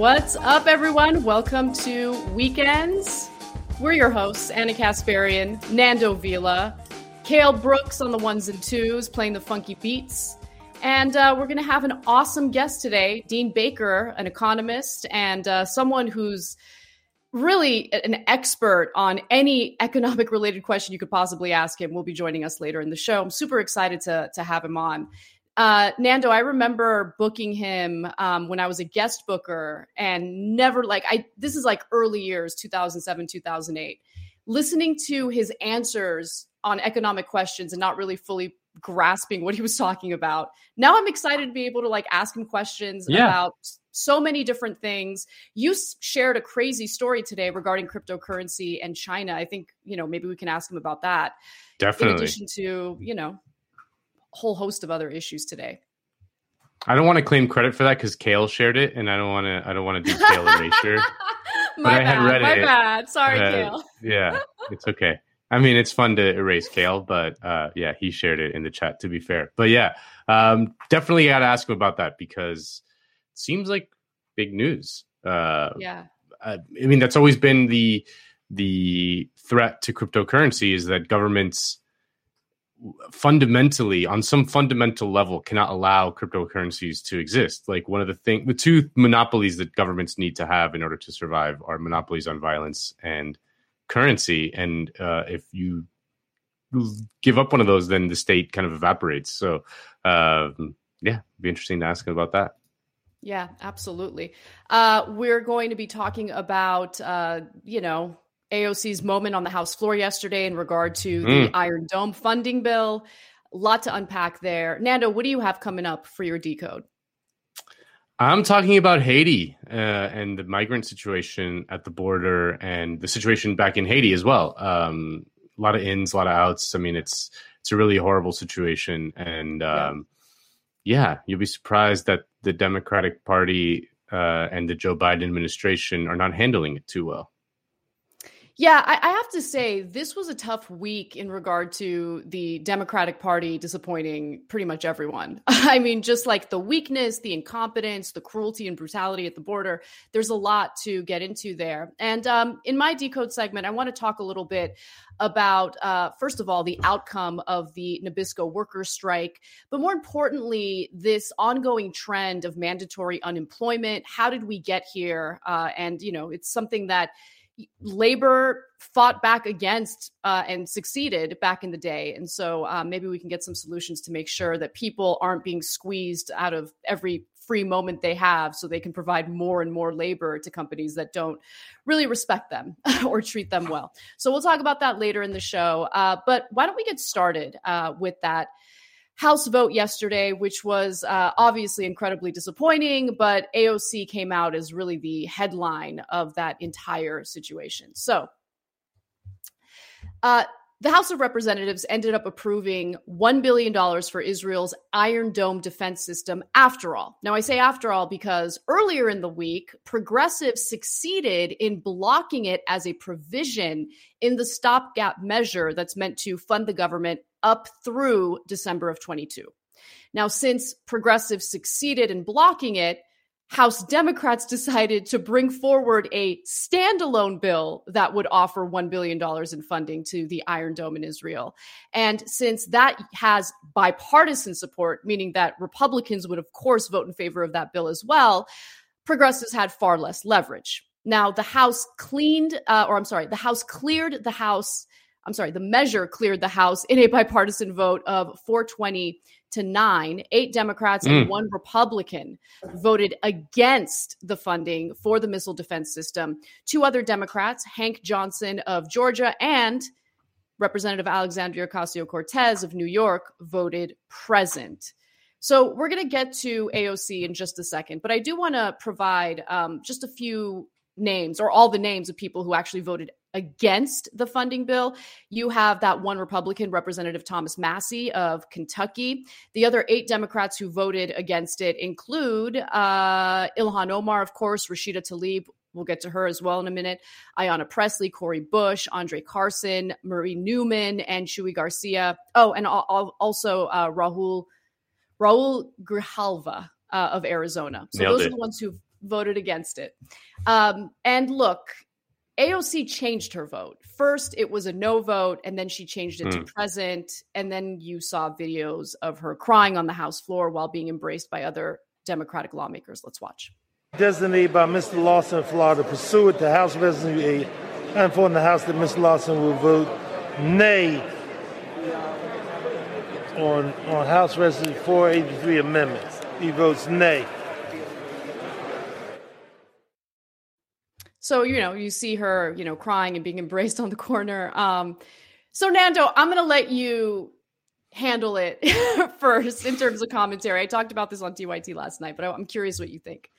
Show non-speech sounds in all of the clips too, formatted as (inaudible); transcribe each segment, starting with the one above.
What's up, everyone? Welcome to Weekends. We're your hosts, Ana Kasparian, Nando Vila, Kale Brooks on the ones and twos, playing the funky beats. And uh, we're going to have an awesome guest today, Dean Baker, an economist and uh, someone who's really an expert on any economic related question you could possibly ask him will be joining us later in the show. I'm super excited to, to have him on. Uh, Nando, I remember booking him um, when I was a guest booker and never like I this is like early years 2007 2008 listening to his answers on economic questions and not really fully grasping what he was talking about. Now I'm excited to be able to like ask him questions yeah. about so many different things. You shared a crazy story today regarding cryptocurrency and China. I think, you know, maybe we can ask him about that. Definitely. In addition to, you know, whole host of other issues today. I don't want to claim credit for that because Kale shared it, and I don't want to. I don't want to do Kale erasure. (laughs) my but bad. I had read my it. bad. Sorry, uh, Kale. yeah, it's okay. I mean, it's fun to erase Kale, but uh, yeah, he shared it in the chat. To be fair, but yeah, um, definitely got to ask him about that because it seems like big news. Uh, yeah, I, I mean, that's always been the the threat to cryptocurrency is that governments fundamentally on some fundamental level cannot allow cryptocurrencies to exist. Like one of the thing the two monopolies that governments need to have in order to survive are monopolies on violence and currency. And uh, if you give up one of those then the state kind of evaporates. So uh, yeah be interesting to ask him about that. Yeah absolutely. Uh, we're going to be talking about uh, you know AOC's moment on the House floor yesterday in regard to the mm. Iron Dome funding bill. A lot to unpack there. Nando, what do you have coming up for your decode? I'm talking about Haiti uh, and the migrant situation at the border and the situation back in Haiti as well. Um, a lot of ins, a lot of outs. I mean, it's it's a really horrible situation, and um, yeah. yeah, you'll be surprised that the Democratic Party uh, and the Joe Biden administration are not handling it too well. Yeah, I, I, have to say, this was a tough week in regard to the Democratic Party disappointing pretty much everyone. (laughs) I mean, just like the weakness, the incompetence, the cruelty and brutality at the border, there's a lot to get into there. And um, in my decode segment, I want to talk a little bit about, uh, first of all, the outcome of the Nabisco workers' strike, but more importantly, this ongoing trend of mandatory unemployment. How did we get here? Uh, and, you know, it's something that labor fought back against uh, and succeeded back in the day. And so uh, maybe we can get some solutions to make sure that people aren't being squeezed out of every free moment they have so they can provide more and more labor to companies that don't really respect them (laughs) or treat them well. So we'll talk about that later in the show. Uh, but why don't we get started uh, with that? House vote yesterday, which was uh, obviously incredibly disappointing, but AOC came out as really the headline of that entire situation. So, uh, the House of Representatives ended up approving $1 billion for Israel's Iron Dome defense system after all. Now, I say after all because earlier in the week, progressives succeeded in blocking it as a provision in the stopgap measure that's meant to fund the government up through December of 22. Now, since progressives succeeded in blocking it, House Democrats decided to bring forward a standalone bill that would offer $1 billion in funding to the Iron Dome in Israel. And since that has bipartisan support, meaning that Republicans would, of course, vote in favor of that bill as well, progressives had far less leverage. Now, the House cleaned, uh, or I'm sorry, the House cleared the House I'm sorry, the measure cleared the House in a bipartisan vote of 420 to 9. Eight Democrats mm. and one Republican voted against the funding for the missile defense system. Two other Democrats, Hank Johnson of Georgia and Representative Alexandria Ocasio Cortez of New York, voted present. So we're going to get to AOC in just a second, but I do want to provide um, just a few names or all the names of people who actually voted against the funding bill. You have that one Republican, Representative Thomas Massie of Kentucky. The other eight Democrats who voted against it include uh, Ilhan Omar, of course, Rashida Tlaib. We'll get to her as well in a minute. Ayanna Presley, Cori Bush, Andre Carson, Marie Newman, and Chuy Garcia. Oh, and also uh, Raul Raul Grijalva uh, of Arizona. So Nailed those it. are the ones who voted against it. Um, and look, AOC changed her vote. First, it was a no vote, and then she changed it mm. to hmm. present. And then you saw videos of her crying on the House floor while being embraced by other Democratic lawmakers. Let's watch. Designated by Mr. Lawson of Florida, pursuant to House Resolution 8, I inform the House that Mr. Lawson will vote nay on, on House Resolution 483 amendments. He votes nay. So, you know, you see her, you know, crying and being embraced on the corner. Um, so, Nando, I'm going to let you handle it (laughs) first in terms of commentary. I talked about this on TYT last night, but I'm curious what you think.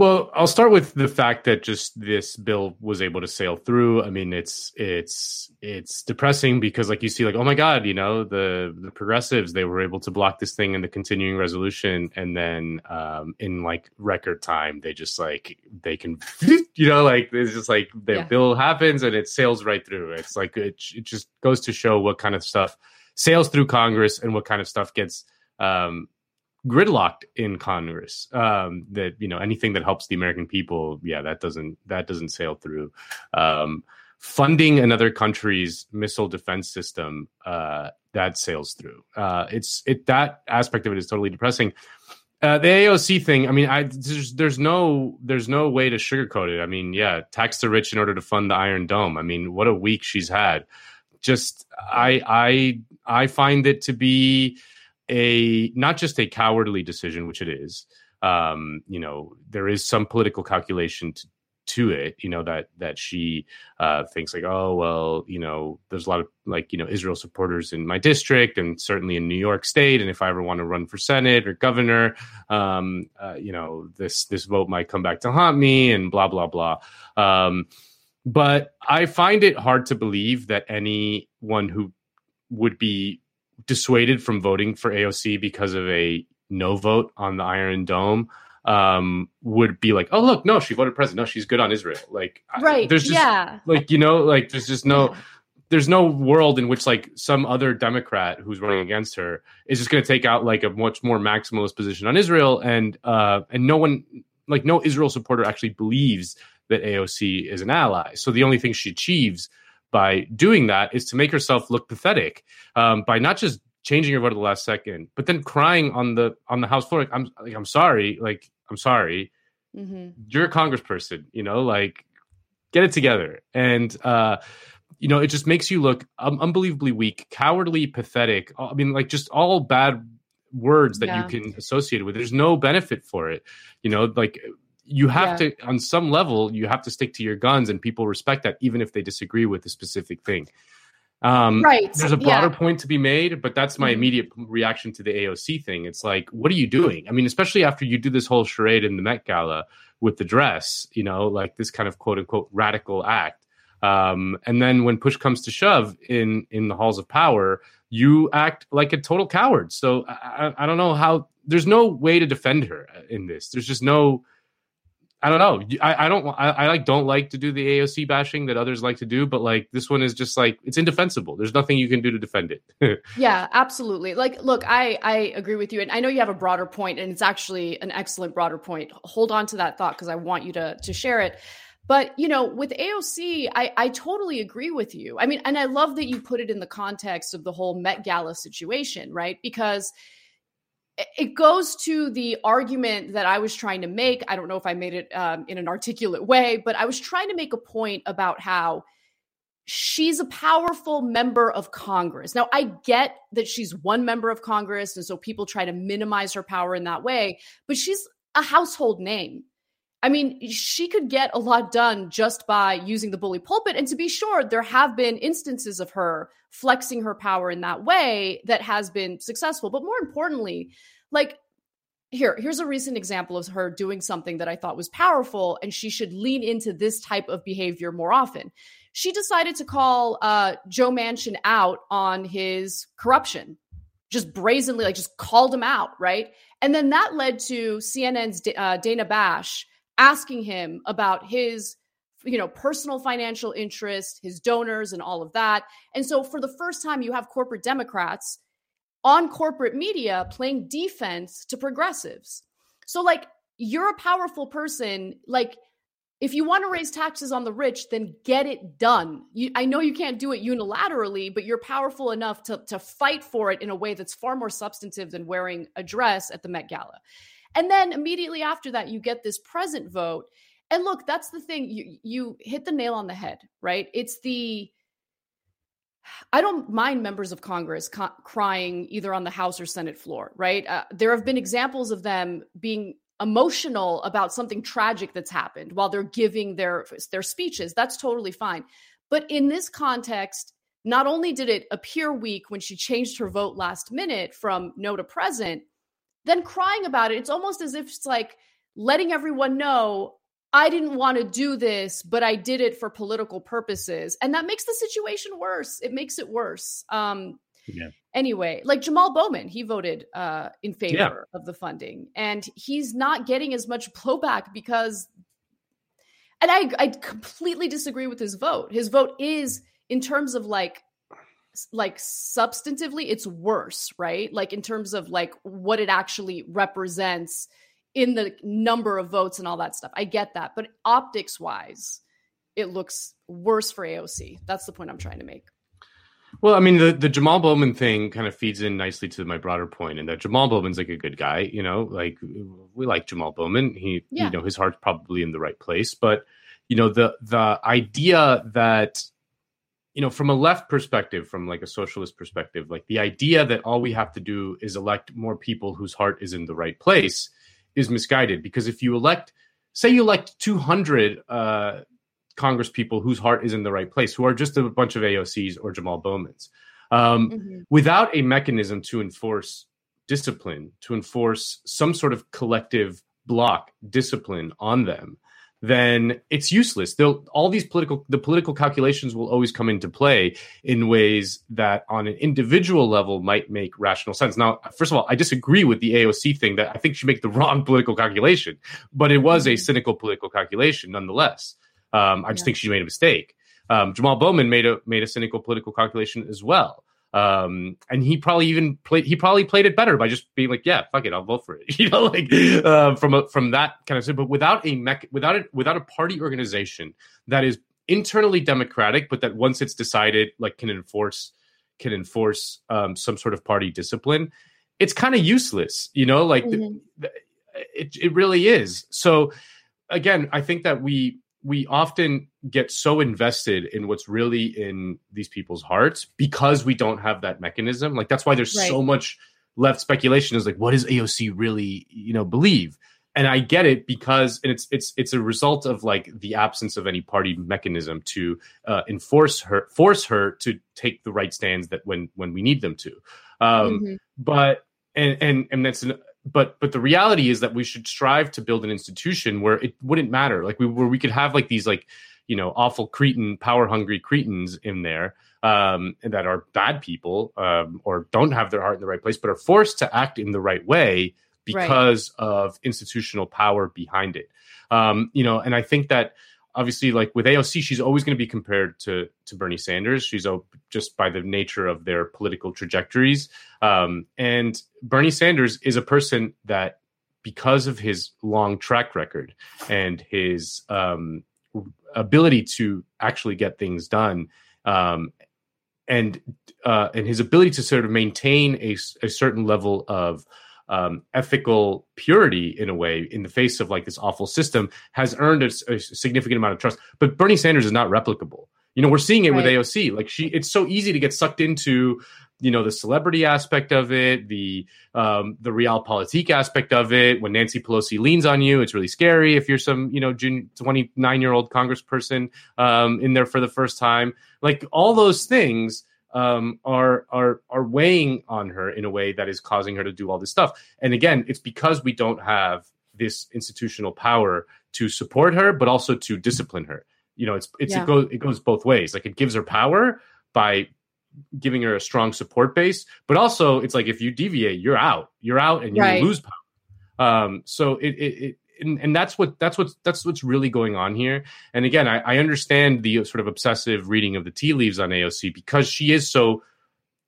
Well, I'll start with the fact that just this bill was able to sail through. I mean, it's it's it's depressing because, like you see, like oh my god, you know, the the progressives they were able to block this thing in the continuing resolution, and then um, in like record time, they just like they can, (laughs) you know, like it's just like the yeah. bill happens and it sails right through. It's like it, it just goes to show what kind of stuff sails through Congress and what kind of stuff gets um, gridlocked in Congress. Um, that you know anything that helps the American people, yeah, that doesn't that doesn't sail through. Um, funding another country's missile defense system uh, that sails through. Uh, it's it that aspect of it is totally depressing. Uh, the AOC thing, I mean, I there's, there's no there's no way to sugarcoat it. I mean, yeah, tax the rich in order to fund the Iron Dome. I mean, what a week she's had. Just I I I find it to be a not just a cowardly decision, which it is. Um, you know, there is some political calculation to, to it. You know that that she uh, thinks like, oh well, you know, there's a lot of like you know Israel supporters in my district, and certainly in New York State. And if I ever want to run for senate or governor, um, uh, you know, this this vote might come back to haunt me, and blah blah blah. Um, but I find it hard to believe that anyone who would be dissuaded from voting for AOC because of a no vote on the Iron Dome um would be like oh look no she voted president. No she's good on israel. Like right there's just yeah. like you know like there's just no there's no world in which like some other democrat who's running against her is just going to take out like a much more maximalist position on israel and uh and no one like no israel supporter actually believes that aoc is an ally. So the only thing she achieves by doing that is to make herself look pathetic um, by not just changing her vote at the last second, but then crying on the on the House floor. Like, I'm like, I'm sorry, like I'm sorry. Mm-hmm. You're a congressperson, you know, like get it together. And uh, you know, it just makes you look um, unbelievably weak, cowardly, pathetic. I mean, like just all bad words that yeah. you can associate with. There's no benefit for it. You know, like you have yeah. to on some level you have to stick to your guns and people respect that even if they disagree with a specific thing. Um, right. there's a broader yeah. point to be made but that's my mm-hmm. immediate reaction to the aoc thing. It's like what are you doing? I mean especially after you do this whole charade in the met gala with the dress you know like this kind of quote unquote radical act. Um, and then when push comes to shove in in the halls of power you act like a total coward. So I, I don't know how there's no way to defend her in this. There's just no I don't know. I, I don't. I, I, like don't like to do the AOC bashing that others like to do, but like this one is just like it's indefensible. There's nothing you can do to defend it. (laughs) yeah, absolutely. Like, look, I I agree with you, and I know you have a broader point, and it's actually an excellent broader point. Hold on to that thought because I want you to to share it. But you know, with AOC, I I totally agree with you. I mean, and I love that you put it in the context of the whole Met Gala situation, right? Because it goes to the argument that I was trying to make. I don't know if I made it um, in an articulate way, but I was trying to make a point about how she's a powerful member of Congress. Now, I get that she's one member of Congress, and so people try to minimize her power in that way, but she's a household name. I mean, she could get a lot done just by using the bully pulpit. And to be sure, there have been instances of her flexing her power in that way that has been successful. But more importantly, like, here, here's a recent example of her doing something that I thought was powerful, and she should lean into this type of behavior more often. She decided to call uh, Joe Manchin out on his corruption, just brazenly, like just called him out, right? And then that led to CNN's uh, Dana Bash asking him about his you know personal financial interest his donors and all of that and so for the first time you have corporate democrats on corporate media playing defense to progressives so like you're a powerful person. Like, if you want to raise taxes on the rich, then get it done. You, I know you can't do it unilaterally, but you're powerful enough to, to fight for it in a way that's far more substantive than wearing a dress at the Met Gala. And then immediately after that, you get this present vote. And look, that's the thing. You you hit the nail on the head, right? It's the I don't mind members of Congress co- crying either on the House or Senate floor, right? Uh, there have been examples of them being emotional about something tragic that's happened while they're giving their their speeches. That's totally fine. But in this context, not only did it appear weak when she changed her vote last minute from no to present, then crying about it, it's almost as if it's like letting everyone know I didn't want to do this, but I did it for political purposes. And that makes the situation worse. It makes it worse. Um, yeah. Anyway, like Jamal Bowman, he voted uh, in favor yeah. of the funding, and he's not getting as much (laughs) blowback because. And I, I completely disagree with his vote. His vote is, in terms of like like substantively it's worse right like in terms of like what it actually represents in the number of votes and all that stuff i get that but optics wise it looks worse for aoc that's the point i'm trying to make well, I mean, the, the Jamal Bowman thing kind of feeds in nicely to my broader point, and that Jamal Bowman's like a good guy. You know, like we like Jamal Bowman. He, yeah. you know, his heart's probably in the right place. But you know, the the idea that you know, from a left perspective, from like a socialist perspective, like the idea that all we have to do is elect more people whose heart is in the right place is misguided. Because if you elect, say, you elect 200 uh, Congress people whose heart is in the right place, who are just a bunch of AOCs or Jamal Bowmans, um, mm-hmm. without a mechanism to enforce discipline, to enforce some sort of collective block discipline on them, then it's useless. They'll all these political the political calculations will always come into play in ways that on an individual level might make rational sense. Now, first of all, I disagree with the AOC thing that I think she made the (laughs) wrong political calculation, but it was a mm-hmm. cynical political calculation nonetheless. Um, I just yeah. think she made a mistake. Um, Jamal Bowman made a made a cynical political calculation as well. Um, and he probably even played he probably played it better by just being like, yeah, fuck it, I'll vote for it. (laughs) You know, like uh, from a, from that kind of Thing. but without a mech without it without a party organization that is internally democratic, but that once it's decided, like can enforce can enforce um, some sort of party discipline, it's kind of useless. You know, like mm-hmm. it it really is. So again, I think that we we often get so invested in what's really in these people's hearts because we don't have that mechanism. Like that's why there's right. so much left speculation is like, what does AOC really, you know, believe? And I get it because and it's it's it's a result of like the absence of any party mechanism to uh, enforce her, force her to take the right stands that when when we need them to. Um, mm-hmm. But and and and that's an, but but the reality is that we should strive to build an institution where it wouldn't matter like we where we could have like these like you know awful cretin power hungry cretins in there um that are bad people um or don't have their heart in the right place but are forced to act in the right way because right. of institutional power behind it um you know and i think that obviously like with AOC, she's always going to be compared to to Bernie Sanders. She's just by the nature of their political trajectories. Um, and Bernie Sanders is a person that, because of his long track record and his um, ability to actually get things done, um, and uh, and his ability to sort of maintain a, a certain level of um, ethical purity in a way in the face of like this awful system has earned a, a, significant amount of trust. But Bernie Sanders is not replicable. You know, we're seeing it right. with AOC. Like she, it's so easy to get sucked into, you know, the celebrity aspect of it, the um, the realpolitik aspect of it. When Nancy Pelosi leans on you, it's really scary. If you're some, you know, twenty nine year old Congressperson um, in there for the first time, like all those things um, are are are weighing on her in a way that is causing her to do all this stuff. And again, it's because we don't have this institutional power to support her, but also to discipline her. You know, it's it's yeah. it goes it goes both ways. Like it gives her power by giving her a strong support base, but also it's like if you deviate, you're out. You're out, and you right. lose power. Um, so it, it, it and, and that's what that's what that's what's really going on here. And again, I, I understand the sort of obsessive reading of the tea leaves on AOC because she is so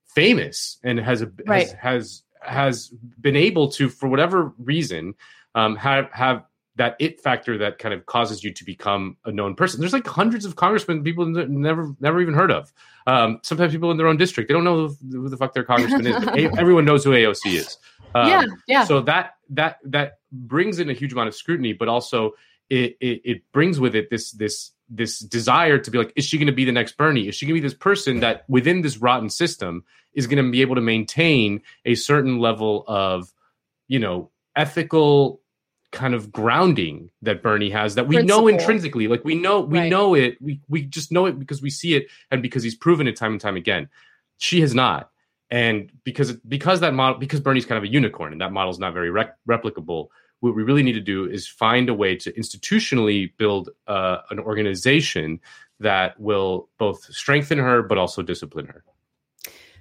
famous and has a right. has, has has been able to, for whatever reason, um, have have that it factor that kind of causes you to become a known person. There's like hundreds of congressmen people never never even heard of. Um, sometimes people in their own district they don't know who the fuck their congressman is. (laughs) Everyone knows who AOC is. Um, yeah, yeah. So that that that brings in a huge amount of scrutiny, but also it, it, it brings with it this this this desire to be like, is she going to be the next Bernie? Is she going to be this person that within this rotten system is going to be able to maintain a certain level of, you know, ethical kind of grounding that Bernie has that we Principle. know intrinsically. Like we know we right. know it. We we just know it because we see it and because he's proven it time and time again. She has not. And because because that model because Bernie's kind of a unicorn and that model is not very rec- replicable, what we really need to do is find a way to institutionally build uh, an organization that will both strengthen her but also discipline her.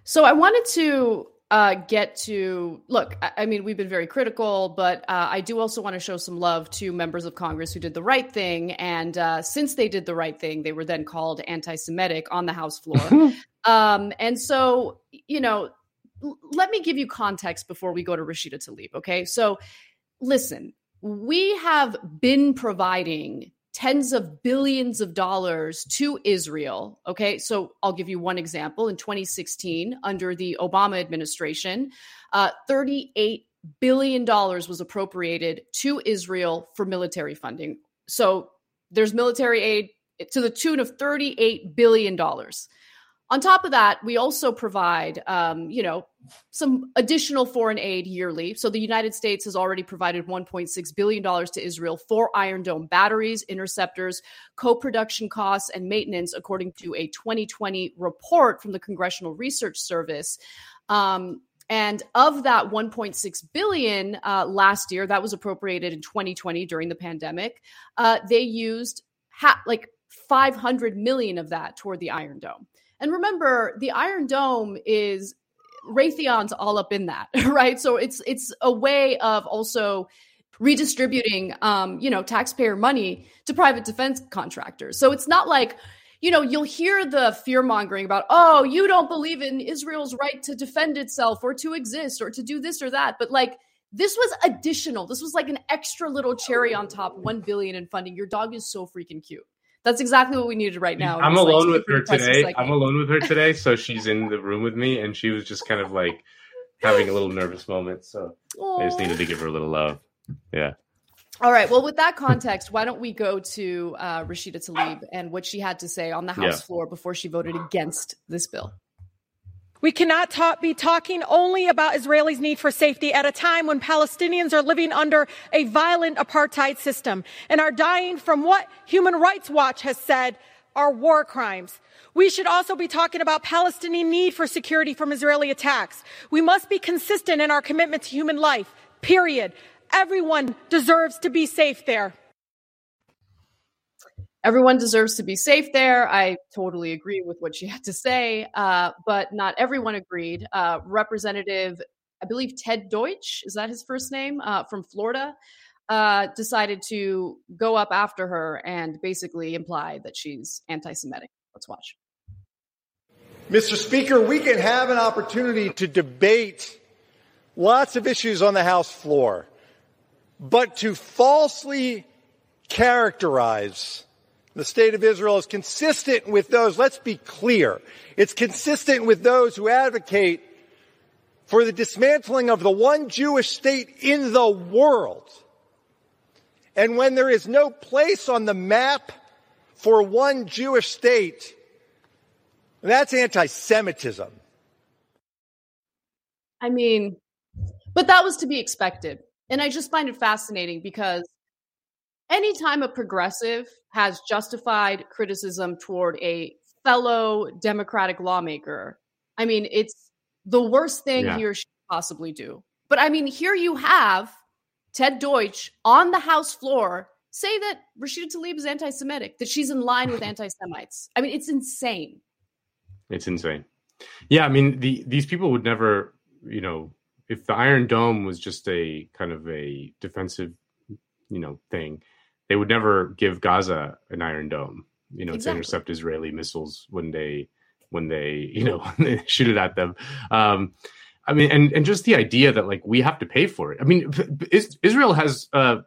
So I wanted to uh, get to look. I, I, mean, we've been very critical, but uh, I do also want to show some love to members of Congress who did the right thing. And uh, since they did the right thing, they were then called anti-Semitic on the House floor. (laughs) um, and so, you know, l- let me give you context before we go to Rashida Tlaib. Okay, so listen, we have been providing tens of billions of dollars to Israel. Okay, so I'll give you one example. In 2016, under the Obama administration, uh, $38 billion was appropriated to Israel for military funding. So there's military aid to the tune of $38 billion. On top of that, we also provide, um, you know, some additional foreign aid yearly. So the United States has already provided 1.6 billion dollars to Israel for Iron Dome batteries, interceptors, co-production costs, and maintenance, according to a 2020 report from the Congressional Research Service. Um, and of that 1.6 billion uh, last year, that was appropriated in 2020 during the pandemic. Uh, they used ha- like 500 million of that toward the Iron Dome. And remember, the Iron Dome is Raytheon's all up in that, (laughs) right? So it's it's a way of also redistributing um, you know, taxpayer money to private defense contractors. So it's not like you know, you'll hear the fear mongering about, oh, you don't believe in Israel's right to defend itself or to exist or to do this or that. But like, this was additional. This was like an extra little cherry on top, 1 billion in funding. Your dog is so freaking cute. That's exactly what we needed right now. I'm alone like, with her today. I'm alone with her today, so she's in the room with me, and she was just kind of like having a little nervous moment. So Aww. I just needed to give her a little love. Yeah. All right. Well, with that context, why don't we go to uh, Rashida Tlaib and what she had to say on the House yeah. floor before she voted against this bill? We cannot talk, be talking only about Israelis' need for safety at a time when Palestinians are living under a violent apartheid system and are dying from what Human Rights Watch has said are war crimes. We should also be talking about Palestinian need for security from Israeli attacks. We must be consistent in our commitment to human life, period. Everyone deserves to be safe there everyone deserves to be safe there. I totally agree with what she (laughs) had to say, uh, but not everyone agreed. Uh, Representative, I believe Ted Deutch, is that his first name, uh, from Florida, uh, decided to go up after her and basically imply that she's anti Semitic. Let's watch. Mr. Speaker, we can have an opportunity to debate lots of issues on the House floor, but to falsely characterize the state of Israel is consistent with those, let's be clear, it's consistent with those who advocate for the dismantling of the one Jewish state in the world. And when there is no place on the map for one Jewish state, that's anti-Semitism. I mean, but that was to be expected. And I just find it fascinating because anytime a progressive has justified criticism toward a fellow Democratic lawmaker, I mean, it's the worst thing yeah. he or she possibly do. But I mean, here you have Ted Deutch on the House floor say that Rashida Tlaib is anti Semitic, that she's in line with (laughs) anti Semites. I mean, it's insane. It's insane. Yeah, I mean, the these people would never, you know, if the Iron Dome was just a kind of a defensive, you know, thing, they would never give Gaza an Iron Dome, you know, exactly. to intercept Israeli missiles when they when they (laughs) you know shoot it at them. Um, I mean, and and just the idea that like we have to pay for it. I mean, Israel has uh,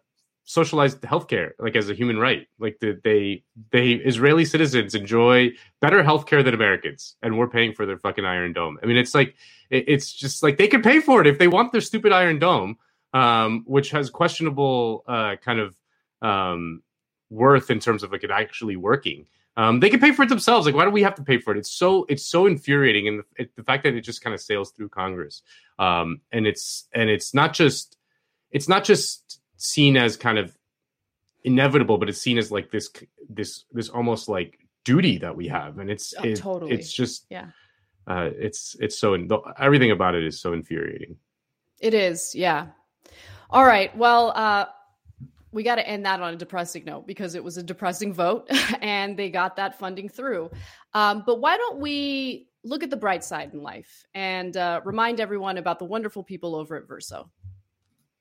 socialized healthcare like as a human right. Like the, they they Israeli citizens enjoy better healthcare than Americans, and we're paying for their fucking Iron Dome. I mean, it's like it, it's just like they can pay for it if they want their stupid Iron Dome, um, which has questionable uh, kind of um, worth in terms of like it actually working. Um, they can pay for it themselves. Like, why do we have to pay for it? It's so it's so infuriating, and the, it, the fact that it just kind of sails through Congress, um, and it's and it's not just it's not just seen as kind of inevitable, but it's seen as like this this this almost like duty that we have, and it's Oh, it, totally. it's just Yeah. uh, it's it's so in, everything about it is so infuriating. It is, yeah. All right. Well, uh, we got to end that on a depressing note because it was a depressing vote (laughs) and they got that funding through. Um, but why don't we look at the bright side in life and uh, remind everyone about the wonderful people over at Verso?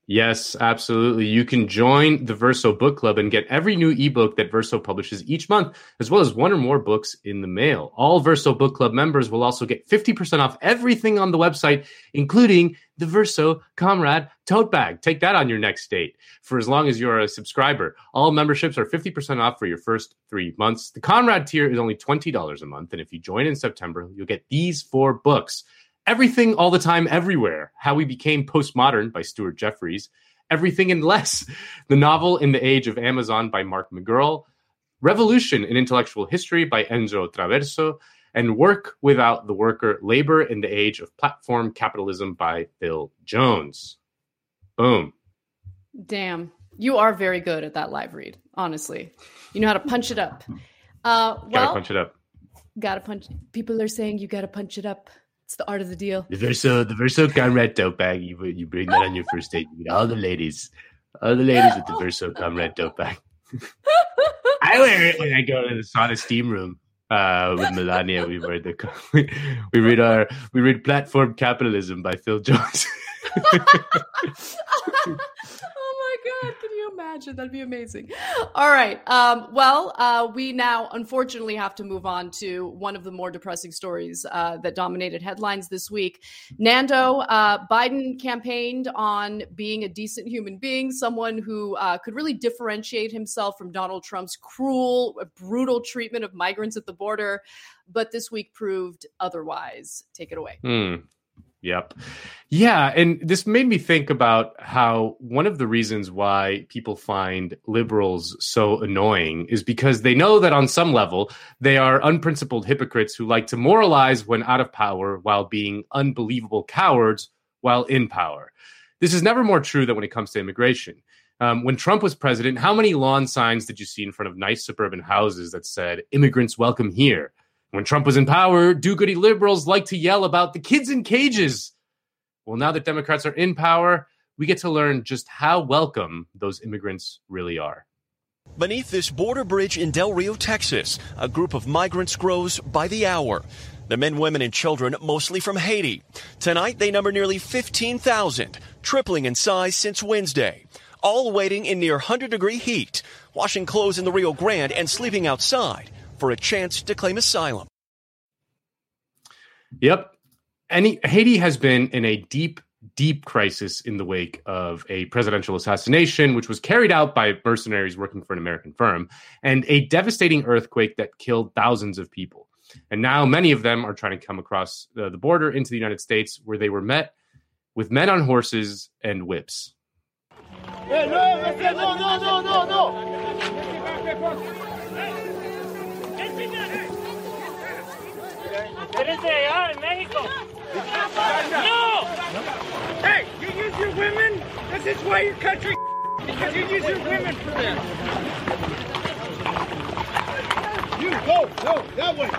Yes, absolutely. You can join the Verso Book Club and get every new ebook that Verso publishes each month, as well as one or more books in the mail. All Verso Book Club members will also get 50% off everything on the website, including the Verso Comrade tote bag. Take that on your next date for as long as you're a subscriber. All memberships are 50% off for your first three months. The Comrade tier is only $20 a month. And if you join in September, you'll get these four books. Everything All the Time Everywhere How We Became Postmodern by Stuart Jeffries, Everything and Less, (laughs) the novel In the Age of Amazon by Mark McGurl, Revolution in Intellectual History by Enzo Traverso, and Work Without the Worker Labor in the Age of Platform Capitalism by Phil Jones. Boom. Damn, you are very good at that live read, honestly. You know how to punch it up. Uh, Gotta punch it up. gotta punch. People are saying you gotta punch it up. It's the art of the deal. The Verso, the Verso Comrade tote bag. You you bring that on your first date. You get all the ladies, all the ladies with the Verso Comrade tote bag. (laughs) I wear it when I go to the sauna steam room uh, with Melania. We read the (laughs) we read our we read Platform Capitalism by Phil Jones. (laughs) oh my god imagine. That'd be amazing. All right um, well uh, we now unfortunately have to move on to one of the more depressing stories uh, that dominated headlines this week. Nando uh, biden campaigned on being a decent human being someone who uh, could really differentiate himself from donald trump's cruel brutal treatment of migrants at the border but this week proved otherwise. Take it away. Hmm. Yep. Yeah. And this made me think about how one of the reasons why people find liberals so annoying is because they know that on some level they are unprincipled hypocrites who like to moralize when out of power while being unbelievable cowards while in power. This is never more true than when it comes to immigration. Um, when Trump was president, how many lawn signs did you see in front of nice suburban houses that said, immigrants welcome here? When Trump was in power, do goody liberals like to yell about the kids in cages. Well, now that Democrats are in power, we get to learn just how welcome those immigrants really are. Beneath this border bridge in Del Rio, Texas, a group of migrants grows by the hour. The men, women, and children, mostly from Haiti. Tonight, they number nearly 15,000, tripling in size since Wednesday. All waiting in near 100 degree heat, washing clothes in the Rio Grande and sleeping outside for a chance to claim asylum. Yep. Any Haiti has been in a deep, deep crisis in the wake of a presidential assassination, which was carried out by mercenaries working for an American firm, and a devastating earthquake that killed thousands of people. And now many of them are trying to come across uh, the border into the United States, where they were met with men on horses and whips. No, ese no, no, no, no, no. Eres México. No! Hey, you use your women? This is why your country because you use your women for this. You go, go, that way.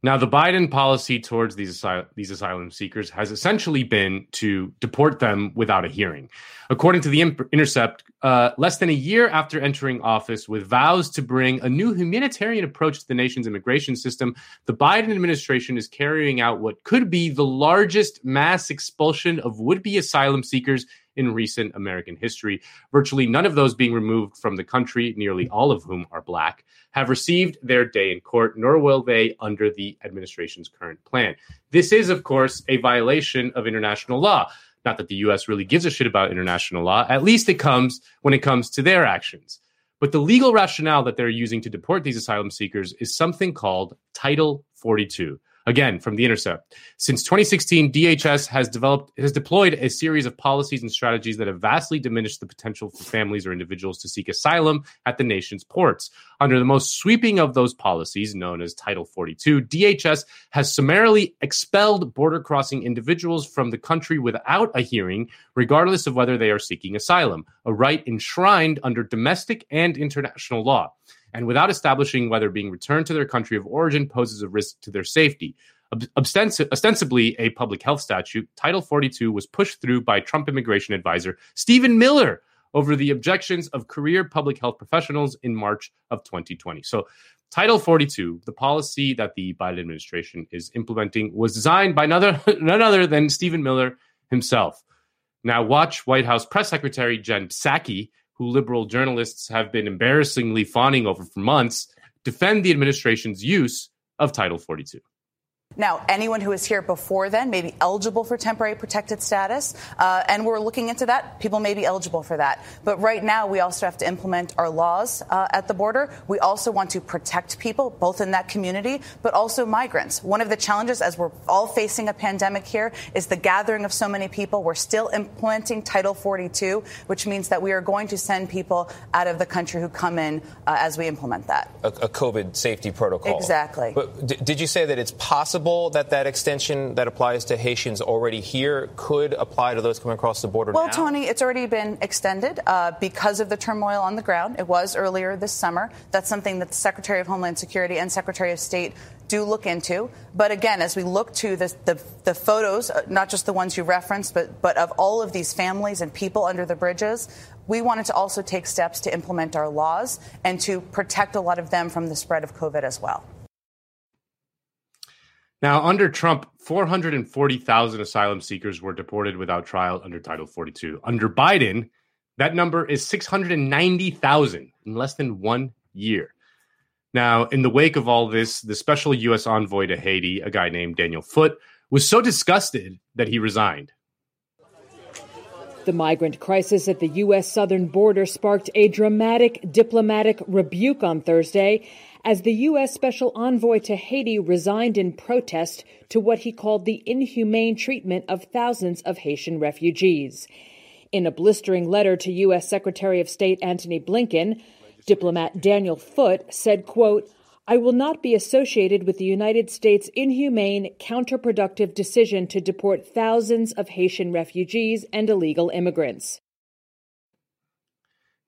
Now, the Biden policy towards these asyl- these asylum seekers has essentially been to deport them without a hearing. According to the Intercept, uh, less than a year after entering office, with vows to bring a new humanitarian approach to the nation's immigration system, the Biden administration is carrying out what could be the largest mass expulsion of would-be asylum seekers in recent American history. Virtually none of those being removed from the country, nearly all of whom are black, have received their day in court, nor will they under the administration's current plan. This is, of course, a violation of international law. Not that the US really gives a shit about international law, at least it comes when it comes to their actions. But the legal rationale that they're using to deport these asylum seekers is something called Title 42. Again, from The Intercept. Since 2016, DHS has developed has deployed a series of policies and strategies that have vastly diminished the potential for families or individuals to seek asylum at the nation's ports. Under the most sweeping of those policies, known as Title 42, DHS has summarily expelled border crossing individuals from the country without a hearing, regardless of whether they are seeking asylum, a right enshrined under domestic and international law and without establishing whether being returned to their country of origin poses a risk to their safety. ostensibly a public health statute, Title 42 was pushed through by Trump immigration advisor Stephen Miller over the objections of career public health professionals in March of 2020. So, Title 42, the policy that the Biden administration is implementing, was designed by (laughs) none other than Stephen Miller himself. Now, watch White House Press Secretary Jen Psaki who liberal journalists have been embarrassingly fawning over for months, defend the administration's use of Title 42. Now, anyone who is here before then may be eligible for temporary protected status, uh, and we're looking into that. People may be eligible for that. But right now, we also have to implement our laws uh, at the border. We also want to protect people, both in that community, but also migrants. One of the challenges, as we're all facing a pandemic here, is the gathering of so many people. We're still implementing Title 42, which means that we are going to send people out of the country who come in uh, as we implement that. A, a, COVID safety protocol. Exactly. But d- did you say that it's possible? Possible that that extension that applies to Haitians already here could apply to those coming across the border well, now? Tony, it's already been extended uh, because of the turmoil on the ground. It was earlier this summer. That's something that the Secretary of Homeland Security and Secretary of State do look into. But again, as we look to the, the, the photos, uh, not just the ones you referenced, but, but of all of these families and people under the bridges, we wanted to also take steps to implement our laws and to protect a lot of them from the spread of COVID as well. Now, under Trump, 440,000 asylum seekers were deported without trial under Title 42. Under Biden, that number is 690,000 in less than one year. Now, in the wake of all this, the special U.S. envoy to Haiti, a guy named Daniel Foote, was so disgusted that he resigned. The migrant crisis at the U.S. southern border sparked a dramatic diplomatic rebuke on Thursday as the U.S. Special Envoy to Haiti resigned in protest to what he called the inhumane treatment of thousands of Haitian refugees. In a blistering letter to U.S. Secretary of State Antony Blinken, diplomat Daniel Foote said, quote, I will not be associated with the United States' inhumane, counterproductive decision to deport thousands of Haitian refugees and illegal immigrants.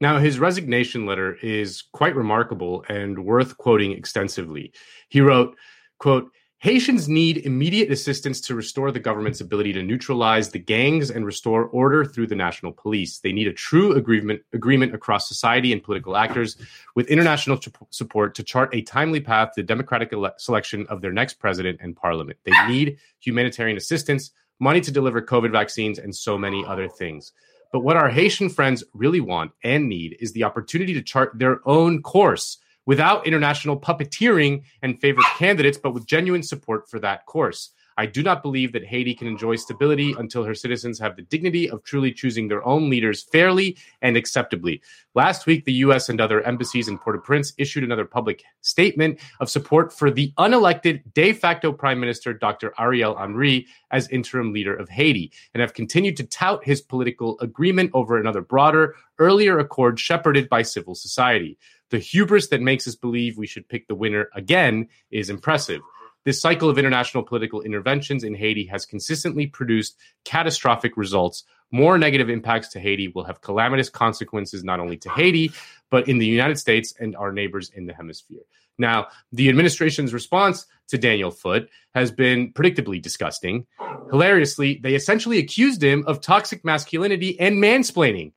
Now, his resignation letter is quite remarkable and worth quoting extensively. He wrote, quote, Haitians need immediate assistance to restore the government's ability to neutralize the gangs and restore order through the national police. They need a true agreement, agreement across society and political actors with international support to chart a timely path to democratic ele- selection of their next president and parliament. They need humanitarian assistance, money to deliver COVID vaccines, and so many other things. But what our Haitian friends really want and need is the opportunity to chart their own course without international puppeteering and favored candidates, but with genuine support for that course. I do not believe that Haiti can enjoy stability until her citizens have the dignity of truly choosing their own leaders fairly and acceptably. Last week, the U.S. and other embassies in Port au Prince issued another public statement of support for the unelected de facto Prime Minister, Dr. Ariel Henry, as interim leader of Haiti, and have continued to tout his political agreement over another broader, earlier accord shepherded by civil society. The hubris that makes us believe we should pick the winner again is impressive. This cycle of international political interventions in Haiti has consistently produced catastrophic results. More negative impacts to Haiti will have calamitous consequences not only to Haiti, but in the United States and our neighbors in the hemisphere. Now, the administration's response to Daniel Foote has been predictably disgusting. Hilariously, they essentially accused him of toxic masculinity and mansplaining.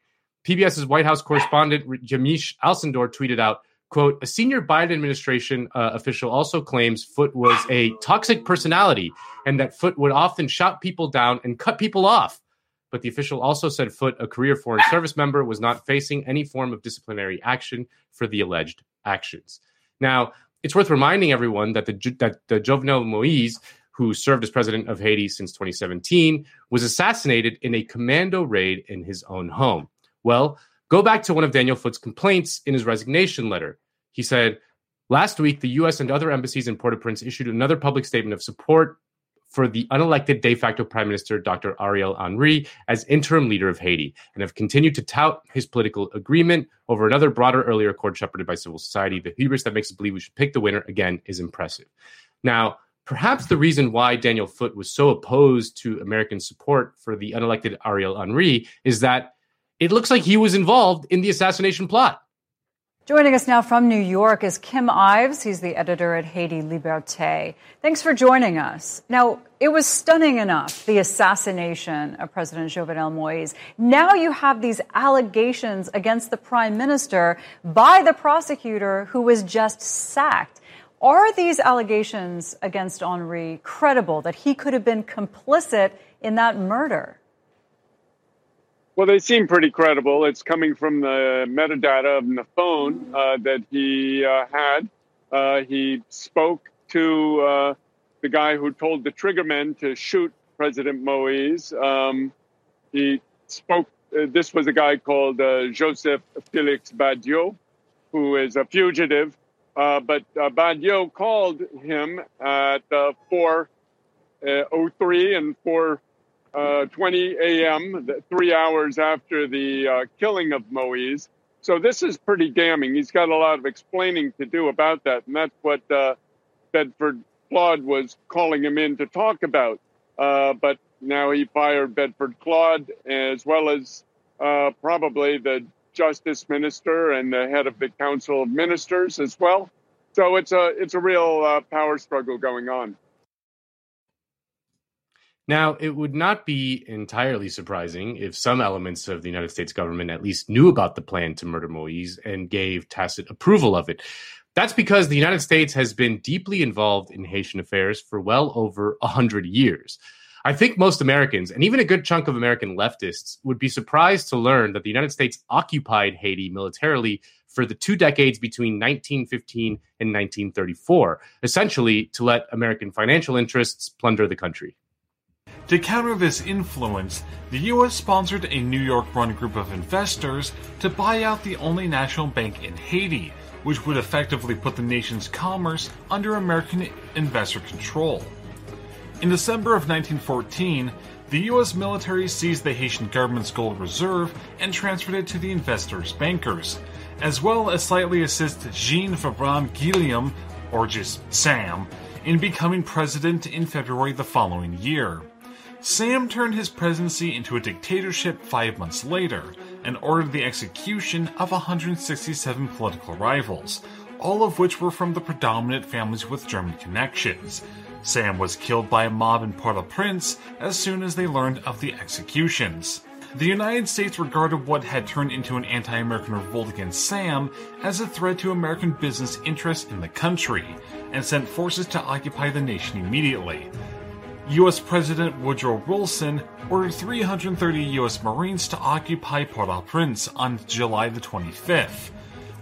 PBS's White House correspondent Yamiche Alcindor tweeted out, quote, a senior Biden administration uh, official also claims Foote was a toxic personality and that Foote would often shout people down and cut people off. but the official also said Foote, a career foreign service member, was not facing any form of disciplinary action for the alleged actions. Now, it's worth reminding everyone that the that the Jovenel Moise, who served as president of Haiti since 2017, was assassinated in a commando raid in his own home. Well, go back to one of Daniel Foote's complaints in his resignation letter. He said, Last week, the U.S. and other embassies in Port au Prince issued another public statement of support for the unelected de facto Prime Minister Dr. Ariel Henry as interim leader of Haiti and have continued to tout his political agreement over another broader earlier accord shepherded by civil society. The hubris that makes us believe we should pick the winner again is impressive. Now, perhaps the reason why Daniel Foote was so opposed to American support for the unelected Ariel Henry is that it looks like he was involved in the assassination plot. Joining us now from New York is Kim Ives. He's the editor at Haiti Liberté. Thanks for joining us. Now, it was stunning enough, the assassination of President Jovenel Moise. Now you have these allegations against the prime minister by the prosecutor who was just sacked. Are these allegations against Henry credible that he could have been complicit in that murder? Well, they seem pretty credible. It's coming from the metadata of the phone uh, that he uh, had. Uh, he spoke to uh, the guy who told the triggermen to shoot President Moise. Um, he spoke. Uh, this was a guy called uh, Joseph Felix Badio, who is a fugitive. but Badio called him at 4:03 and 4 uh, 20 a.m., three hours after the uh, killing of Moise. So this is pretty damning. He's got a lot of explaining to do about that, and that's what uh, Bedford Claude was calling him in to talk about. Uh, but now he fired Bedford Claude as well as uh, probably the Justice Minister and the head of the Council of Ministers as well. So it's a it's a real power struggle going on. Now, it would not be entirely surprising if some elements of the United States government at least knew about the plan to murder Moise and gave tacit approval of it. That's because the United States has been deeply involved in Haitian affairs for well over 100 years. I think most Americans, and even a good chunk of American leftists, would be surprised to learn that the United States occupied Haiti militarily for the two decades between 1915 and 1934, essentially to let American financial interests plunder the country. To counter this influence, the US sponsored a New York run group of investors to buy out the only national bank in Haiti, which would effectively put the nation's commerce under American investor control. In December of 1914, the US military seized the Haitian government's gold reserve and transferred it to the investors' bankers, as well as slightly assist Jean Fabrand Guillaume, or just Sam, in becoming president in February the following year. Sam turned his presidency into a dictatorship five months later and ordered the execution of 167 political rivals, all of which were from the predominant families with German connections. Sam was killed by a mob in Port au Prince as soon as they learned of the executions. The United States regarded what had turned into an anti American revolt against Sam as a threat to American business interests in the country, and sent forces to occupy the nation immediately. US President Woodrow Wilson ordered 330 US Marines to occupy Port au Prince on July the 25th.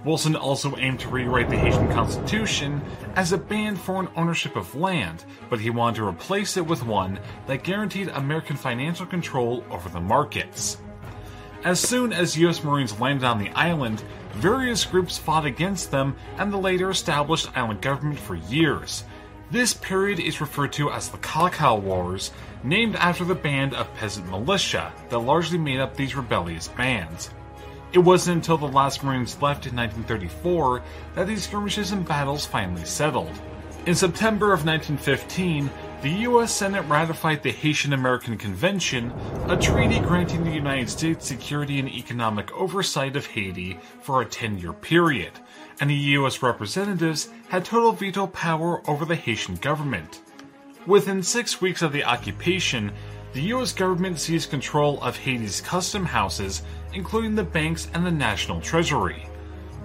Wilson also aimed to rewrite the Haitian constitution as it banned foreign ownership of land, but he wanted to replace it with one that guaranteed American financial control over the markets. As soon as US Marines landed on the island, various groups fought against them and the later established island government for years. This period is referred to as the Callacao Wars, named after the band of peasant militia that largely made up these rebellious bands. It wasn't until the last Marines left in 1934 that these skirmishes and battles finally settled. In September of 1915, the U.S. Senate ratified the Haitian American Convention, a treaty granting the United States security and economic oversight of Haiti for a 10 year period, and the U.S. representatives had total veto power over the Haitian government. Within six weeks of the occupation, the U.S. government seized control of Haiti's custom houses, including the banks and the national treasury.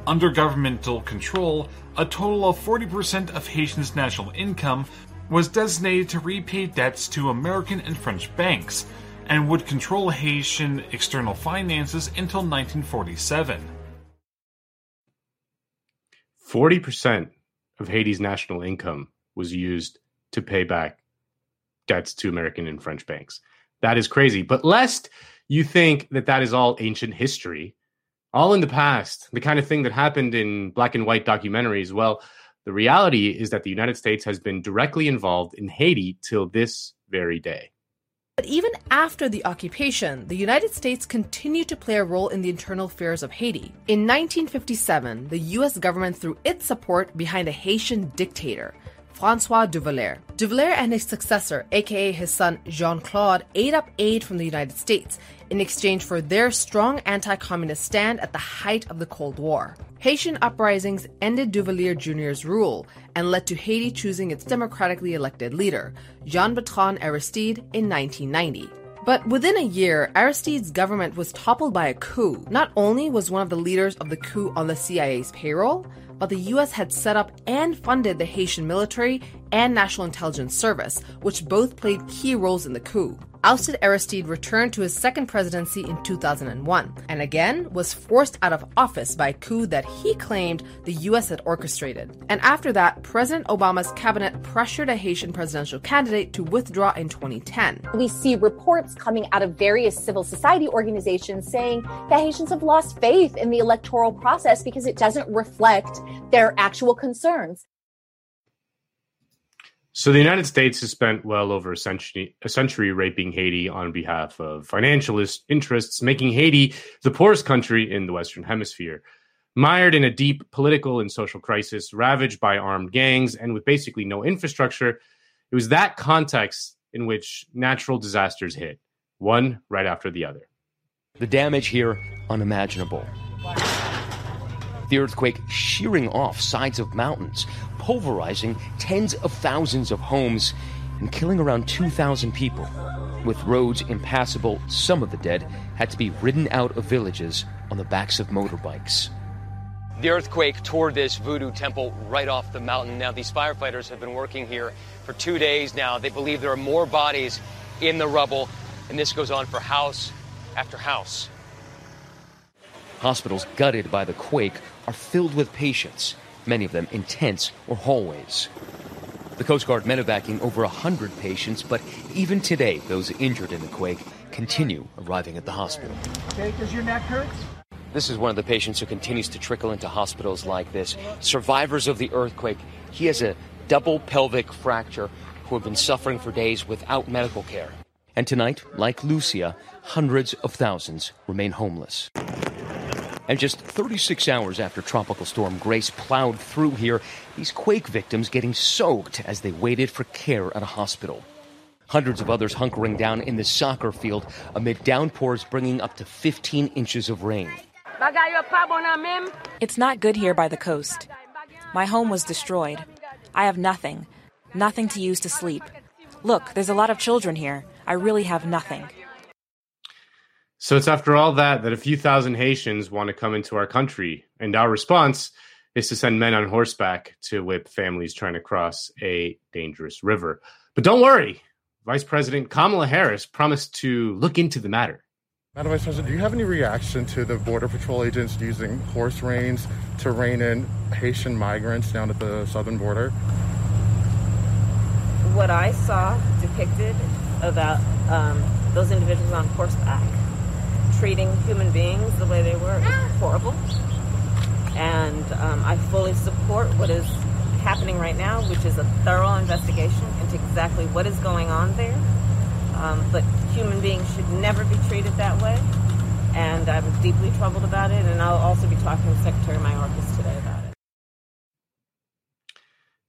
Under governmental control, a total of 40% of Haitians' national income was designated to repay debts to American and French banks, and would control Haitian external finances until 1947. 40% of Haiti's national income was used to pay back debts to American and French banks. That is crazy. But lest you think that that is all ancient history, all in the past, the kind of thing that happened in black and white documentaries, well, the reality is that the United States has been directly involved in Haiti till this very day. But even after the occupation, the United States continued to play a role in the internal affairs of Haiti. In 1957, the US government threw its support behind a Haitian dictator, Francois Duvalier. Duvalier and his successor, aka his son Jean Claude, ate up aid from the United States in exchange for their strong anti communist stand at the height of the Cold War. Haitian uprisings ended Duvalier Jr.'s rule and led to Haiti choosing its democratically elected leader, Jean Bertrand Aristide, in 1990. But within a year, Aristide's government was toppled by a coup. Not only was one of the leaders of the coup on the CIA's payroll, but the US had set up and funded the Haitian military and National Intelligence Service, which both played key roles in the coup. Ousted Aristide returned to his second presidency in 2001 and again was forced out of office by a coup that he claimed the US had orchestrated. And after that, President Obama's cabinet pressured a Haitian presidential candidate to withdraw in 2010. We see reports coming out of various civil society organizations saying that Haitians have lost faith in the electoral process because it doesn't reflect their actual concerns. So the United States has spent well over a century, a century raping Haiti on behalf of financial interests, making Haiti the poorest country in the Western Hemisphere. Mired in a deep political and social crisis, ravaged by armed gangs, and with basically no infrastructure, it was that context in which natural disasters hit, one right after the other. The damage here, unimaginable. The earthquake shearing off sides of mountains, pulverizing tens of thousands of homes and killing around 2,000 people. With roads impassable, some of the dead had to be ridden out of villages on the backs of motorbikes. The earthquake tore this voodoo temple right off the mountain. Now, these firefighters have been working here for two days now. They believe there are more bodies in the rubble, and this goes on for house after house. Hospitals gutted by the quake are filled with patients, many of them in tents or hallways. The Coast Guard medevacing over 100 patients, but even today, those injured in the quake continue arriving at the hospital. Okay, does your neck hurt? This is one of the patients who continues to trickle into hospitals like this. Survivors of the earthquake. He has a double pelvic fracture who have been suffering for days without medical care. And tonight, like Lucia, hundreds of thousands remain homeless. And just 36 hours after Tropical Storm Grace plowed through here, these quake victims getting soaked as they waited for care at a hospital. Hundreds of others hunkering down in the soccer field amid downpours bringing up to 15 inches of rain. It's not good here by the coast. My home was destroyed. I have nothing. Nothing to use to sleep. Look, there's a lot of children here. I really have nothing. So it's after all that that a few thousand Haitians want to come into our country, and our response is to send men on horseback to whip families trying to cross a dangerous river. But don't worry, Vice President Kamala Harris promised to look into the matter. Madam Vice President, do you have any reaction to the Border Patrol agents using horse reins to rein in Haitian migrants down at the southern border? What I saw depicted about um, those individuals on horseback treating human beings the way they were is horrible. And um, I fully support what is happening right now, which is a thorough investigation into exactly what is going on there. Um, but human beings should never be treated that way. And I'm deeply troubled about it. And I'll also be talking to Secretary Mayorkas today about it.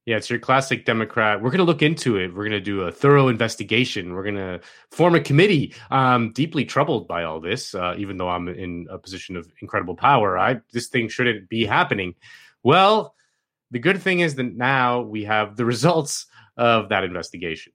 Yeah, it's your classic Democrat. We're going to look into it. We're going to do a thorough investigation. We're going to form a committee. I'm deeply troubled by all this, uh, even though I'm in a position of incredible power. I this thing shouldn't be happening. Well, the good thing is that now we have the results of that investigation.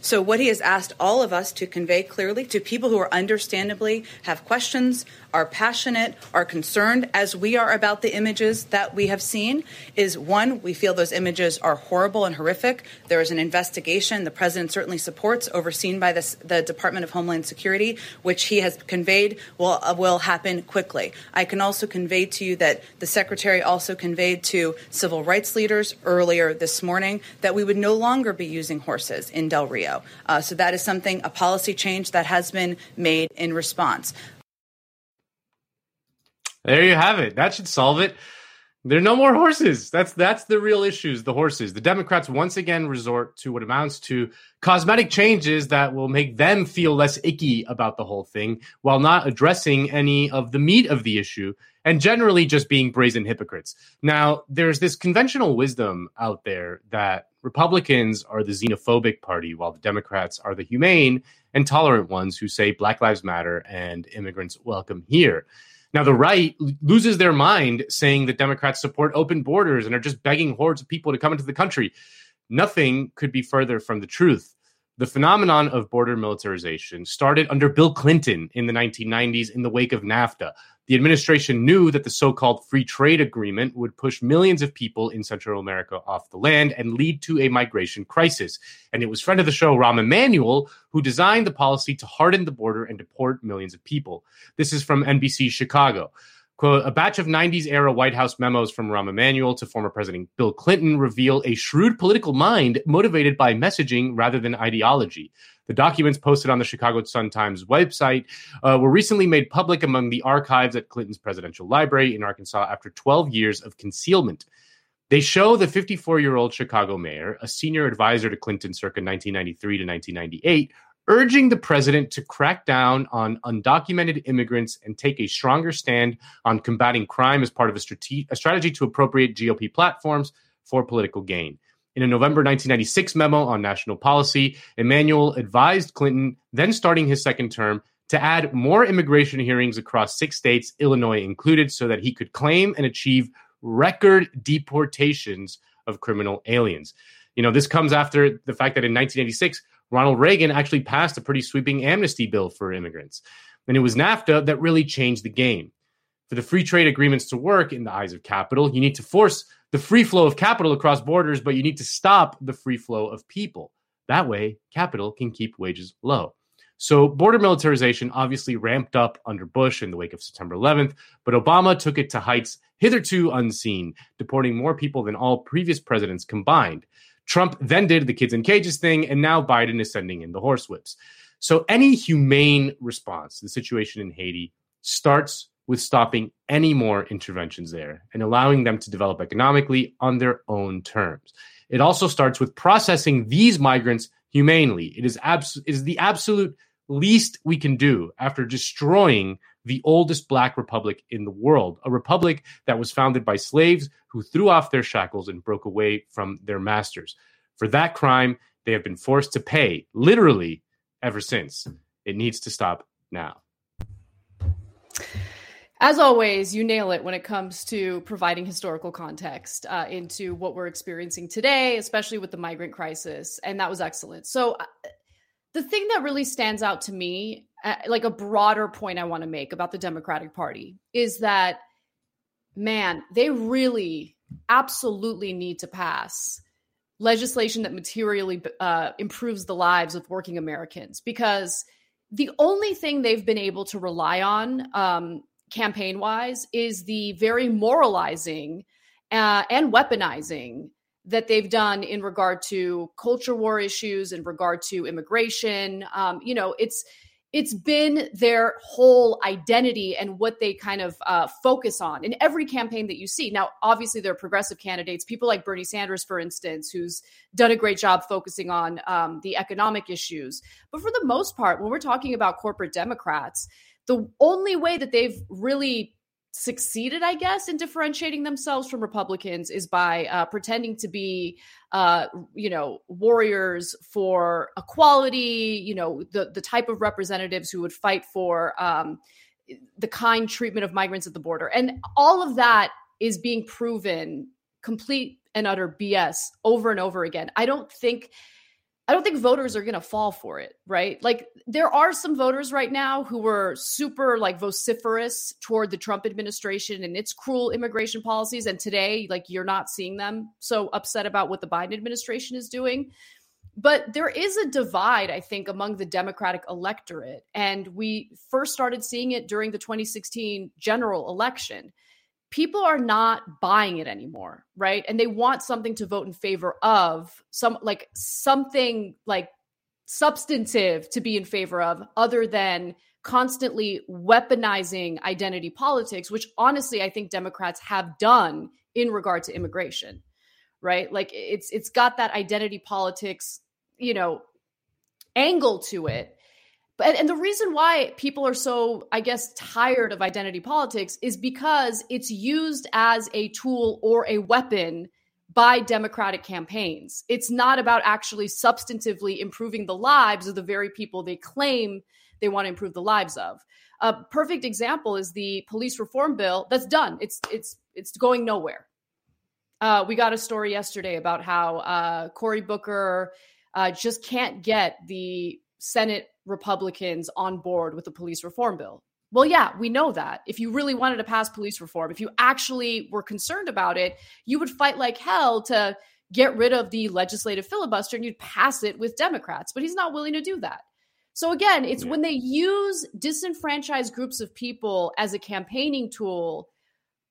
So, what he has asked all of us to convey clearly to people who are understandably have questions, are passionate, are concerned, as we are about the images that we have seen, is one, we feel those images are horrible and horrific. There is an investigation the president certainly supports, overseen by this, the Department of Homeland Security, which he has conveyed will, uh, will happen quickly. I can also convey to you that the secretary also conveyed to civil rights leaders earlier this morning that we would no longer be using horses in Del Rio. Uh, so that is something, a policy change that has been made in response. There you have it. That should solve it. There are no more horses. That's that's the real issues, the horses. The Democrats once again resort to what amounts to cosmetic changes that will make them feel less icky about the whole thing while not addressing any of the meat of the issue and generally just being brazen hypocrites. Now, there's this conventional wisdom out there that Republicans are the xenophobic party while the Democrats are the humane and tolerant ones who say Black Lives Matter and immigrants welcome here. Now, the right loses their mind saying that Democrats support open borders and are just begging hordes of people to come into the country. Nothing could be further from the truth. The phenomenon of border militarization started under Bill Clinton in the 1990s in the wake of NAFTA. The administration knew that the so called free trade agreement would push millions of people in Central America off the land and lead to a migration crisis. And it was friend of the show, Rahm Emanuel, who designed the policy to harden the border and deport millions of people. This is from NBC Chicago. Quote, a batch of 90s era White House memos from Rahm Emanuel to former President Bill Clinton reveal a shrewd political mind motivated by messaging rather than ideology. The documents posted on the Chicago Sun-Times website uh, were recently made public among the archives at Clinton's presidential library in Arkansas after 12 years of concealment. They show the 54 year old Chicago mayor, a senior advisor to Clinton circa 1993 to 1998, urging the president to crack down on undocumented immigrants and take a stronger stand on combating crime as part of a, strate- a strategy to appropriate GOP platforms for political gain. In a November 1996 memo on national policy, Emanuel advised Clinton, then starting his second term, to add more immigration hearings across six states, Illinois included, so that he could claim and achieve record deportations of criminal aliens. You know, this comes after the fact that in 1986, Ronald Reagan actually passed a pretty sweeping amnesty bill for immigrants. And it was NAFTA that really changed the game. For the free trade agreements to work in the eyes of capital, you need to force the free flow of capital across borders, but you need to stop the free flow of people. That way, capital can keep wages low. So, border militarization obviously ramped up under Bush in the wake of September 11th, but Obama took it to heights hitherto unseen, deporting more people than all previous presidents combined. Trump then did the kids in cages thing, and now Biden is sending in the horsewhips. So, any humane response to the situation in Haiti starts with stopping any more interventions there and allowing them to develop economically on their own terms. It also starts with processing these migrants humanely. It is, abs- it is the absolute least we can do after destroying the oldest black republic in the world, a republic that was founded by slaves who threw off their shackles and broke away from their masters. For that crime, they have been forced to pay, literally, ever since. It needs to stop now. As always, you nail it when it comes to providing historical context uh, into what we're experiencing today, especially with the migrant crisis. And that was excellent. So, uh, the thing that really stands out to me, uh, like a broader point I want to make about the Democratic Party, is that, man, they really absolutely need to pass legislation that materially uh, improves the lives of working Americans because the only thing they've been able to rely on um, campaign wise is the very moralizing uh, and weaponizing that they've done in regard to culture war issues in regard to immigration um, you know it's it's been their whole identity and what they kind of uh, focus on in every campaign that you see. Now, obviously, there are progressive candidates, people like Bernie Sanders, for instance, who's done a great job focusing on um, the economic issues. But for the most part, when we're talking about corporate Democrats, the only way that they've really succeeded, I guess, in differentiating themselves from Republicans is by uh, pretending to be, uh, you know, warriors for equality. You know, the the type of representatives who would fight for um, the kind treatment of migrants at the border, and all of that is being proven complete and utter BS over and over again. I don't think I don't think voters are going to fall for it, right? Like there are some voters right now who were super like vociferous toward the Trump administration and its cruel immigration policies and today like you're not seeing them so upset about what the Biden administration is doing. But there is a divide I think among the Democratic electorate and we first started seeing it during the 2016 general election people are not buying it anymore, right? And they want something to vote in favor of, some like something like substantive to be in favor of other than constantly weaponizing identity politics, which honestly I think Democrats have done in regard to immigration. Right? Like it's it's got that identity politics, you know, angle to it but and the reason why people are so i guess tired of identity politics is because it's used as a tool or a weapon by democratic campaigns. It's not about actually substantively improving the lives of the very people they claim they want to improve the lives of. A perfect example is the police reform bill that's done. It's it's it's going nowhere. Uh, we got a story yesterday about how uh, cory booker uh, just can't get the senate Republicans on board with the police reform bill. Well, yeah, we know that. If you really wanted to pass police reform, if you actually were concerned about it, you would fight like hell to get rid of the legislative filibuster and you'd pass it with Democrats. But he's not willing to do that. So again, it's yeah. when they use disenfranchised groups of people as a campaigning tool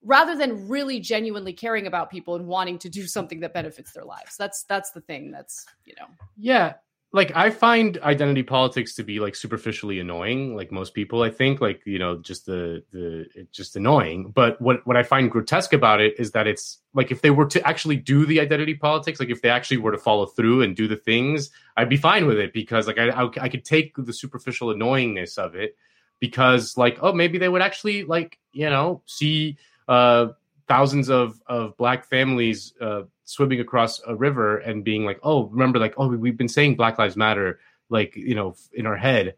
rather than really genuinely caring about people and wanting to do something that benefits their lives. That's that's the thing that's, you know. Yeah, like I find identity politics to be like superficially annoying, like most people. I think, like you know, just the the just annoying. But what what I find grotesque about it is that it's like if they were to actually do the identity politics, like if they actually were to follow through and do the things, I'd be fine with it because like I I, I could take the superficial annoyingness of it because like oh maybe they would actually like you know see uh thousands of of black families uh, swimming across a river and being like, oh, remember, like, oh, we've been saying Black Lives Matter, like, you know, in our head,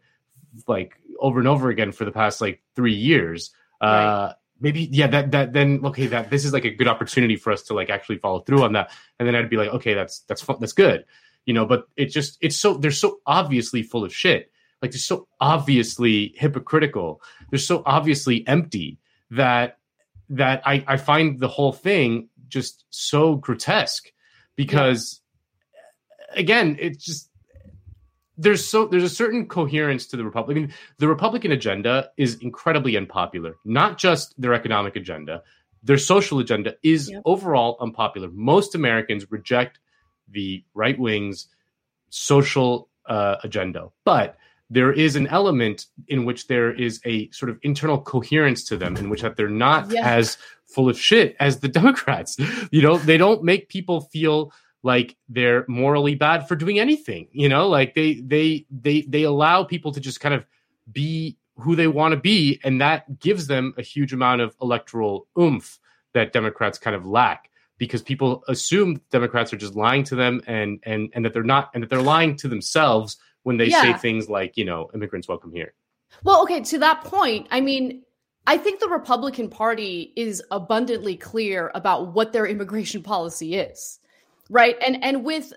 like over and over again for the past like three years. Uh, right. Uh, maybe, yeah, that that then okay, that this is like a good opportunity for us to like actually follow through on that, and then I'd be like, okay, that's that's fun, that's good, you know. But it just it's so they're so obviously full of shit. Like they're so obviously hypocritical. They're so obviously empty that that I, I find the whole thing just so grotesque because yeah. again it's just there's so there's a certain coherence to the republican the republican agenda is incredibly unpopular not just their economic agenda. Their social agenda is overall unpopular. Most americans reject the right wing's social uh, agenda. But there is an element in which there is a sort of internal coherence to them in which that they're not yeah. as full of shit as the (laughs) democrats you know they don't make people feel like they're morally bad for doing anything you know like they they they they allow people to just kind of be who they want to be and that gives them a huge amount of electoral oomph that democrats kind of lack because people assume democrats are just lying to them and and and that they're not and that they're lying to themselves when they yeah. say things like, you know, immigrants welcome here. Well, okay, to that point, I mean, I think the Republican Party is abundantly clear about what their immigration policy is. Right? And and with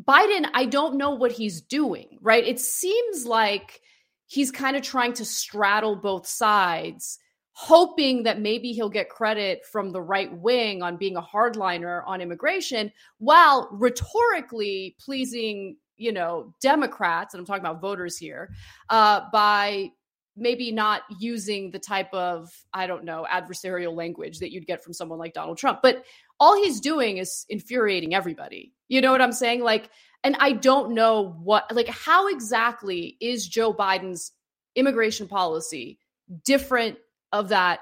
Biden, I don't know what he's doing, right? It seems like he's kind of trying to straddle both sides, hoping that maybe he'll get credit from the right wing on being a hardliner on immigration, while rhetorically pleasing you know, Democrats, and I'm talking about voters here, uh, by maybe not using the type of, I don't know, adversarial language that you'd get from someone like Donald Trump. But all he's doing is infuriating everybody. You know what I'm saying? Like, and I don't know what, like, how exactly is Joe Biden's immigration policy different of that,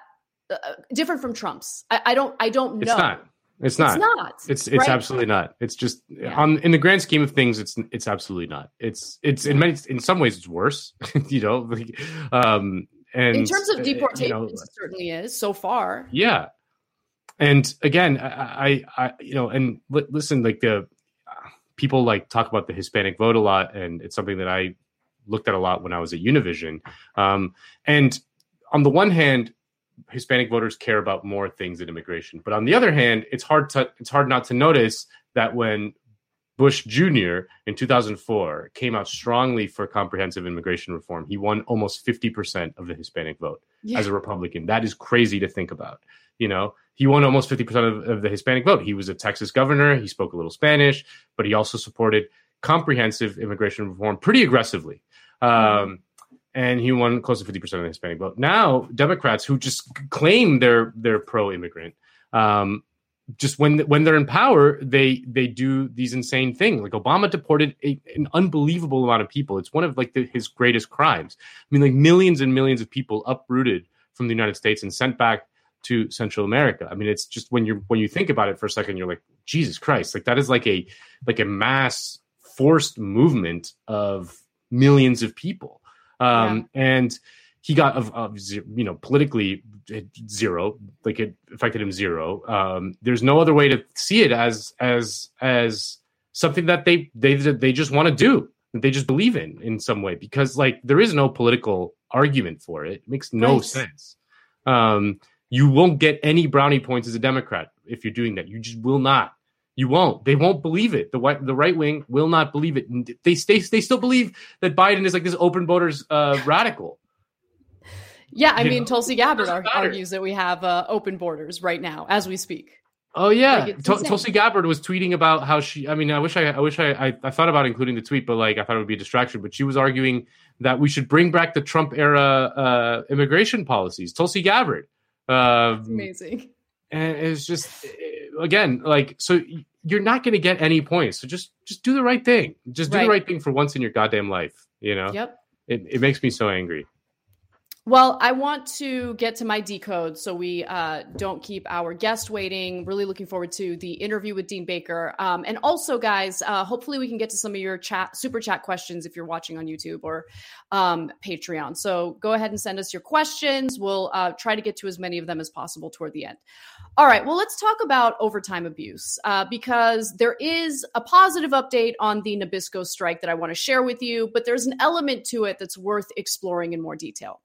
uh, different from Trump's? I, I don't, I don't know. It's not. It's not. It's. It's right? absolutely not. It's just yeah. on in the grand scheme of things, it's it's absolutely not. It's it's in many in some ways it's worse. (laughs) you know, like, um, and in terms of deportation, you know, it certainly is so far. Yeah, and again, I, I, I you know, and li- listen, like the people like talk about the Hispanic vote a lot, and it's something that I looked at a lot when I was at Univision. Um, and on the one hand, Hispanic voters care about more things than immigration. But on the other hand, it's hard to it's hard not to notice that when Bush Jr. in 2004 came out strongly for comprehensive immigration reform. He won almost 50% of the Hispanic vote yeah. as a Republican. That is crazy to think about. You know, he won almost 50% of, of, the Hispanic vote. He was a Texas governor. He spoke a little Spanish, but he also supported comprehensive immigration reform pretty aggressively. Um, and he won close to 50% of the Hispanic vote. Now, Democrats who just claim they're they're pro-immigrant, um, just when when they're in power, they they do these insane things. Like Obama deported a, an unbelievable amount of people. It's one of like the, his greatest crimes. I mean, like millions and millions of people uprooted from the United States and sent back to Central America. I mean, it's just when you when you think about it for a second, you're like, Jesus Christ, like that is like a like a mass forced movement of millions of people. Um, yeah. And he got of, of you know politically zero, like it affected him zero. Um, there's no other way to see it as as as something that they they they just want to do. They just believe in in some way because like there is no political argument for it. It makes no right. sense. Um, you won't get any brownie points as a Democrat if you're doing that. You just will not. You won't. They won't believe it. The white, the right wing will not believe it. They stay. They still believe that Biden is like this open borders uh, radical. Yeah, I you mean, know? Tulsi Gabbard argues that we have uh, open borders right now as we speak. Oh yeah, like Tulsi Gabbard was tweeting about how she. I mean, I wish I, I wish I, I, I, thought about including the tweet, but like I thought it would be a distraction. But she was arguing that we should bring back the Trump era uh, immigration policies. Tulsi Gabbard, uh, amazing. And it's just again like so you're not going to get any points. So just just do the right thing. Just do right. the right thing for once in your goddamn life. You know. Yep. It it makes me so angry. Well, I want to get to my decode so we uh, don't keep our guest waiting. Really looking forward to the interview with Dean Baker. Um, and also, guys, uh, hopefully we can get to some of your chat, super chat questions if you're watching on YouTube or um, Patreon. So go ahead and send us your questions. We'll uh, try to get to as many of them as possible toward the end. All right, well, let's talk about overtime abuse uh, because there is a positive update on the Nabisco strike that I want to share with you, but there's an element to it that's worth exploring in more detail.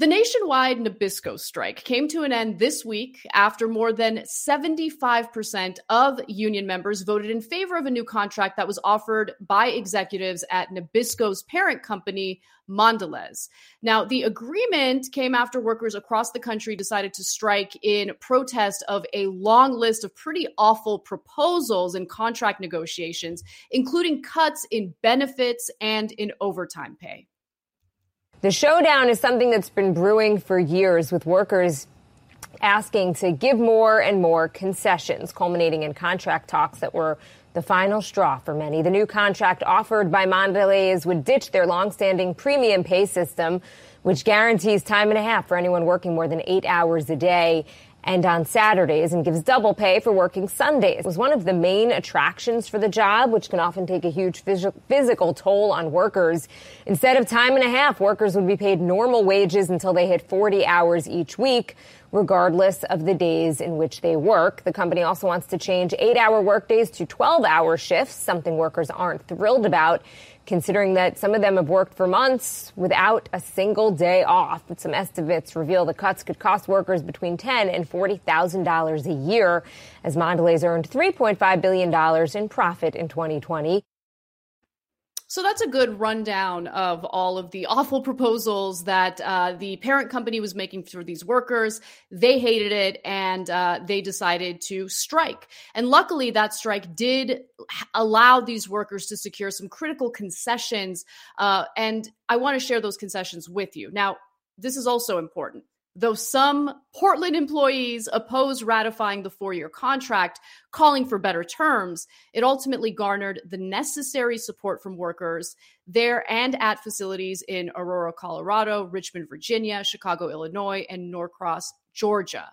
The nationwide Nabisco strike came to an end this week after more than 75% of union members voted in favor of a new contract that was offered by executives at Nabisco's parent company, Mondelez. Now, the agreement came after workers across the country decided to strike in protest of a long list of pretty awful proposals in contract negotiations, including cuts in benefits and in overtime pay. The showdown is something that's been brewing for years with workers asking to give more and more concessions, culminating in contract talks that were the final straw for many. The new contract offered by Mondelez would ditch their longstanding premium pay system, which guarantees time and a half for anyone working more than eight hours a day and on Saturdays and gives double pay for working Sundays. It was one of the main attractions for the job, which can often take a huge phys- physical toll on workers. Instead of time and a half, workers would be paid normal wages until they hit 40 hours each week, regardless of the days in which they work. The company also wants to change eight hour workdays to 12 hour shifts, something workers aren't thrilled about considering that some of them have worked for months without a single day off. But some estimates reveal the cuts could cost workers between ten and forty thousand dollars a year, as Mondelez earned three point five billion dollars in profit in 2020. So that's a good rundown of all of the awful proposals that uh, the parent company was making for these workers. They hated it and uh, they decided to strike. And luckily, that strike did allow these workers to secure some critical concessions. Uh, and I want to share those concessions with you. Now, this is also important. Though some Portland employees opposed ratifying the four year contract, calling for better terms, it ultimately garnered the necessary support from workers there and at facilities in Aurora, Colorado, Richmond, Virginia, Chicago, Illinois, and Norcross, Georgia.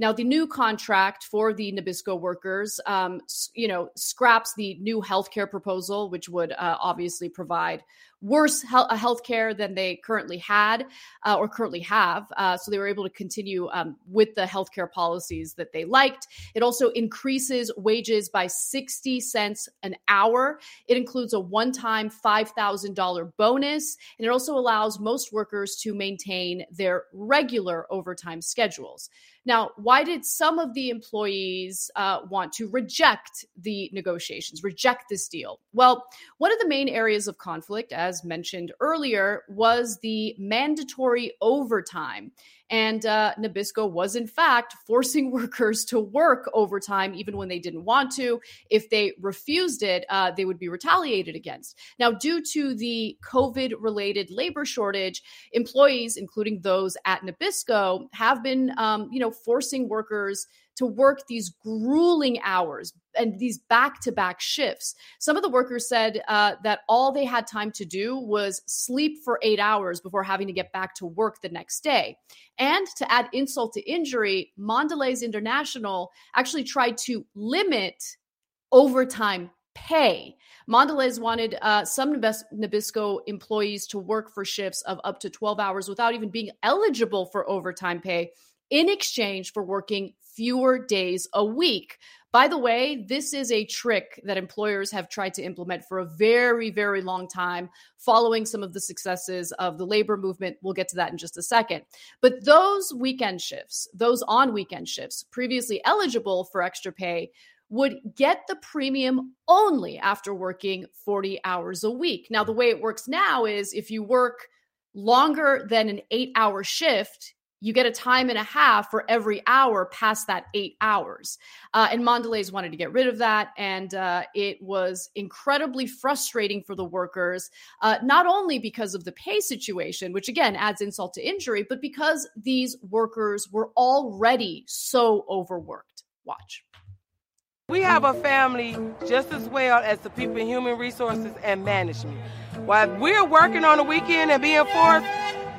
Now, the new contract for the Nabisco workers, um, you know, scraps the new healthcare proposal, which would uh, obviously provide worse health care than they currently had uh, or currently have. Uh, so they were able to continue um, with the healthcare policies that they liked. It also increases wages by 60 cents an hour. It includes a one time $5,000 bonus. And it also allows most workers to maintain their regular overtime schedules. Now, why did some of the employees uh, want to reject the negotiations, reject this deal? Well, one of the main areas of conflict, as mentioned earlier, was the mandatory overtime. And uh, Nabisco was, in fact, forcing (laughs) workers to work overtime even when they didn't want to. If they refused it, uh, they would be retaliated against. Now, due to the COVID related labor shortage, employees, including those at Nabisco, have been, um, you know, forcing workers to work these grueling hours and these back to back shifts. Some of the workers said uh, that all they had time to do was sleep for eight hours before having to get back to work the next day. And to add insult to injury, Mondelez International actually tried to limit overtime pay. Mondelez wanted uh, some Nabisco employees to work for shifts of up to 12 hours without even being eligible for overtime pay in exchange for working fewer days a week. By the way, this is a trick that employers have tried to implement for a very, very long time, following some of the successes of the labor movement. We'll get to that in just a second. But those weekend shifts, those on weekend shifts, previously eligible for extra pay, would get the premium only after working 40 hours a week. Now, the way it works now is if you work longer than an eight hour shift, you get a time and a half for every hour past that eight hours. Uh, and Mondelez wanted to get rid of that. And uh, it was incredibly frustrating for the workers, uh, not only because of the pay situation, which again adds insult to injury, but because these workers were already so overworked. Watch. We have a family just as well as the people in human resources and management. While we're working on the weekend and being forced,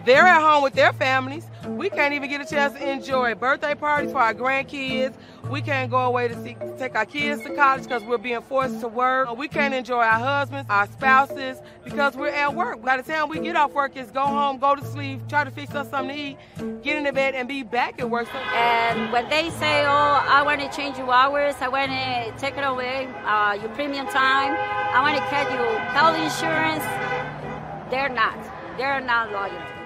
they're at home with their families. We can't even get a chance to enjoy birthday parties for our grandkids. We can't go away to see, take our kids to college because we're being forced to work. We can't enjoy our husbands, our spouses because we're at work. By the time we get off work, it's go home, go to sleep, try to fix us something to eat, get in the bed, and be back at work. And when they say, "Oh, I want to change your hours, I want to take it away, uh, your premium time, I want to cut your health insurance," they're not. They're not loyal.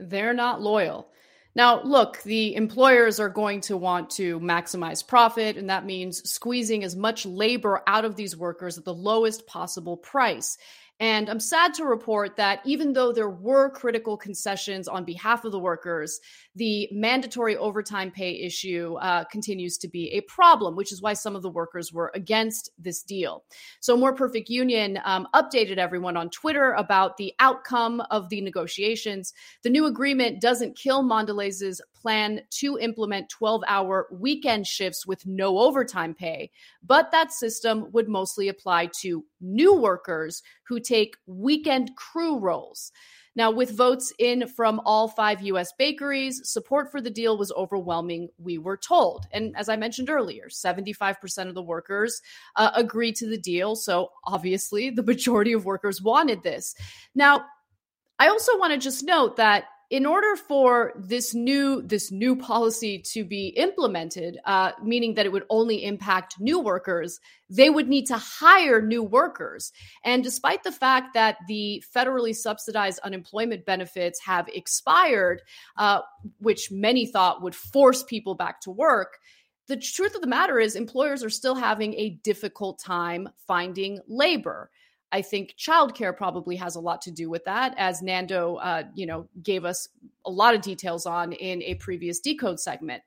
They're not loyal. Now, look, the employers are going to want to maximize profit, and that means squeezing as much labor out of these workers at the lowest possible price. And I'm sad to report that even though there were critical concessions on behalf of the workers, the mandatory overtime pay issue uh, continues to be a problem, which is why some of the workers were against this deal. So, More Perfect Union um, updated everyone on Twitter about the outcome of the negotiations. The new agreement doesn't kill Mondelez's plan to implement 12 hour weekend shifts with no overtime pay, but that system would mostly apply to new workers who take weekend crew roles. Now, with votes in from all five US bakeries, support for the deal was overwhelming, we were told. And as I mentioned earlier, 75% of the workers uh, agreed to the deal. So obviously, the majority of workers wanted this. Now, I also want to just note that in order for this new this new policy to be implemented, uh, meaning that it would only impact new workers, they would need to hire new workers. And despite the fact that the federally subsidized unemployment benefits have expired, uh, which many thought would force people back to work, the truth of the matter is employers are still having a difficult time finding labor. I think childcare probably has a lot to do with that, as Nando, uh, you know, gave us a lot of details on in a previous decode segment.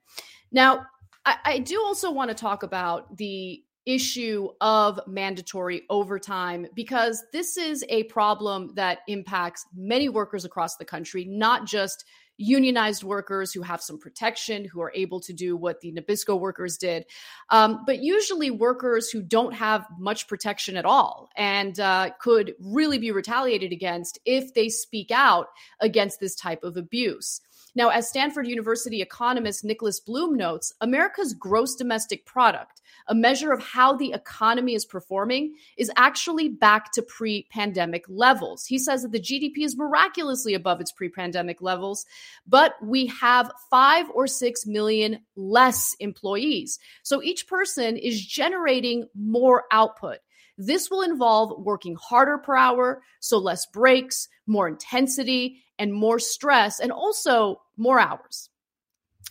Now, I, I do also want to talk about the issue of mandatory overtime because this is a problem that impacts many workers across the country, not just unionized workers who have some protection, who are able to do what the Nabisco workers did, um, but usually workers who don't have much protection at all and uh, could really be retaliated against if they speak out against this type of abuse. Now, as Stanford University economist Nicholas Bloom notes, America's gross domestic product, a measure of how the economy is performing, is actually back to pre pandemic levels. He says that the GDP is miraculously above its pre pandemic levels, but we have five or six million less employees. So each person is generating more output. This will involve working harder per hour, so less breaks, more intensity, and more stress, and also more hours.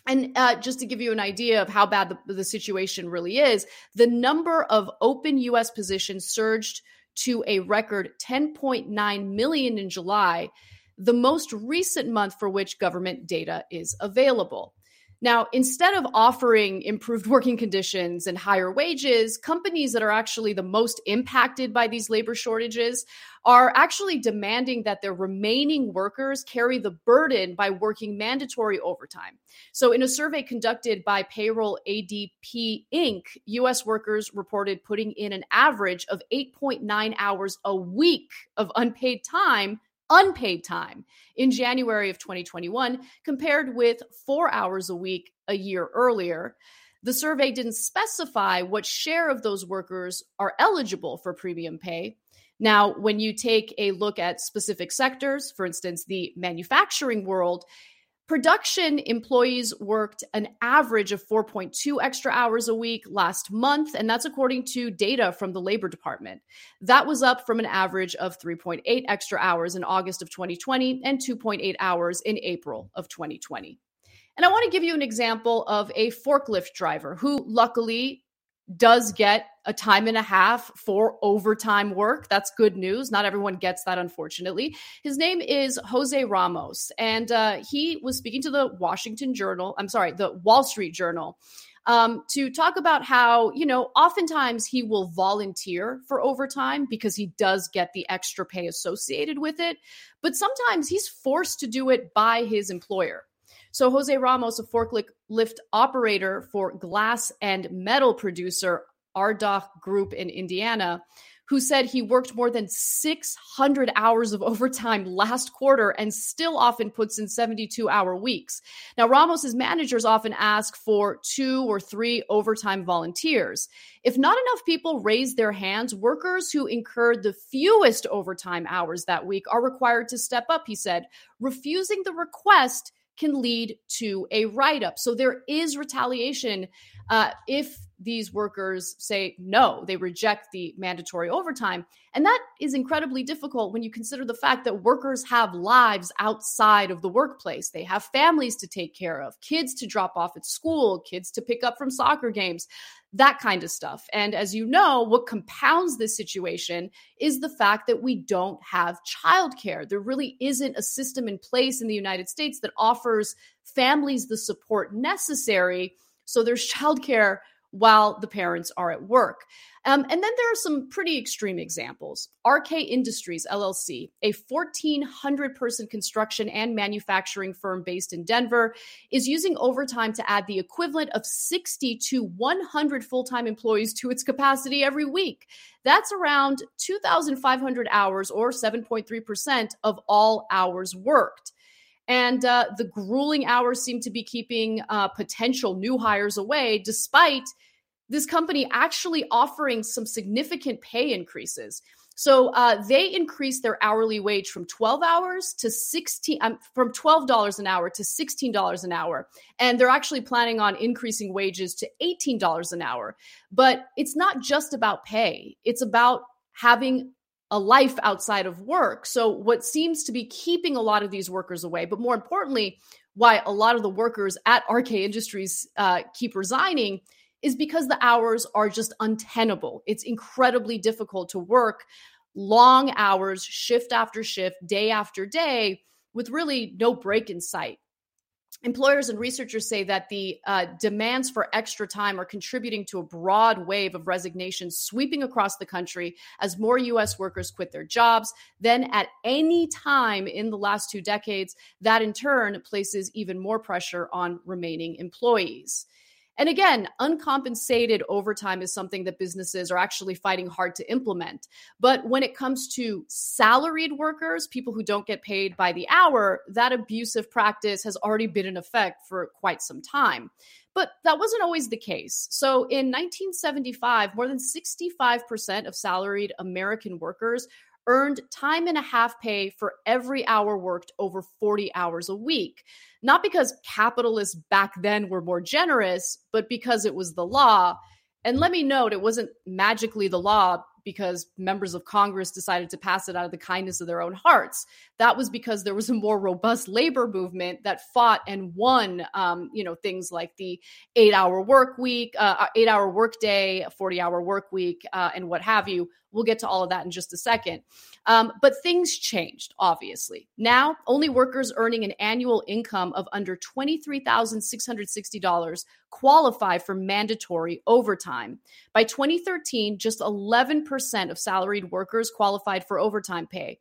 And uh, just to give you an idea of how bad the, the situation really is, the number of open US positions surged to a record 10.9 million in July, the most recent month for which government data is available. Now, instead of offering improved working conditions and higher wages, companies that are actually the most impacted by these labor shortages are actually demanding that their remaining workers carry the burden by working mandatory overtime. So, in a survey conducted by Payroll ADP Inc., US workers reported putting in an average of 8.9 hours a week of unpaid time unpaid time in January of 2021, compared with four hours a week a year earlier. The survey didn't specify what share of those workers are eligible for premium pay. Now, when you take a look at specific sectors, for instance, the manufacturing world, Production employees worked an average of 4.2 extra hours a week last month, and that's according to data from the Labor Department. That was up from an average of 3.8 extra hours in August of 2020 and 2.8 hours in April of 2020. And I want to give you an example of a forklift driver who luckily does get a time and a half for overtime work. That's good news. Not everyone gets that, unfortunately. His name is Jose Ramos, and uh, he was speaking to the Washington Journal. I'm sorry, the Wall Street Journal. Um, to talk about how, you know, oftentimes he will volunteer for overtime because he does get the extra pay associated with it. But sometimes he's forced to do it by his employer. So Jose Ramos, a forklift operator for glass and metal producer Ardagh Group in Indiana, who said he worked more than 600 hours of overtime last quarter and still often puts in 72 hour weeks. Now, Ramos's managers often ask for two or three overtime volunteers. If not enough people raise their hands, workers who incurred the fewest overtime hours that week are required to step up, he said. Refusing the request can lead to a write up. So there is retaliation uh, if these workers say no, they reject the mandatory overtime. And that is incredibly difficult when you consider the fact that workers have lives outside of the workplace. They have families to take care of, kids to drop off at school, kids to pick up from soccer games, that kind of stuff. And as you know, what compounds this situation is the fact that we don't have childcare. There really isn't a system in place in the United States that offers families the support necessary. So there's (laughs) childcare while the parents are at work. Um, and then there are some pretty extreme examples. RK Industries LLC, a 1,400 person construction and manufacturing firm based in Denver, is using overtime to add the equivalent of 60 to 100 full time employees to its capacity every week. That's around 2,500 hours or 7.3% of all hours worked. And uh, the grueling hours seem to be keeping uh, potential new hires away, despite this company actually offering some significant pay increases. So uh, they increased their hourly wage from 12 hours to 16, um, from $12 an hour to $16 an hour. And they're actually planning on increasing wages to $18 an hour. But it's not just about pay, it's about having a life outside of work. So, what seems to be keeping a lot of these workers away, but more importantly, why a lot of the workers at RK Industries uh, keep resigning is because the hours are just untenable. It's incredibly difficult to work long hours, shift after shift, day after day, with really no break in sight. Employers and researchers say that the uh, demands for extra time are contributing to a broad wave of resignations sweeping across the country as more U.S. workers quit their jobs than at any time in the last two decades. That in turn places even more pressure on remaining employees. And again, uncompensated overtime is something that businesses are actually fighting hard to implement. But when it comes to salaried workers, people who don't get paid by the hour, that abusive practice has already been in effect for quite some time. But that wasn't always the case. So in 1975, more than 65% of salaried American workers earned time and a half pay for every hour worked over 40 hours a week. Not because capitalists back then were more generous, but because it was the law. And let me note, it wasn't magically the law because members of Congress decided to pass it out of the kindness of their own hearts. That was because there was a more robust labor movement that fought and won, um, you know, things like the eight-hour work week, uh, uh eight-hour work day, forty-hour work week, uh, and what have you. We'll get to all of that in just a second. Um, but things changed, obviously. Now, only workers earning an annual income of under $23,660 qualify for mandatory overtime. By 2013, just 11% of salaried workers qualified for overtime pay.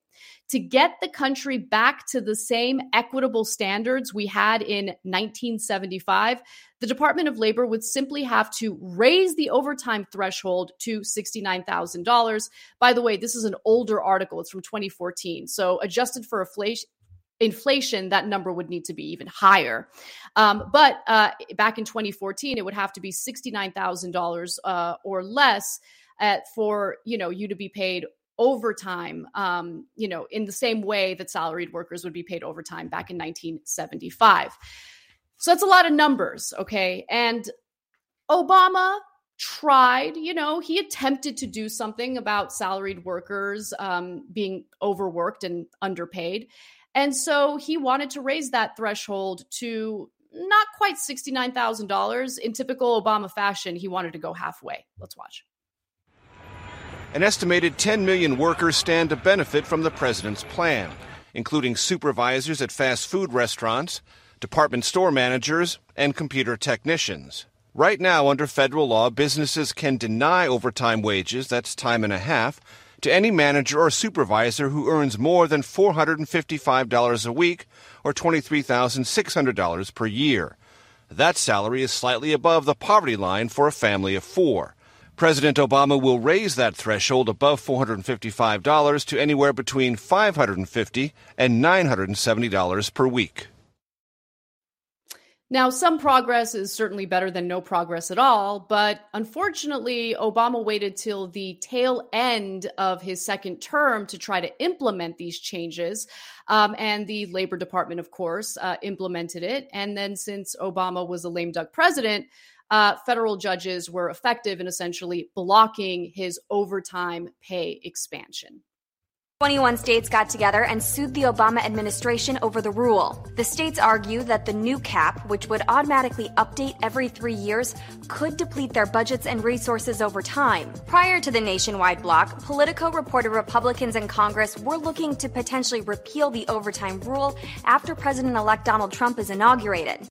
To get the country back to the same equitable standards we had in 1975, the Department of Labor would simply have to raise the overtime threshold to $69,000. By the way, this is an older article, it's from 2014. So, adjusted for inflation, inflation, that number would need to be even higher. Um, but uh, back in 2014, it would have to be $69,000 uh, or less at, for you know you to be paid overtime, um, you know, in the same way that salaried workers would be paid overtime back in 1975. So that's a lot of numbers, okay? And Obama tried, you know, he attempted to do something about salaried workers um, being overworked and underpaid. And so he wanted to raise that threshold to not quite $69,000. In typical Obama fashion, he wanted to go halfway. Let's watch. An estimated 10 million workers stand to benefit from the president's plan, including supervisors at fast food restaurants, department store managers, and computer technicians. Right now, under federal law, businesses can deny overtime wages, that's time and a half, to any manager or supervisor who earns more than $455 a week or $23,600 per year. That salary is slightly above the poverty line for a family of four. President Obama will raise that threshold above $455 to anywhere between $550 and $970 per week. Now, some progress is certainly better than no progress at all, but unfortunately, Obama waited till the tail end of his second term to try to implement these changes. Um, and the Labor Department, of course, uh, implemented it. And then, since Obama was a lame duck president, uh, federal judges were effective in essentially blocking his overtime pay expansion. 21 states got together and sued the Obama administration over the rule. The states argue that the new cap, which would automatically update every three years, could deplete their budgets and resources over time. Prior to the nationwide block, Politico reported Republicans in Congress were looking to potentially repeal the overtime rule after President elect Donald Trump is inaugurated.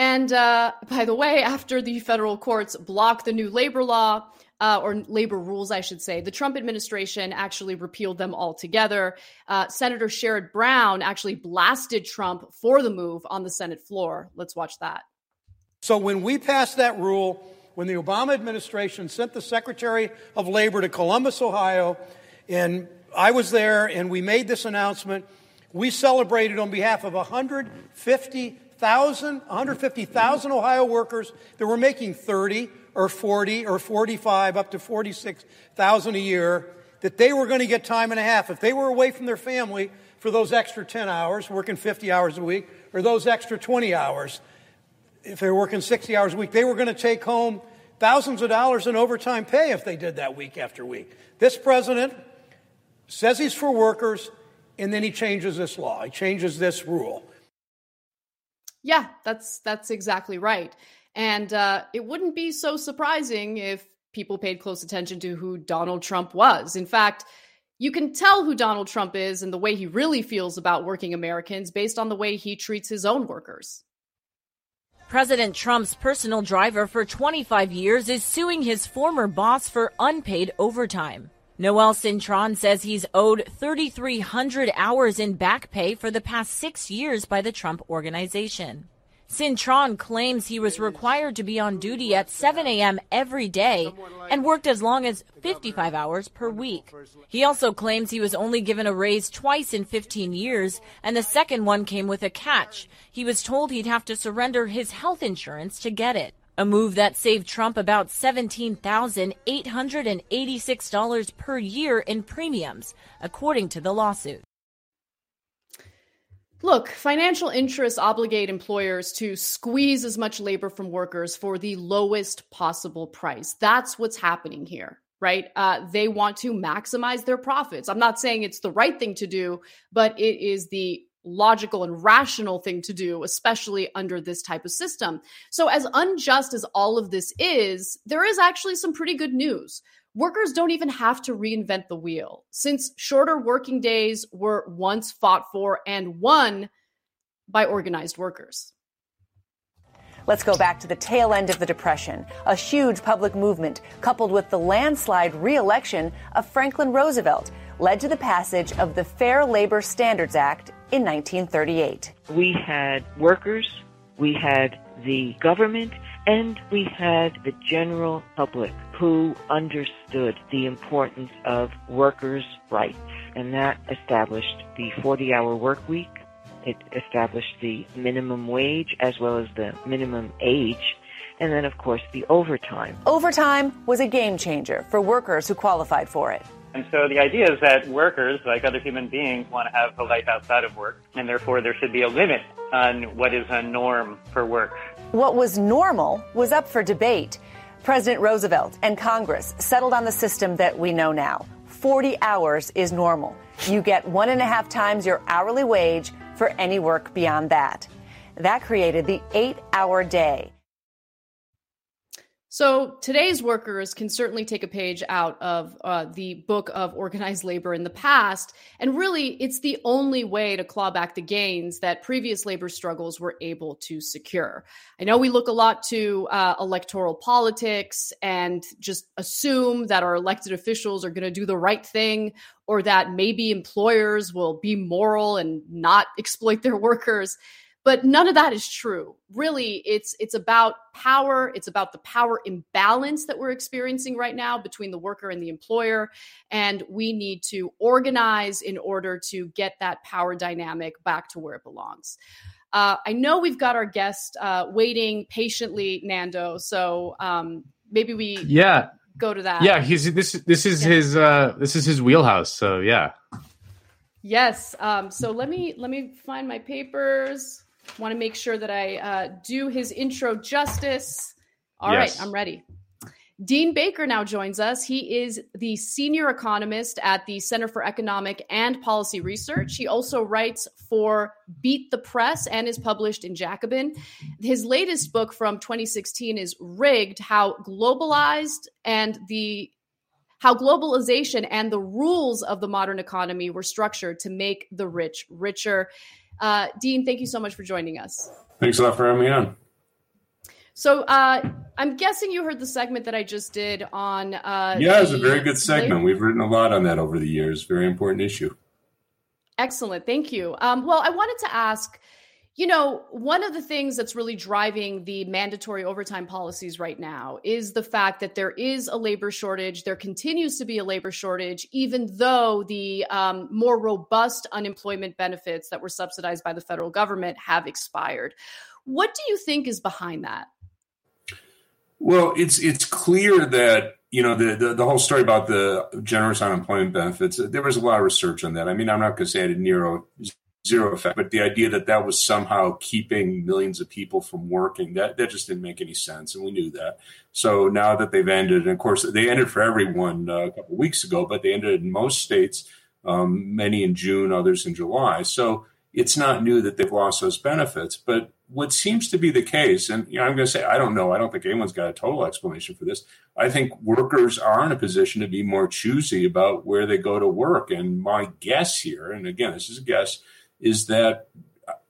And uh, by the way, after the federal courts blocked the new labor law, uh, or labor rules, I should say, the Trump administration actually repealed them altogether. Uh, Senator Sherrod Brown actually blasted Trump for the move on the Senate floor. Let's watch that. So when we passed that rule, when the Obama administration sent the Secretary of Labor to Columbus, Ohio, and I was there and we made this announcement, we celebrated on behalf of 150 150,000, 150,000 Ohio workers that were making 30 or 40 or 45 up to 46,000 a year that they were going to get time and a half. If they were away from their family for those extra 10 hours, working 50 hours a week, or those extra 20 hours, if they were working 60 hours a week, they were going to take home thousands of dollars in overtime pay if they did that week after week. This president says he's for workers, and then he changes this law. He changes this rule. Yeah, that's that's exactly right. And uh, it wouldn't be so surprising if people paid close attention to who Donald Trump was. In fact, you can tell who Donald Trump is and the way he really feels about working Americans based on the way he treats his own workers. President Trump's personal driver for 25 years is suing his former boss for unpaid overtime. Noel Cintron says he's owed 3,300 hours in back pay for the past six years by the Trump organization. Cintron claims he was required to be on duty at 7 a.m. every day and worked as long as 55 hours per week. He also claims he was only given a raise twice in 15 years, and the second one came with a catch. He was told he'd have to surrender his health insurance to get it. A move that saved Trump about $17,886 per year in premiums, according to the lawsuit. Look, financial interests obligate employers to squeeze as much labor from workers for the lowest possible price. That's what's happening here, right? Uh, they want to maximize their profits. I'm not saying it's the right thing to do, but it is the logical and rational thing to do, especially under this type of system. So, as unjust as all of this is, there is actually some pretty good news workers don't even have to reinvent the wheel since shorter working days were once fought for and won by organized workers. Let's go back to the tail end of the Depression, a huge public movement coupled with the landslide reelection of Franklin Roosevelt led to the passage of the Fair Labor Standards Act in 1938. We had workers, we had the government, and we had the general public who understood the importance of workers' rights. And that established the 40 hour work week. It established the minimum wage as well as the minimum age. And then, of course, the overtime. Overtime was a game changer for workers who qualified for it. And so the idea is that workers, like other human beings, want to have a life outside of work, and therefore there should be a limit on what is a norm for work. What was normal was up for debate. President Roosevelt and Congress settled on the system that we know now. 40 hours is normal. You get one and a half times your hourly wage for any work beyond that. That created the eight hour day. So today's workers can certainly take a page out of uh, the book of organized labor in the past. And really, it's the only way to claw back the gains that previous labor struggles were able to secure. I know we look a lot to uh, electoral politics and just assume that our elected officials are going to do the right thing or that maybe employers will be moral and not exploit their workers but none of that is true. Really it's it's about power. It's about the power imbalance that we're experiencing right now between the worker and the employer. And we need to organize in order to get that power dynamic back to where it belongs. Uh, i know we've got our guest uh, waiting patiently nando. So um, maybe we yeah. go to that. Yeah he's this this is yeah. his uh this is his wheelhouse. So yeah. Yes. Um, so let me let me find my papers want to make sure that I uh, do his intro justice. All yes. right, I'm ready. Dean Baker now joins us. He is the senior economist at the Center for Economic and Policy Research. He also writes for Beat the Press and is published in Jacobin. His latest book from 2016 is Rigged How Globalized and the how globalization and the rules of the modern economy were structured to make the rich richer. Uh, Dean, thank you so much for joining us. Thanks a lot for having me on. So uh, I'm guessing you heard the segment that I just did on. Uh, yeah, it's a very good segment. We've written a lot on that over the years. Very important issue. Excellent. Thank you. Um, well, I wanted to ask you know, one of the things that's really driving the mandatory overtime policies right now is the fact that there is a labor shortage. There continues to be a labor shortage, even though the um, more robust unemployment benefits that were subsidized by the federal government have expired. What do you think is behind that? Well, it's it's clear that you know the, the, the whole story about the generous unemployment benefits. There was a lot of research on that. I mean, I'm not going to say I did zero zero effect. But the idea that that was somehow keeping millions of people from working, that, that just didn't make any sense. And we knew that. So now that they've ended, and of course, they ended for everyone uh, a couple weeks ago, but they ended in most states, um, many in June, others in July. So it's not new that they've lost those benefits. But what seems to be the case, and you know, I'm going to say, I don't know. I don't think anyone's got a total explanation for this. I think workers are in a position to be more choosy about where they go to work. And my guess here, and again, this is a guess, is that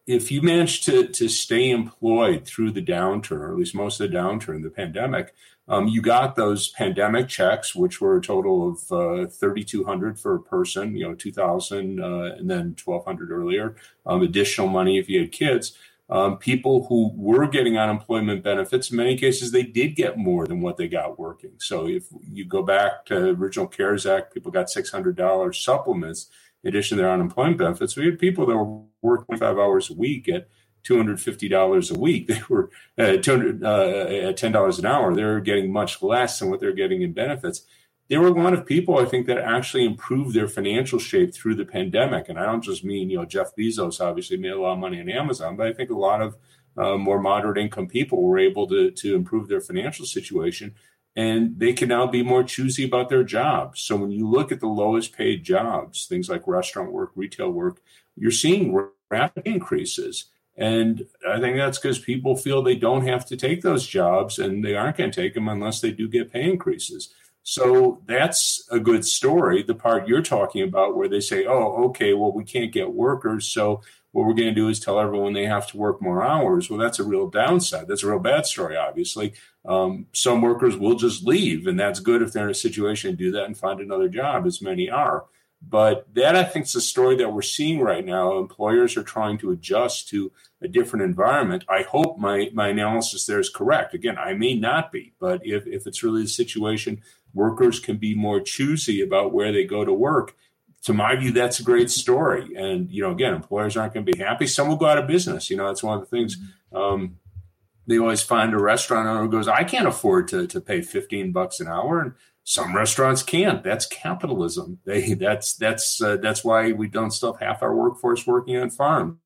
if you manage to to stay employed through the downturn, or at least most of the downturn, the pandemic, um, you got those pandemic checks, which were a total of uh, thirty two hundred for a person, you know, two thousand, uh, and then twelve hundred earlier. Um, additional money if you had kids. um, people who were getting unemployment benefits, in many cases, they did get more than what they got working. So if you go back to original CARES Act, people got $600 supplements in addition to their unemployment benefits. We had people that were working five hours a week at $250 a week. (laughs) They were uh, 200, uh, at $10 an hour. They're getting much less than what they're getting in benefits. There were a lot of people, I think, that actually improved their financial shape through the pandemic. And I don't just mean, you know, Jeff Bezos obviously made a lot of money in Amazon, but I think a lot of uh, more moderate income people were able to, to improve their financial situation and they can now be more choosy about their jobs. So when you look at the lowest paid jobs, things like restaurant work, retail work, you're seeing rapid increases. And I think that's because people feel they don't have to take those jobs and they aren't going to take them unless they do get pay increases. So that's a good story. The part you're talking about where they say, oh, okay, well, we can't get workers. So what we're going to do is tell everyone they have to work more hours. Well, that's a real downside. That's a real bad story, obviously. Um, some workers will just leave, and that's good if they're in a situation to do that and find another job, as many are. But that, I think, is a story that we're seeing right now. Employers are trying to adjust to a different environment. I hope my, my analysis there is correct. Again, I may not be, but if, if it's really the situation, workers can be more choosy about where they go to work to my view, that's a great story. And, you know, again, employers aren't going to be happy. Some will go out of business. You know, that's one of the things. Um, they always find a restaurant owner who goes, I can't afford to, to pay 15 bucks an hour. And some restaurants can't. That's capitalism. (laughs) They, that's, that's, uh, that's why we don't still have half our workforce working on farms.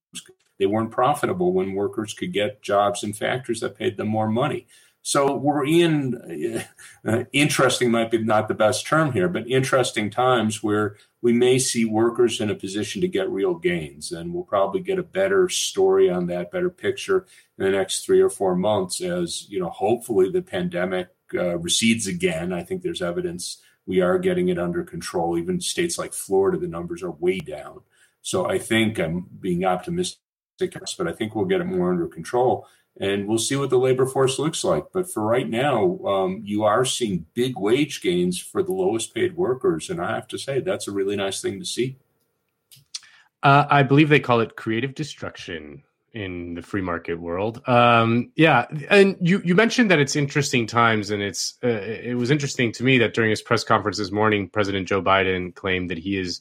They weren't profitable when workers could get jobs in factories that paid them more money. So we're in uh, interesting, might be not the best term here, but interesting times where we may see workers in a position to get real gains. And we'll probably get a better story on that, better picture in the next three or four months as, you know, hopefully the pandemic uh, recedes again. I think there's evidence we are getting it under control. Even states like Florida, the numbers are way down. So I think I'm being optimistic, but I think we'll get it more under control and we'll see what the labor force looks like. But for right now, um, you are seeing big wage gains for the lowest paid workers, and I have to say that's a really nice thing to see. Uh, I believe they call it creative destruction in the free market world. Um, yeah, and you you mentioned that it's interesting times, and it's uh, it was interesting to me that during his press conference this morning, President Joe Biden claimed that he is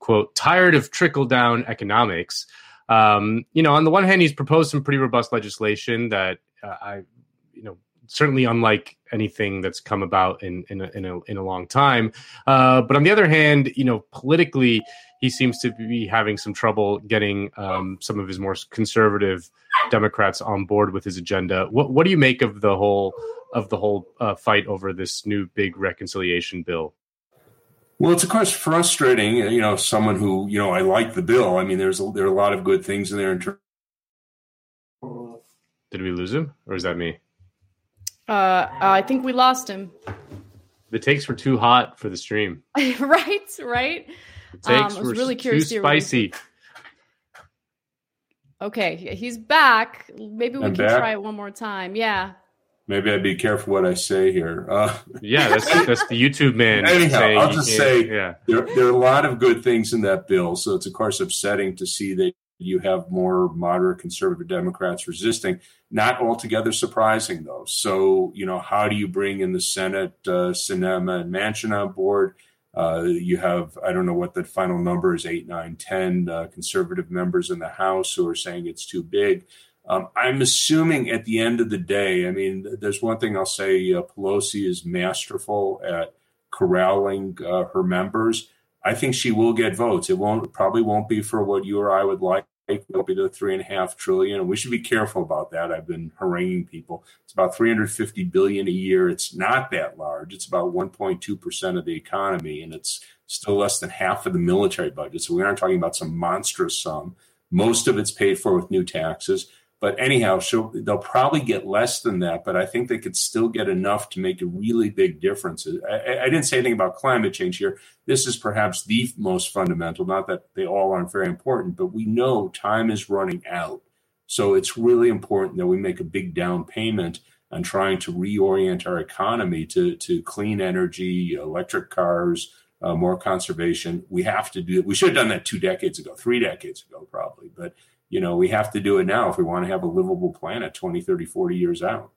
quote tired of trickle down economics. Um, you know, on the one hand, he's proposed some pretty robust legislation that uh, I, you know, certainly unlike anything that's come about in in a, in a, in a long time. Uh, but on the other hand, you know, politically, he seems to be having some trouble getting um, some of his more conservative Democrats on board with his agenda. What what do you make of the whole of the whole uh, fight over this new big reconciliation bill? Well, it's of course frustrating. You know, someone who you know I like the bill. I mean, there's a, there are a lot of good things in there. In terms. Did we lose him, or is that me? Uh, I think we lost him. The takes were too hot for the stream. (laughs) right, right. The takes um, I was were really curious too spicy. Okay, he's back. Maybe we I'm can back. try it one more time. Yeah maybe I'd be careful what I say here. Uh, yeah, that's (laughs) that's the YouTube man. Anyhow, I'll just say yeah. there, there are a lot of good things in that bill. So it's of course upsetting to see that you have more moderate conservative Democrats resisting. Not altogether surprising though. So you know, how do you bring in the Senate, uh, Sinema, and Manchin on board? Uh, you have I don't know what the final number is eight, nine, ten uh, conservative members in the House who are saying it's too big. Um, I'm assuming at the end of the day, I mean, there's one thing I'll say uh, Pelosi is masterful at corralling uh, her members. I think she will get votes. It won't probably won't be for what you or I would like. It'll be the three and a half trillion, and we should be careful about that. I've been haranguing people. It's about 350 billion a year. It's not that large. It's about 1.2 percent of the economy, and it's still less than half of the military budget. So we aren't talking about some monstrous sum. Most of it's paid for with new taxes. But anyhow, they'll probably get less than that, but I think they could still get enough to make a really big difference. I, I, didn't say anything about climate change here. This is perhaps the most fundamental, not that they all aren't very important, but we know time is running out. So it's really important that we make a big down payment on trying to reorient our economy to, to clean energy, electric cars, uh, more conservation. We have to do it. We should have done that two decades ago, three decades ago, probably. But, you know, we have to do it now if we want to have a livable planet 20, 30, 40 years out.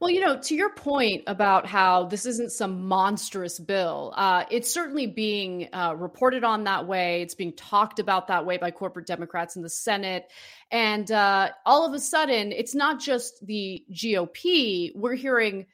Well, you know, to your point about how this isn't some monstrous bill, uh, it's certainly being uh, reported on that way. It's being talked about that way by corporate Democrats in the Senate. And uh, all of a sudden, it's not just the GOP. We're hearing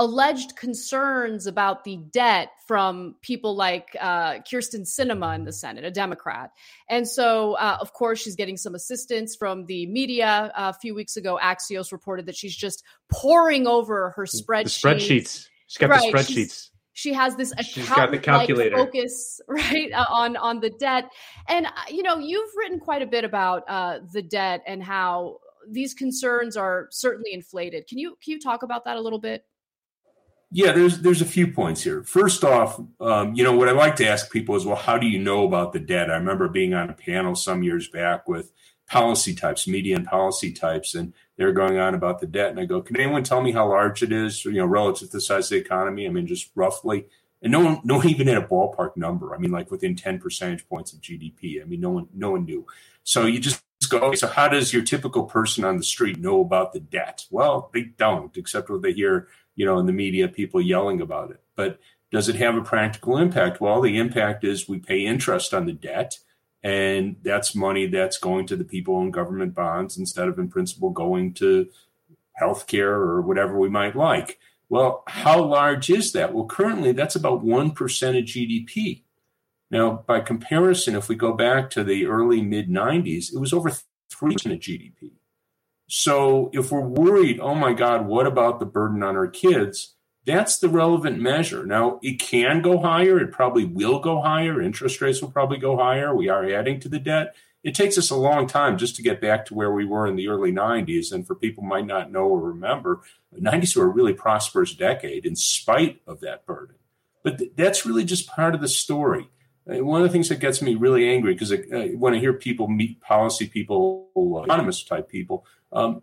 alleged concerns about the debt from people like uh, Kyrsten Sinema in the Senate, a Democrat. And so, uh, of course, she's getting some assistance from the media. Uh, a few weeks ago, Axios reported that she's just pouring over her spreadsheets. The spreadsheets. She's got right. the spreadsheets. she has this account calculator focus (laughs) right uh, on on the debt, and uh, you know you've written quite a bit about uh, the debt and how these concerns are certainly inflated. Can you can you talk about that a little bit? Yeah, there's there's a few points here. First off, um, you know what I like to ask people is, well, how do you know about the debt? I remember being on a panel some years back with policy types, media and policy types, and they're going on about the debt. And I go, can anyone tell me how large it is, you know, relative to the size of the economy? I mean, just roughly. And no one, no one even had a ballpark number. I mean, like within 10 percentage points of GDP. I mean, no one, no one knew. So you just go, so how does your typical person on the street know about the debt? Well, they don't, except what they hear you know, in the media, people yelling about it. But does it have a practical impact? Well, the impact is we pay interest on the debt, and that's money that's going to the people in government bonds instead of, in principle, going to healthcare or whatever we might like. Well, how large is that? Well, currently that's about 1% of GDP. Now, by comparison, if we go back to the early mid 90s, it was over 3% of GDP. So if we're worried, oh my God, what about the burden on our kids? That's the relevant measure. Now, it can go higher. It probably will go higher. Interest rates will probably go higher. We are adding to the debt. It takes us a long time just to get back to where we were in the early 90s. And for people might not know or remember, the 90s were a really prosperous decade in spite of that burden. But th- that's really just part of the story. Uh, one of the things that gets me really angry because uh, when I hear people meet policy people, economist type people, um,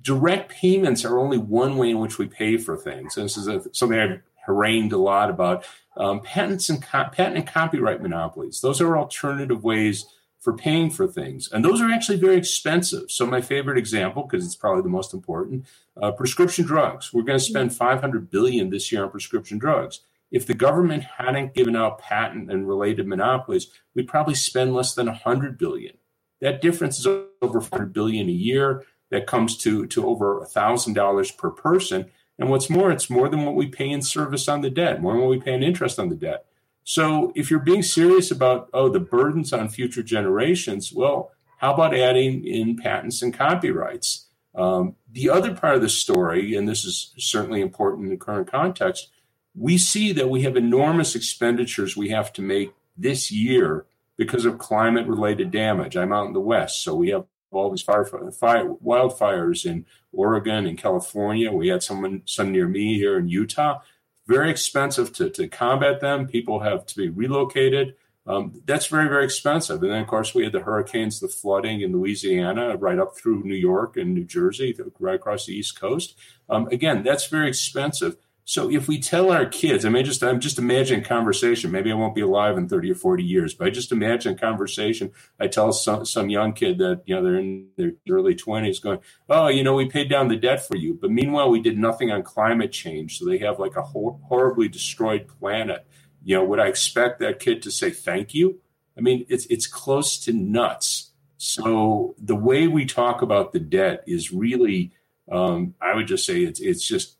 direct payments are only one way in which we pay for things. And this is a, something I've harangued a lot about. Um, patents and co- patent and copyright monopolies; those are alternative ways for paying for things, and those are actually very expensive. So my favorite example, because it's probably the most important, uh, prescription drugs. We're going to spend 500 billion this year on prescription drugs. If the government hadn't given out patent and related monopolies, we'd probably spend less than 100 billion. That difference is over 400 billion a year. That comes to to over thousand dollars per person. And what's more, it's more than what we pay in service on the debt, more than what we pay in interest on the debt. So if you're being serious about oh the burdens on future generations, well, how about adding in patents and copyrights? Um, the other part of the story, and this is certainly important in the current context, we see that we have enormous expenditures we have to make this year because of climate related damage. I'm out in the West, so we have all these fire, fire, wildfires in Oregon and California. We had someone, some near me here in Utah. Very expensive to, to combat them. People have to be relocated. Um, that's very, very expensive. And then, of course, we had the hurricanes, the flooding in Louisiana, right up through New York and New Jersey, right across the East Coast. Um, again, that's very expensive. So if we tell our kids, I mean, just I'm just imagining conversation. Maybe I won't be alive in 30 or 40 years, but I just imagine conversation. I tell some some young kid that you know they're in their early 20s, going, "Oh, you know, we paid down the debt for you," but meanwhile we did nothing on climate change, so they have like a hor- horribly destroyed planet. You know, would I expect that kid to say thank you? I mean, it's it's close to nuts. So the way we talk about the debt is really, um, I would just say it's it's just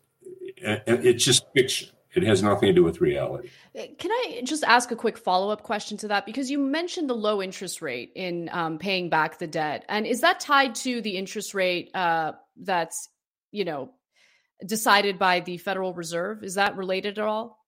it's just fiction. It has nothing to do with reality. Can I just ask a quick follow up question to that? Because you mentioned the low interest rate in um, paying back the debt, and is that tied to the interest rate uh, that's you know decided by the Federal Reserve? Is that related at all?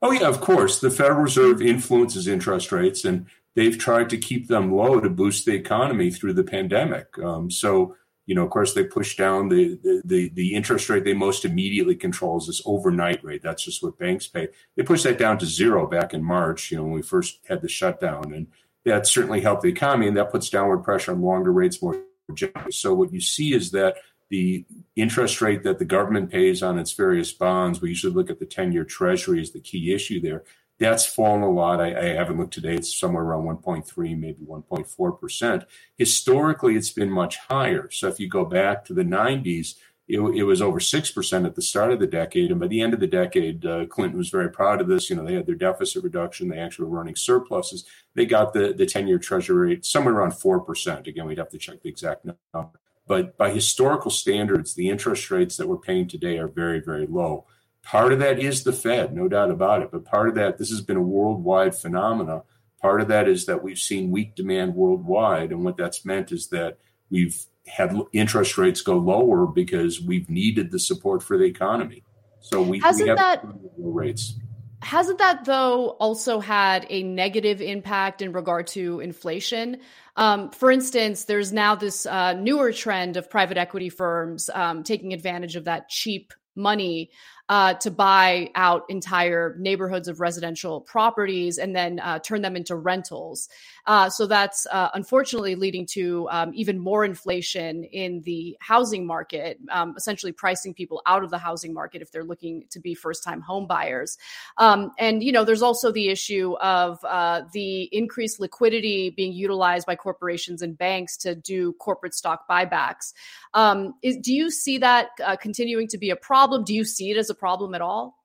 Oh yeah, of course. The Federal Reserve influences interest rates, and they've tried to keep them low to boost the economy through the pandemic. Um, so you know, of course, they push down the, the, the interest rate they most immediately control is this overnight rate. That's just what banks pay. They pushed that down to zero back in March, you know, when we first had the shutdown. And that certainly helped the economy, and that puts downward pressure on longer rates more generally. So what you see is that the interest rate that the government pays on its various bonds, we usually look at the 10 year treasury as the key issue there. That's fallen a lot. I, I haven't looked today. It's somewhere around 1.3, maybe 1.4%. Historically, it's been much higher. So if you go back to the 90s, it, it, was over 6% at the start of the decade. And by the end of the decade, uh, Clinton was very proud of this. You know, they had their deficit reduction. They actually were running surpluses. They got the, the 10 year treasury rate somewhere around 4%. Again, we'd have to check the exact number. But by historical standards, the interest rates that we're paying today are very, very low. Part of that is the Fed, no doubt about it. But part of that, this has been a worldwide phenomena. Part of that is that we've seen weak demand worldwide. And what that's meant is that we've had interest rates go lower because we've needed the support for the economy. So we, hasn't we have that rates. Hasn't that though also had a negative impact in regard to inflation? Um, for instance, there's now this uh, newer trend of private equity firms um, taking advantage of that cheap money uh, to buy out entire neighborhoods of residential properties and then uh, turn them into rentals. Uh, so that's uh, unfortunately leading to um, even more inflation in the housing market, um, essentially pricing people out of the housing market if they're looking to be first time home buyers. Um, and, you know, there's also the issue of uh, the increased liquidity being utilized by corporations and banks to do corporate stock buybacks. Um, is, do you see that uh, continuing to be a problem? Do you see it as a problem at all?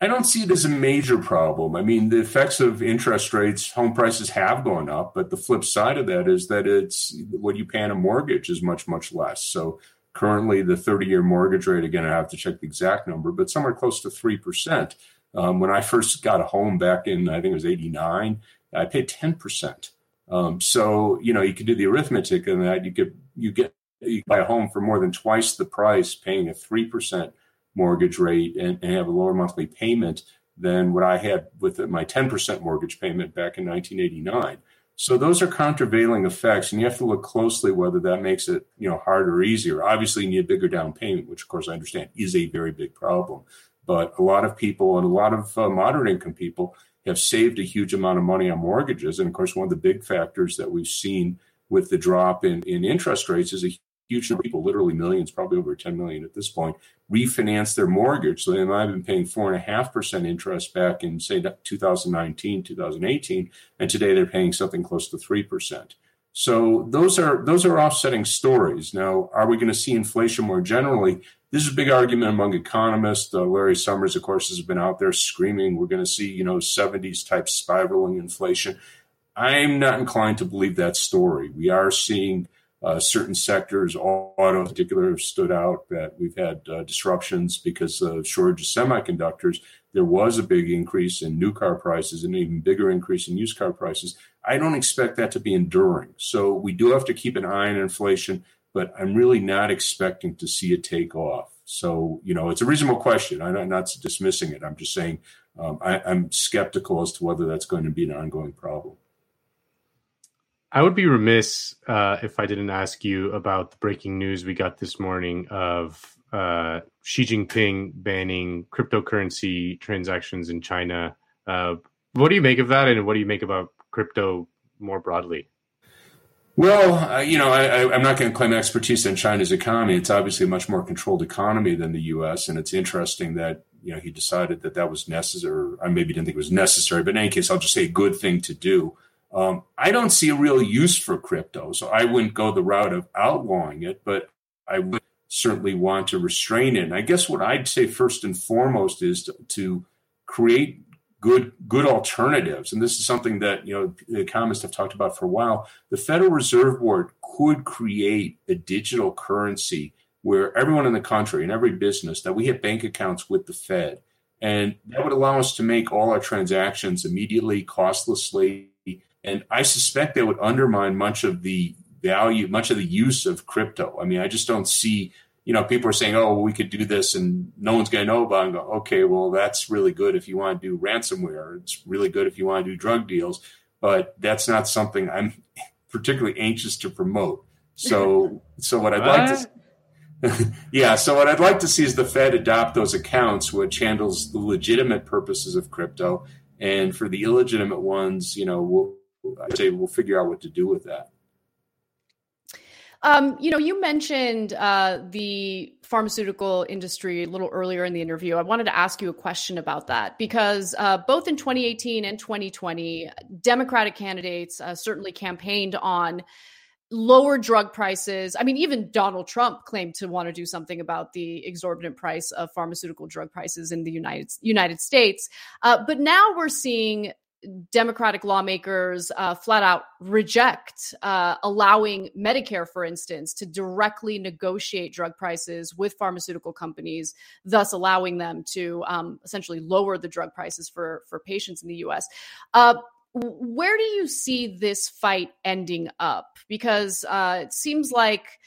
I don't see it as a major problem. I mean, the effects of interest rates, home prices have gone up, but the flip side of that is that it's what you pay on a mortgage is much, much less. So currently, the 30 year mortgage rate, again, I have to check the exact number, but somewhere close to 3%. Um, when I first got a home back in, I think it was 89, I paid 10%. Um, so, you know, you can do the arithmetic on that. You get, you get, you buy a home for more than twice the price, paying a 3% mortgage rate and, and, have a lower monthly payment than what I had with my 10% mortgage payment back in 1989. So those are countervailing effects, and you have to look closely whether that makes it you know harder or easier. Obviously, you need a bigger down payment, which of course I understand is a very big problem. But a lot of people and a lot of uh, moderate income people have saved a huge amount of money on mortgages, and of course, one of the big factors that we've seen with the drop in, in interest rates is a huge number of people, literally millions, probably over 10 million at this point, refinance their mortgage. So they might have been paying four and a half percent interest back in say 2019, 2018, and today they're paying something close to three percent. So those are those are offsetting stories. Now, are we going to see inflation more generally? This is a big argument among economists. Uh, Larry Summers, of course, has been out there screaming we're going to see you know 70s type spiraling inflation. I'm not inclined to believe that story. We are seeing uh, certain sectors, auto in particular, have stood out. That we've had uh, disruptions because of shortage of semiconductors. There was a big increase in new car prices, and an even bigger increase in used car prices. I don't expect that to be enduring. So we do have to keep an eye on inflation, but I'm really not expecting to see it take off. So you know, it's a reasonable question. I'm not dismissing it. I'm just saying um, I, I'm skeptical as to whether that's going to be an ongoing problem. I would be remiss uh, if I didn't ask you about the breaking news we got this morning of uh, Xi Jinping banning cryptocurrency transactions in China. Uh, what do you make of that, and what do you make about crypto more broadly? Well, uh, you know, I, am not going to claim expertise in China's economy. It's obviously a much more controlled economy than the U.S., and it's interesting that you know he decided that that was necessary. I maybe didn't think it was necessary, but in any case, I'll just say a good thing to do. Um, I don't see a real use for crypto, so I wouldn't go the route of outlawing it, but I would certainly want to restrain it. And I guess what I'd say first and foremost is to, to create good good alternatives. And this is something that you know the economists have talked about for a while. The Federal Reserve Board could create a digital currency where everyone in the country and every business that we have bank accounts with the Fed. And that would allow us to make all our transactions immediately, costlessly, and I suspect that would undermine much of the value, much of the use of crypto. I mean, I just don't see, you know, people are saying, oh, well, we could do this and no one's going to know about it. And go, okay, well, that's really good if you want to do ransomware. It's really good if you want to do drug deals, but that's not something I'm (laughs) particularly anxious to promote. So, (laughs) so what I'd like to, (laughs) yeah, so what I'd like to see is the Fed adopt those accounts, which handles the legitimate purposes of crypto, and for the illegitimate ones, you know, we'll, I'd say we'll figure out what to do with that. Um, you know, you mentioned uh, the pharmaceutical industry a little earlier in the interview. I wanted to ask you a question about that because uh, both in 2018 and 2020, Democratic candidates uh, certainly campaigned on lower drug prices. I mean, even Donald Trump claimed to want to do something about the exorbitant price of pharmaceutical drug prices in the United United States. Uh, but now we're seeing Democratic lawmakers uh, flat out reject uh, allowing Medicare, for instance, to directly negotiate drug prices with pharmaceutical companies, thus allowing them to um, essentially lower the drug prices for for patients in the U.S. Uh, where do you see this fight ending up? Because uh, it seems like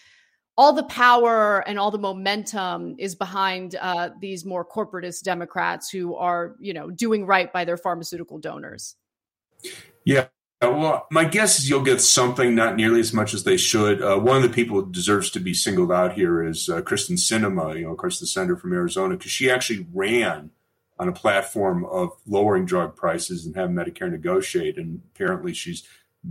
all the power and all the momentum is behind uh, these more corporatist Democrats who are, you know, doing right by their pharmaceutical donors. Yeah. Well, my guess is you'll get something, not nearly as much as they should. Uh, one of the people who deserves to be singled out here is uh, Kyrsten Sinema, you know, of course, the senator from Arizona, because she actually ran on a platform of lowering drug prices and have Medicare negotiate. And apparently, she's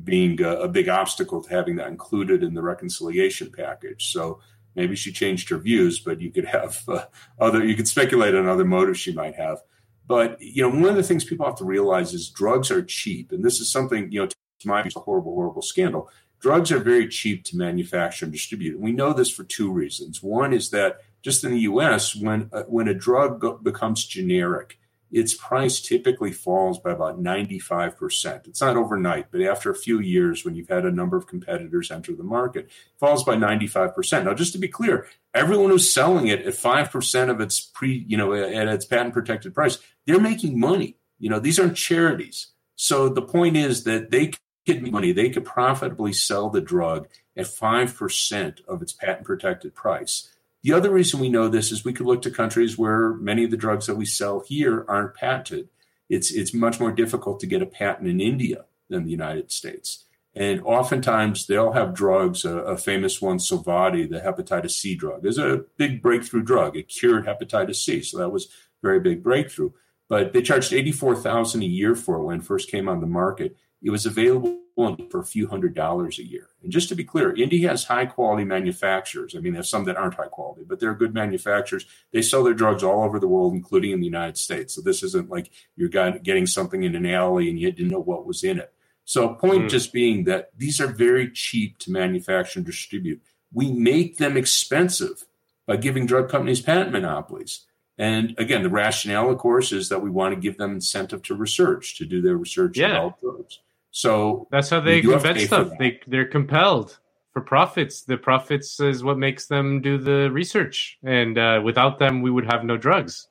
being a, a, big obstacle to having that included in the reconciliation package. So maybe she changed her views, but you could have uh, other, you could speculate on other motives she might have. But, you know, one of the things people have to realize is drugs are cheap. And this is something, you know, to my view, a horrible, horrible scandal. Drugs are very cheap to manufacture and distribute. We know this for two reasons. One is that just in the US, when, uh, when a drug go- becomes generic, its price typically falls by about 95%. It's not overnight, but after a few years, when you've had a number of competitors enter the market, falls by 95%. Now, just to be clear, everyone who's selling it at 5% of its pre, you know, at its patent protected price, they're making money. You know, these aren't charities. So the point is that they could make money. They could profitably sell the drug at 5% of its patent protected price. The other reason we know this is we could look to countries where many of the drugs that we sell here aren't patented. It's it's much more difficult to get a patent in India than the United States. And oftentimes they'll have drugs, a, a famous one, Sovaldi, the hepatitis C drug, is a big breakthrough drug. It cured hepatitis C. So that was a very big breakthrough. But they charged 84000 a year for it when it first came on the market. It was available for a few hundred dollars a year. And just to be clear, India has high quality manufacturers. I mean, there's some that aren't high quality, but they're good manufacturers. They sell their drugs all over the world, including in the United States. So this isn't like you're getting something in an alley and you didn't know what was in it. So, point mm. just being that these are very cheap to manufacture and distribute. We make them expensive by giving drug companies patent monopolies. And again, the rationale, of course, is that we want to give them incentive to research, to do their research yeah. develop drugs. So that's how they invent stuff. They they're compelled for profits. The profits is what makes them do the research, and uh, without them, we would have no drugs.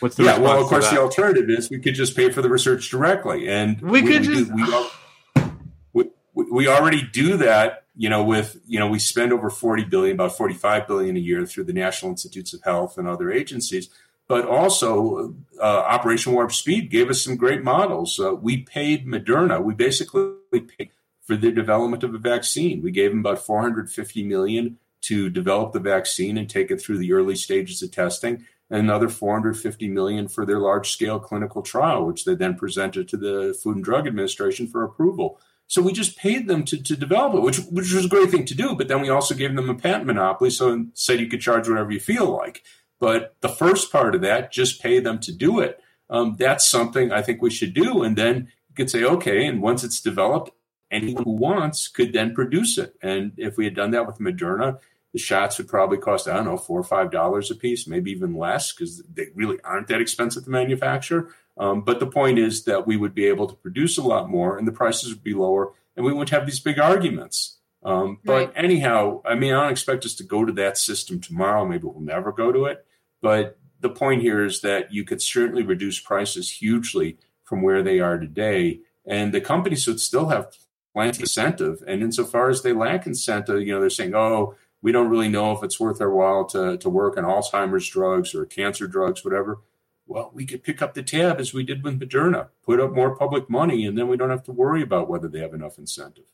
What's the yeah? Well, of course, the alternative is we could just pay for the research directly, and we, we could we just. Do, we, we, we already do that you know with you know we spend over 40 billion about 45 billion a year through the national institutes of health and other agencies but also uh, Operation Warp Speed gave us some great models. Uh, we paid Moderna. We basically paid for the development of a vaccine. We gave them about 450 million to develop the vaccine and take it through the early stages of testing, and another 450 million for their large-scale clinical trial, which they then presented to the Food and Drug Administration for approval. So we just paid them to, to develop it, which which was a great thing to do. But then we also gave them a patent monopoly, so said you could charge whatever you feel like. But the first part of that, just pay them to do it. Um, that's something I think we should do. And then you could say, okay, and once it's developed, anyone who wants could then produce it. And if we had done that with Moderna, the shots would probably cost, I don't know, four or five dollars a piece, maybe even less, because they really aren't that expensive to manufacture. Um, but the point is that we would be able to produce a lot more and the prices would be lower and we wouldn't have these big arguments. Um, but right. anyhow, I mean, I don't expect us to go to that system tomorrow. Maybe we'll never go to it. But the point here is that you could certainly reduce prices hugely from where they are today, and the companies would still have plenty incentive. And insofar as they lack incentive, you know, they're saying, "Oh, we don't really know if it's worth our while to to work on Alzheimer's drugs or cancer drugs, whatever." Well, we could pick up the tab as we did with Moderna, put up more public money, and then we don't have to worry about whether they have enough incentive.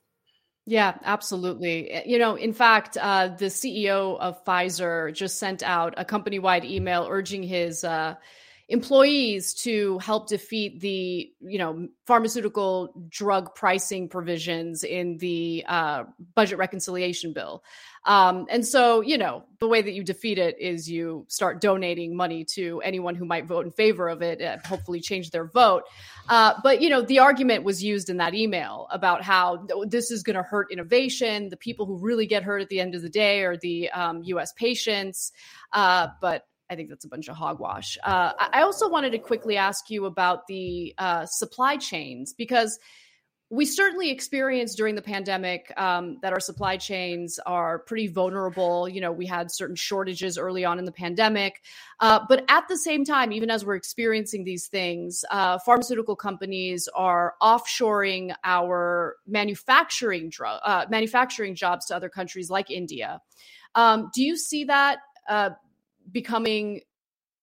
Yeah, absolutely. Eh, you know, in fact, uh, the CEO of Pfizer just sent out a company wide email urging his uh, employees to help defeat the you know pharmaceutical drug pricing provisions in the uh, budget reconciliation bill. Um, and so you know the way that you defeat it is you start donating money to anyone who might vote in favor of it and hopefully change their vote. Uh, but you know the argument was used in that email about how this is going to hurt innovation. The people who really get hurt at the end of the day are the um, us patients. Uh, but I think that's a bunch of hogwash. Uh, I also wanted to quickly ask you about the uh, supply chains because we certainly experienced during the pandemic um, that our supply chains are pretty vulnerable. You know, we had certain shortages early on in the pandemic. Uh, but at the same time, even as we're experiencing these things, uh, pharmaceutical companies are offshoring our manufacturing, dr- uh, manufacturing jobs to other countries like India. Um, do you see that uh, becoming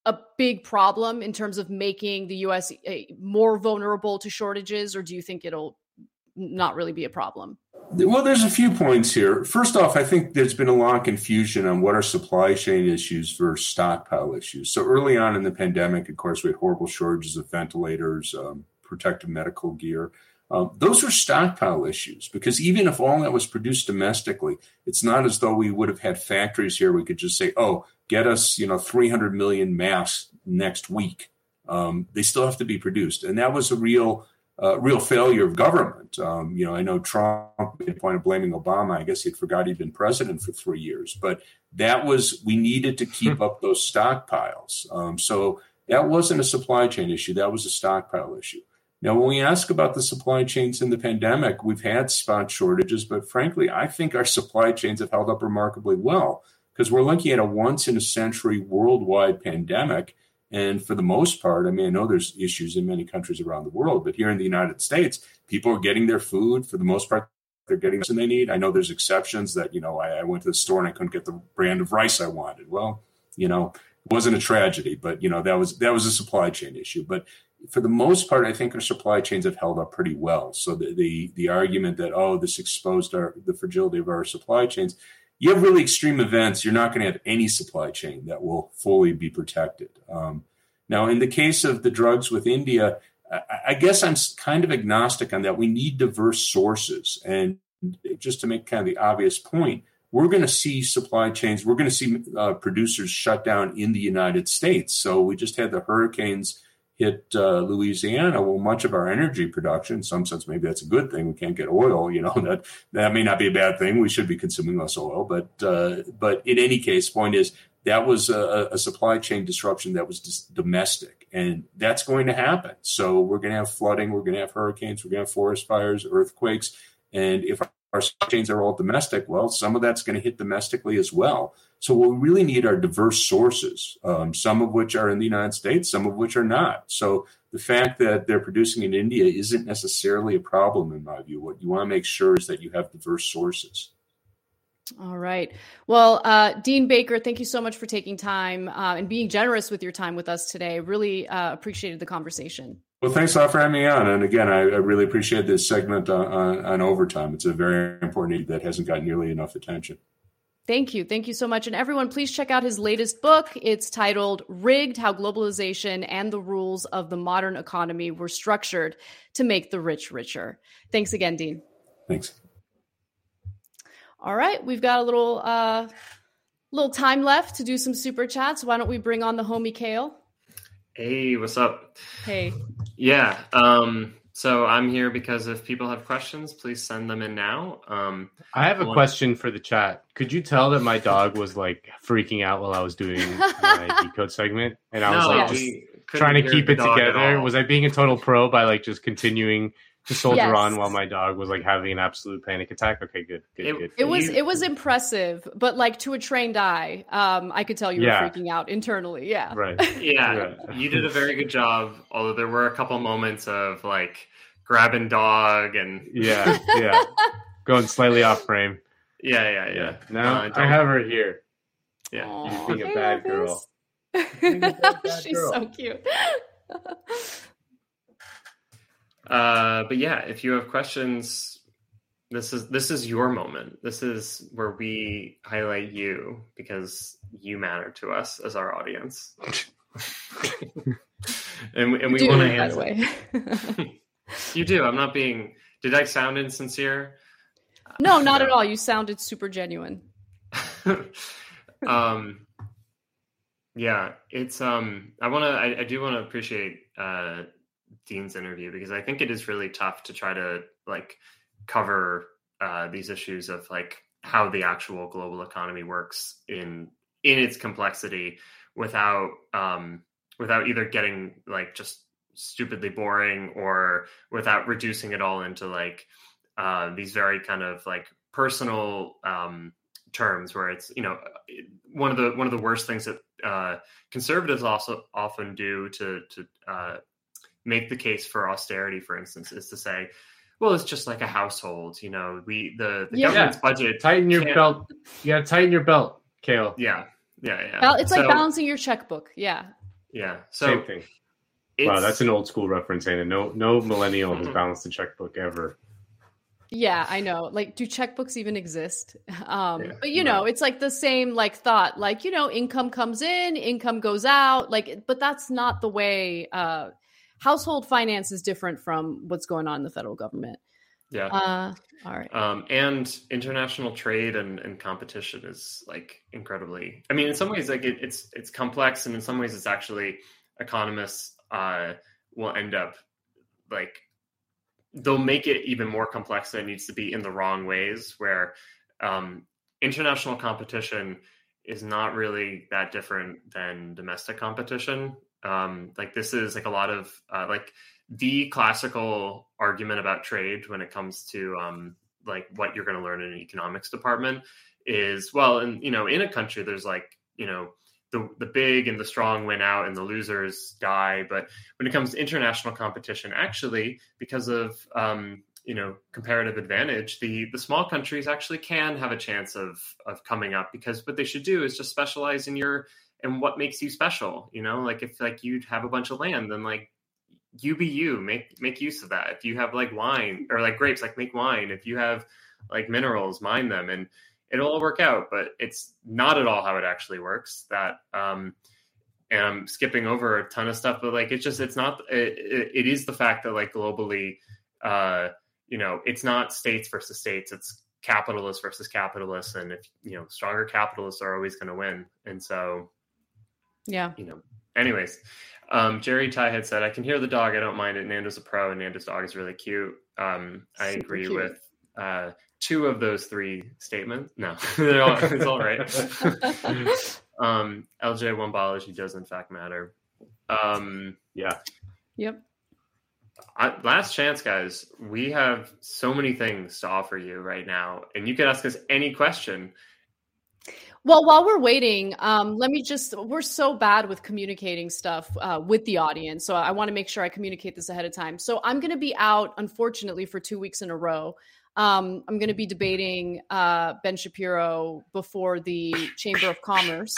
a big problem in terms of making the US eh, more vulnerable to shortages, or do you think it'll not really be a problem? Well, there's a few points here. First off, I think there's been a lot of confusion on what are supply chain issues versus stockpile issues. So early on in the pandemic, of course, we had horrible shortages of ventilators, um, protective medical gear. Um, those are stockpile issues because even if all that was produced domestically, it's not as though we would have had factories here. We could just say, "Oh, get us, you know, 300 million masks next week." Um, they still have to be produced, and that was a real, uh, real failure of government. Um, you know, I know Trump made a point of blaming Obama. I guess he'd forgot he'd been president for three years, but that was we needed to keep up those stockpiles. Um, so that wasn't a supply chain issue; that was a stockpile issue. Now, when we ask about the supply chains in the pandemic, we've had spot shortages, but frankly, I think our supply chains have held up remarkably well because we're looking at a once in a century worldwide pandemic. And for the most part, I mean, I know there's issues in many countries around the world, but here in the United States, people are getting their food for the most part. They're getting what they need. I know there's exceptions that, you know, I, I went to the store and I couldn't get the brand of rice I wanted. Well, you know, it wasn't a tragedy, but you know, that was that was a supply chain issue. But for the most part, I think our supply chains have held up pretty well. So the the, the argument that oh, this exposed our the fragility of our supply chains. You have really extreme events. You're not going to have any supply chain that will fully be protected. Um, now, in the case of the drugs with India, I, I guess I'm kind of agnostic on that. We need diverse sources, and just to make kind of the obvious point, we're going to see supply chains. We're going to see uh, producers shut down in the United States. So we just had the hurricanes hit uh, Louisiana, well, much of our energy production, in some sense, maybe that's a good thing. We can't get oil. You know (laughs) that that may not be a bad thing. We should be consuming less oil, but uh, but in any case, point is that was a, a supply chain disruption that was domestic, and that's going to happen. So we're going to have flooding, we're going to have hurricanes, we're going to have forest fires, earthquakes, and if our chains are all domestic, well, some of that's going to hit domestically as well. So what we really need are diverse sources, um, some of which are in the United States, some of which are not. So the fact that they're producing in India isn't necessarily a problem in my view. What you want to make sure is that you have diverse sources. All right. Well, uh, Dean Baker, thank you so much for taking time uh, and being generous with your time with us today. Really uh, appreciated the conversation. Well, thanks a lot for having me on. And again, I, I really appreciate this segment on, on, on, overtime. It's a very important need that hasn't got nearly enough attention. Thank you. Thank you so much. And everyone, please check out his latest book. It's titled Rigged How Globalization and the Rules of the Modern Economy Were Structured to Make the Rich Richer. Thanks again, Dean. Thanks. All right. We've got a little uh little time left to do some super chats. Why don't we bring on the homie Kale? Hey, what's up? Hey. Yeah. Um, so I'm here because if people have questions, please send them in now. Um, I have a one... question for the chat. Could you tell that my dog was like freaking out while I was doing my (laughs) decode segment, and I no, was like just trying to keep it together? Was I being a total pro by like just continuing to soldier yes. on while my dog was like having an absolute panic attack. Okay, good, good, it, good. It was you. it was impressive, but like to a trained eye, um, I could tell you yeah. were freaking out internally. Yeah, right. (laughs) yeah, you did a very good job. Although there were a couple moments of like grabbing dog and (laughs) yeah, yeah, going slightly off frame. Yeah, yeah, yeah. Now uh, I have her here. Yeah, Aww, (laughs) being a bad girl. She's so cute. Uh, but yeah, if you have questions, this is this is your moment. This is where we highlight you because you matter to us as our audience. and (laughs) and we want to answer. way. (laughs) you do. I'm not being. Did I sound insincere? no, not at all. You sounded super genuine. (laughs) um yeah it's um i want to I, I do want to appreciate uh dean's interview because i think it is really tough to try to like cover uh these issues of like how the actual global economy works in in its complexity without um without either getting like just stupidly boring or without reducing it all into like uh these very kind of like personal um terms where it's you know one of the one of the worst things that uh, conservatives also often do to to uh, make the case for austerity, for instance, is to say, well, it's just like a household. You know, we the, the Yeah. government's budget Tighten your can't- belt. You got to tighten your belt, Kale. Yeah, yeah, yeah. Bal- It's like balancing your checkbook. Yeah. Yeah. So Same thing. Wow, that's an old school reference, Anna. No, no millennial has balanced the checkbook ever. Yeah, I know. Like, do checkbooks even exist? (laughs) Um, Yeah, but you know, it's like the same like thought. Like, you know, income comes in, income goes out. Like, but that's not the way. Uh, household finance is different from what's going on in the federal government. Yeah. Uh, all right. Um, and international trade and, and competition is like incredibly. I mean, in some ways, like it, it's it's complex, and in some ways, it's actually economists uh, will end up like they'll make it even more complex than it needs to be in the wrong ways. Where um, international competition is not really that different than domestic competition. Um, like this is like a lot of uh, like the classical argument about trade when it comes to um, like what you're going to learn in an economics department is well, and you know, in a country there's like you know the the big and the strong win out and the losers die. But when it comes to international competition, actually, because of um, you know comparative advantage, the the small countries actually can have a chance of of coming up because what they should do is just specialize in your and what makes you special. You know, like if like you'd have a bunch of land, then like you be you make make use of that if you have like wine or like grapes like make wine if you have like minerals mine them and it'll all work out but it's not at all how it actually works that um and i'm skipping over a ton of stuff but like it's just it's not it, it, it is the fact that like globally uh you know it's not states versus states it's capitalists versus capitalists and if you know stronger capitalists are always going to win and so Yeah. you know anyways um, Jerry Ty had said, I can hear the dog. I don't mind it. Nando's a pro, and Nando's dog is really cute. Um, I Super agree cute. with uh, two of those three statements. No, (laughs) they're all, it's all right. (laughs) um, LJ one biology does in fact matter. Um, yeah. Yep. I, last chance, guys. We have so many things to offer you right now, and you can ask us any question. Well, while we're waiting, um, let me just, we're so bad with communicating stuff uh, with the audience. So I want to make sure I communicate this ahead of time. So I'm going to be out, unfortunately, for two weeks in a row. Um, I'm going to be debating uh, Ben Shapiro before the Chamber of Commerce.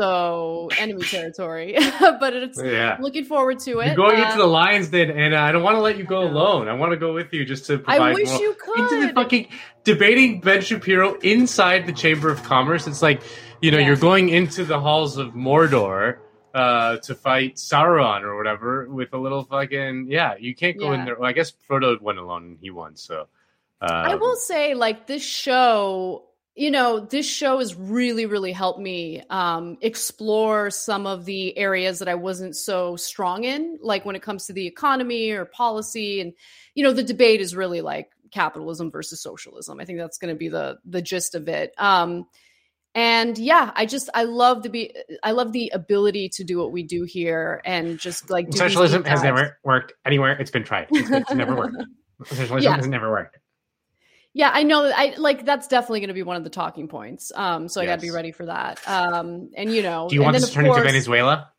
So enemy territory, (laughs) but it's Yeah. looking forward to it. You're going Uh, into the Lions Den, and I don't want to let you go alone. I want to go with you just to provide. I wish more- you into the fucking debating Ben Shapiro inside the Chamber of Commerce. It's like you know you're going into the halls of Mordor uh, to fight Sauron or whatever with a little fucking yeah. You can't go in there. Well, I guess Frodo went alone and he won. So uh, I will say, like this show, you know, this show has really, really helped me um, explore some of the areas that I wasn't so strong in, like when it comes to the economy or policy, and you know, the debate is really like capitalism versus socialism. I think that's going to be the the gist of it. Um, and yeah, I just I love the be I love the ability to do what we do here and just like do socialism has never worked anywhere. It's been tried. It's, it's never worked. (laughs) Socialism Yeah. has never worked. Yeah, I know. I like that's definitely going to be one of the talking points. Um, so I got to be ready for that. Um, and you know, Do you want this to turn into Venezuela?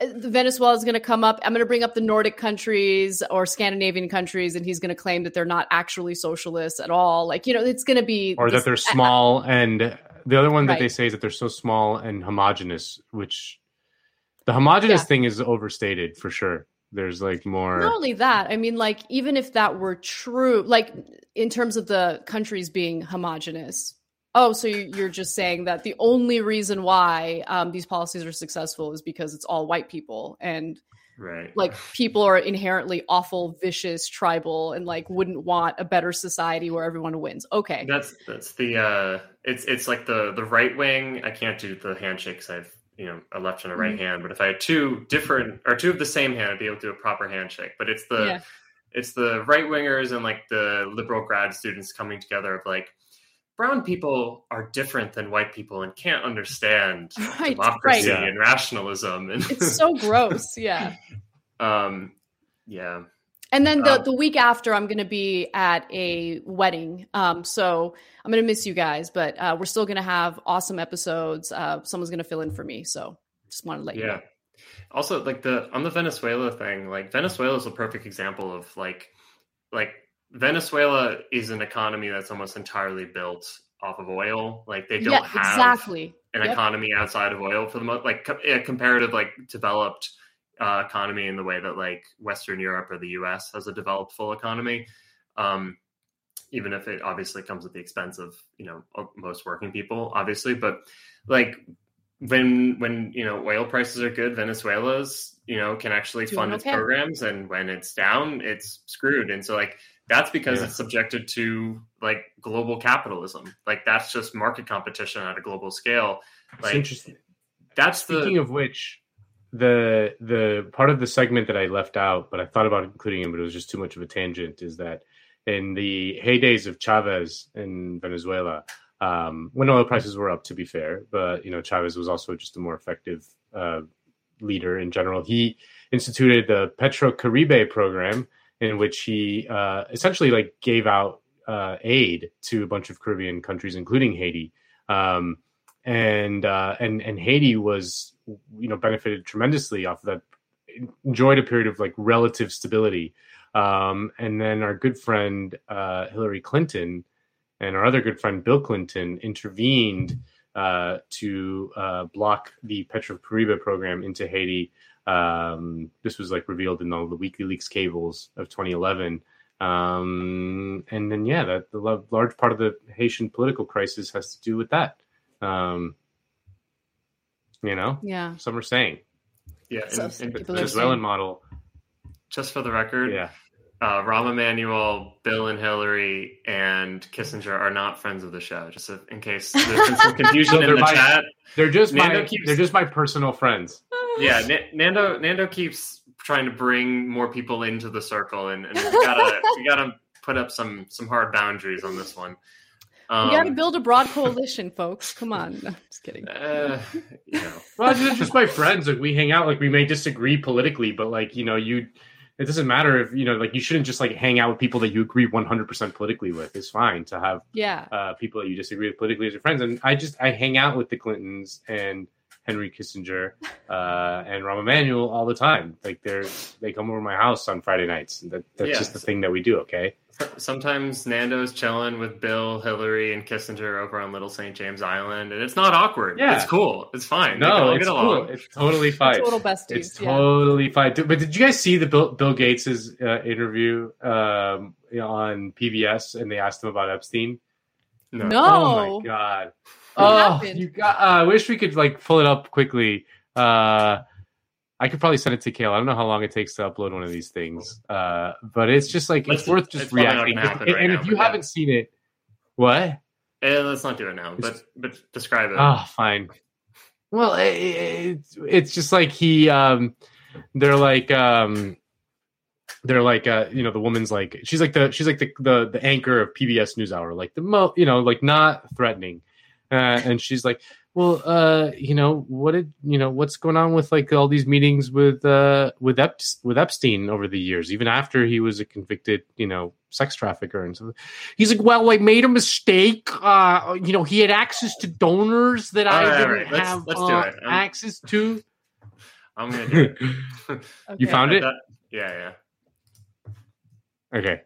uh, Venezuela is going to come up. I'm going to bring up the Nordic countries or Scandinavian countries, and he's going to claim that they're not actually socialists at all. Like you know, it's going to be or this- that they're small and the other one that they say is that they're so small and homogenous which the homogenous Yeah. thing is overstated for sure there's like more Not only that, I mean, like even if that were true, like in terms of the countries being homogenous, Oh, so you- you're just saying that the only reason why um, these policies are successful is because it's all white people and Right. like people are inherently awful, vicious, tribal, and like wouldn't want a better society where everyone wins. Okay, That's that's the uh it's it's like the the right wing. I can't do the handshakes I've you know a left and a right Mhm. hand. But if I had two different or two of the same hand, I'd be able to do a proper handshake. But it's the Yeah. it's the right wingers and like the liberal grad students coming together of like brown people are different than white people and can't understand (laughs) Right, democracy right. and rationalism and (laughs) it's so gross. Yeah. um yeah And then the, Um, the week after, I'm going to be at a wedding. Um, so I'm going to miss you guys, but uh, we're still going to have awesome episodes. Uh, someone's going to fill in for me. So just want to let you yeah know. also like the on the venezuela thing like venezuela is a perfect example of like like venezuela is an economy that's almost entirely built off of oil like they don't Yeah, have exactly. an Yep. economy outside of oil for the most like a comparative like developed uh, economy in the way that like western europe or the us has a developed full economy um even if it obviously comes at the expense of you know most working people obviously. But like when when you know oil prices are good venezuela's you know can actually Doing fund its programs and when it's down it's screwed. And so like that's because Yeah. it's subjected to like global capitalism. Like that's just market competition at a global scale. It's like interesting. that's the Speaking of which, the the part of the segment that I left out, but I thought about including it, but it was just too much of a tangent. Is that in the heydays of Chavez in Venezuela, um, when oil prices were up, to be fair, but you know Chavez was also just a more effective uh, leader in general. He instituted the Petro Caribe program, in which he uh, essentially like gave out uh, aid to a bunch of Caribbean countries, including Haiti. Um, and uh, and and Haiti was you know benefited tremendously off of that, enjoyed a period of like relative stability. Um, and then our good friend uh, Hillary Clinton and our other good friend Bill Clinton intervened uh, to uh, block the Petro Caribe program into Haiti. Um, this was like revealed in all the WikiLeaks cables of 2011. Um, and then, yeah, that the large part of the Haitian political crisis has to do with that. Um, you know, Yeah. some are saying, yeah So and, and people are Venezuelan saying- model. just for the record Yeah. uh, Rahm Emanuel, Bill and Hillary, and Kissinger are not friends of the show. Just so- in case there's been some (laughs) confusion So in they're the my- chat. They're just Nando my keeps- they're just my personal friends. (laughs) yeah, Na- Nando Nando keeps trying to bring more people into the circle, and, and we gotta we gotta put up some some hard boundaries on this one. Um, you got to build a broad coalition, folks. Come on. No, just kidding. uh, you know, Well, just my friends. Like we hang out. Like we may disagree politically, but like you know, you it doesn't matter if you know, like you shouldn't just like hang out with people that you agree one hundred percent politically with. It's fine to have Yeah. uh, people that you disagree with politically as your friends. And I just I hang out with the Clintons and Henry Kissinger uh, and Rahm Emanuel all the time. Like they're they come over my house on Friday nights. That, that's Yeah. just the thing that we do. Okay. Sometimes Nando's chilling with Bill, Hillary, and Kissinger over on Little St. James Island, and it's not awkward. Yeah. it's cool. It's fine. No, all it's get cool. It's totally fine. Total besties, It's yeah. totally fine. But did you guys see the Bill, Bill Gates's uh, interview um, on PBS and they asked him about Epstein? No. No. Oh my god. What oh, happened? you got. Uh, I wish we could like pull it up quickly. Uh, I could probably send it to Kale. I don't know how long it takes to upload one of these things, uh, but it's just like Let's it's worth just- it's reacting. and right and now, if you haven't seen it, what? Eh, let's not do it now. But but describe it. Oh, fine. Well, it, it's it's just like he, um, they're like, um, they're like, uh, you know, the woman's like, she's like the, she's like the, the, the anchor of PBS NewsHour, like the mo, you know, like not threatening, uh, and she's like, well, uh, you know, what did, you know, what's going on with like all these meetings with, uh, with Ep- with Epstein over the years, even after he was a convicted, you know, sex trafficker and so he's like, well, I made a mistake. Uh, you know, he had access to donors that All I right, didn't right. Let's- have let's do uh, it. Access to. I'm gonna do it. (laughs) You found it? That- yeah, yeah. Okay.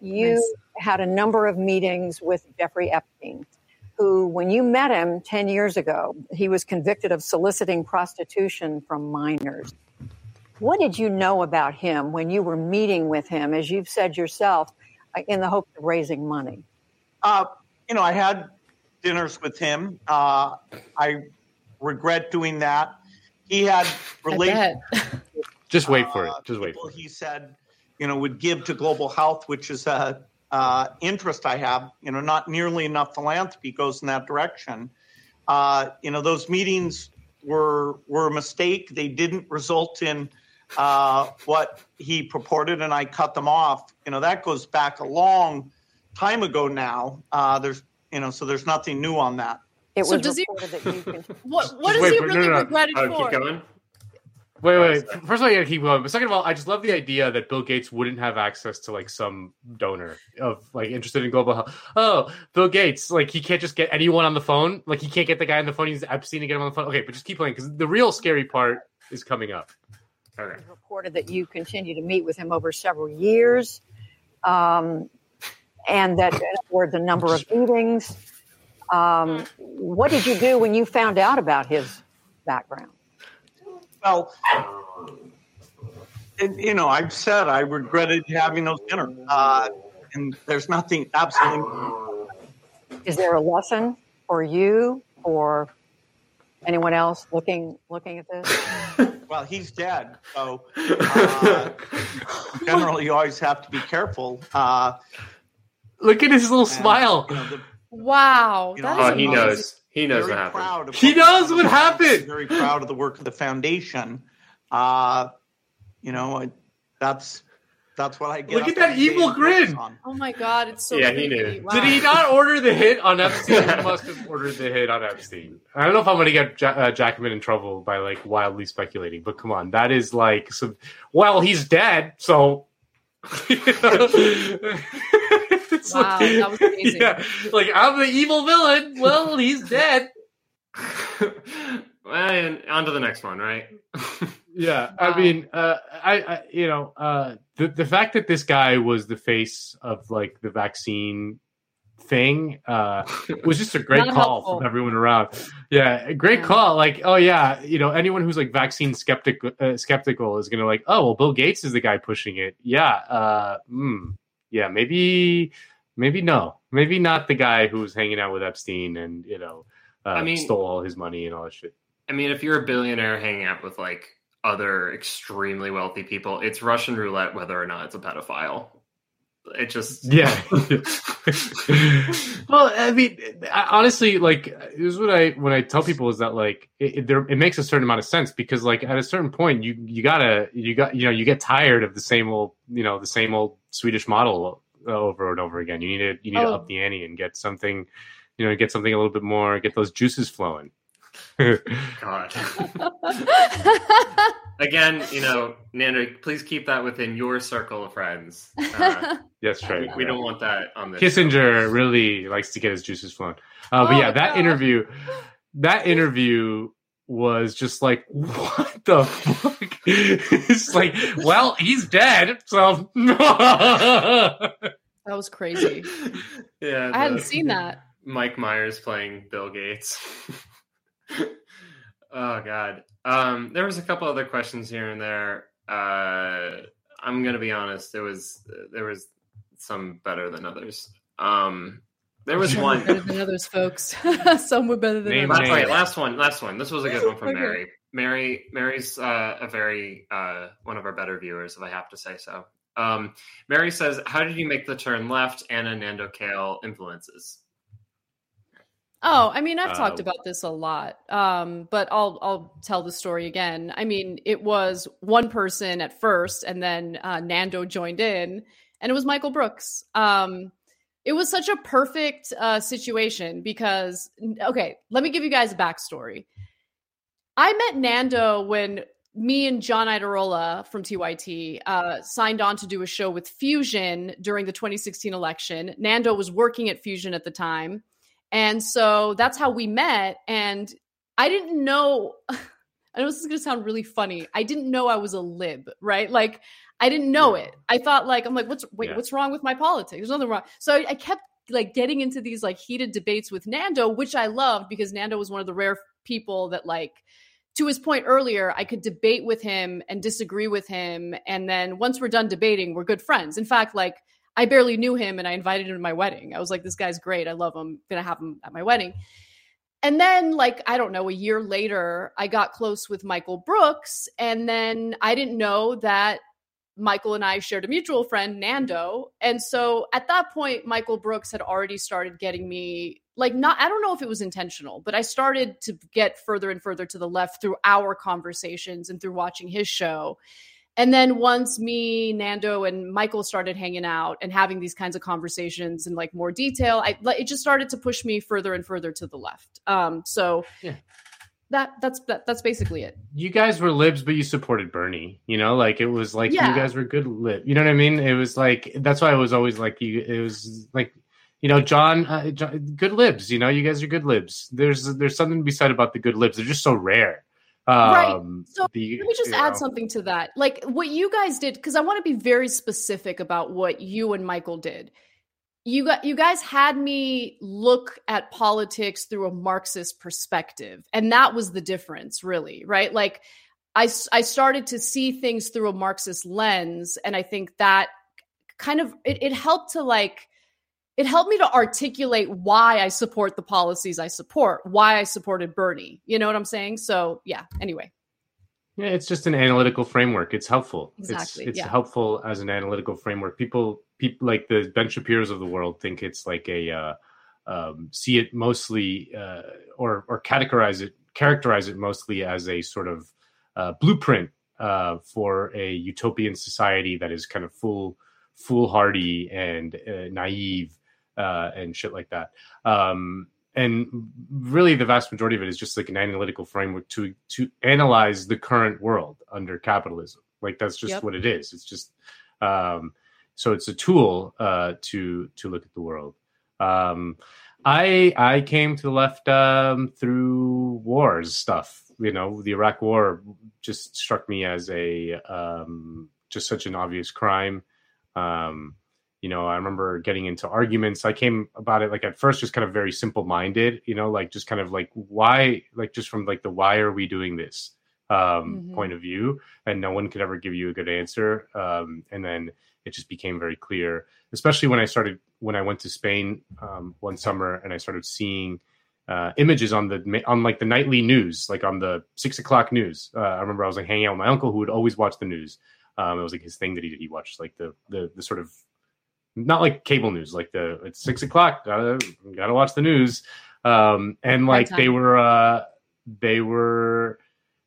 You had a number of meetings with Jeffrey Epstein, who, when you met him 10 years ago, he was convicted of soliciting prostitution from minors. What did you know about him when you were meeting with him, as you've said yourself, uh, in the hope of raising money? Uh, you know, I had dinners with him. Uh, I regret doing that. He had relations. (laughs) Just wait for it. Just wait. People he said, you know, would give to global health, which is a uh, interest I have. You know, not nearly enough philanthropy goes in that direction. Uh, you know, those meetings were were a mistake. They didn't result in uh, what he purported, and I cut them off. You know, that goes back a long time ago now. Uh, there's, you know, so there's nothing new on that. It So was does he- that you (laughs) can. What what Just wait he for- no, really no, no. regretted Oh, for? keep going. Wait, wait. First of all, yeah, keep going. But second of all, I just love the idea that Bill Gates wouldn't have access to like some donor of like interested in global health. Oh, Bill Gates, like he can't just get anyone on the phone. Like he can't get the guy on the phone. He's Epstein to get him on the phone. Okay, but just keep playing because the real scary part is coming up. Okay. reported that you continue to meet with him over several years, um, and that or the number of meetings. Um, what did you do when you found out about his background? Well, it, you know, I've said I regretted having those dinners, uh, and there's nothing absolutely. Is there a lesson for you or anyone else looking looking at this? Well, he's dead, so uh, generally you always have to be careful. Uh, Look at his little smile. You know, the, Wow, you that know, is Oh, he knows. He knows very what happened. proud of He what knows what happened. Very proud of the work of the foundation. Uh, you know, that's that's what I get. Look at that evil and grin. Oh my god, it's so Yeah, he creepy. knew. Wow. Did he not order the hit on Epstein? he must have ordered the hit on Epstein. I don't know if I'm going to get ja- uh, Jackman in trouble by like wildly speculating, but come on, that is like some. Well, he's dead, so. (laughs) It's Wow, that was amazing. (laughs) Yeah, like I'm the evil villain. Well, he's dead. Well, (laughs) and on to the next one, right? (laughs) Yeah, I mean, uh, I, I, you know, uh, the the fact that this guy was the face of like the vaccine thing uh, was just a great call helpful. from everyone around. Yeah, great Yeah. call. Like, oh yeah, you know, anyone who's like vaccine skeptic uh, skeptical is gonna like, oh well, Bill Gates is the guy pushing it. Yeah, uh, mm, yeah, maybe, maybe no, maybe not the guy who's hanging out with Epstein and you know, uh, I mean- stole all his money and all that shit. I mean, if you're a billionaire hanging out with like other extremely wealthy people, it's Russian roulette whether or not it's a pedophile. It just (laughs) Yeah. (laughs) well, I mean, I, honestly, like this is what I when I tell people is that like it, it, there, it makes a certain amount of sense because like at a certain point you you gotta you got you know you get tired of the same old you know the same old Swedish model over and over again. You need to you need to Oh. up the ante and get something you know get something a little bit more get those juices flowing. (laughs) God. (laughs) Again, you know, Nando, please keep that within your circle of friends. Uh, (laughs) Yes, right. we don't want that on this. Kissinger really likes to get his juices flowing. Uh, but Oh, yeah, that God. interview, that interview was just like, (laughs) what the fuck? (laughs) it's like, well, he's dead, so. (laughs) That was crazy. Yeah, I hadn't seen that. Mike Myers playing Bill Gates. oh God. Um, there was a couple other questions here and there. Uh, I'm gonna be honest. There was there was some better than others. Um, there was Some one. better than others, folks. (laughs) Some were better than Name others. Last, wait, last one. Last one. This was a good one from Okay. Mary. Mary. Mary's uh, a very uh, one of our better viewers, if I have to say so. Um, Mary says, "How did you make the turn left?" Anna Nando Kale influences. Oh, I mean, I've Uh, talked about this a lot, um, but I'll I'll tell the story again. I mean, it was one person at first, and then uh, Nando joined in, and it was Michael Brooks. Um, it was such a perfect uh, situation because, okay, let me give you guys a backstory. I met Nando when me and John Iadarola from TYT uh, signed on to do a show with Fusion during the 2016 election. Nando was working at Fusion at the time. And so that's how we met. And I didn't know, (laughs) I know this is going to sound really funny. I didn't know I was a lib, right? Like, I didn't know it. I thought, like, I'm like, what's, wait, Yeah. what's wrong with my politics? There's nothing wrong. So I, I kept like getting into these like heated debates with Nando, which I loved because Nando was one of the rare people that like, to his point earlier, I could debate with him and disagree with him. And then once we're done debating, we're good friends. In fact, like, I barely knew him and I invited him to my wedding. I was like, this guy's great. I love him. Gonna have him at my wedding. And then, like, I don't know, a year later, I got close with Michael Brooks. And then I didn't know that Michael and I shared a mutual friend, Nando. And so at that point, Michael Brooks had already started getting me, like, not, I don't know if it was intentional, but I started to get further and further to the left through our conversations and through watching his show. And then once me, Nando, and Michael started hanging out and having these kinds of conversations in like more detail, I it just started to push me further and further to the left. Um, so yeah. That that's that, that's basically it. You guys were libs, but you supported Bernie. You know, like it was like Yeah. you guys were good lib. You know what I mean? It was like that's why I was always like you. It was like you know, John, uh, John, good libs. You know, you guys are good libs. There's there's something to be said about the good libs. They're just so rare. right. Um, So the- let me just add know. something to that. Like what you guys did, because I want to be very specific about what you and Michael did. You got you guys had me look at politics through a Marxist perspective, and that was the difference, really, right? Like i i started to see things through a Marxist lens, and I think that kind of it, it helped to like it helped me to articulate why I support the policies I support, why I supported Bernie. You know what I'm saying? So yeah. Anyway. Yeah, it's just an analytical framework. It's helpful. Exactly, It's, it's yeah. helpful as an analytical framework. People, people like the Ben Shapiro's of the world think it's like a uh, um, see it mostly uh, or or categorize it characterize it mostly as a sort of uh, blueprint uh, for a utopian society that is kind of full foolhardy and uh, naive uh, and shit like that. Um, and really, the vast majority of it is just like an analytical framework to to analyze the current world under capitalism. Like that's just Yep. what it is. It's just um, so it's a tool uh, to to look at the world. Um, I I came to the left um, through wars stuff. You know, the Iraq War just struck me as a um, just such an obvious crime. Um, you know, I remember getting into arguments. I came about it like at first just kind of very simple minded. You know, like just kind of like why, like just from like the why are we doing this um, Mhm. point of view, and no one could ever give you a good answer. Um, and then it just became very clear, especially when I started when I went to Spain um, one summer and I started seeing uh, images on the on like the nightly news, like on the six o'clock news. Uh, I remember I was like hanging out with my uncle who would always watch the news. Um, it was like his thing that he did. He watched like the the the sort of not like cable news, like the it's six o'clock. Gotta gotta watch the news. Um, and like they were uh, they were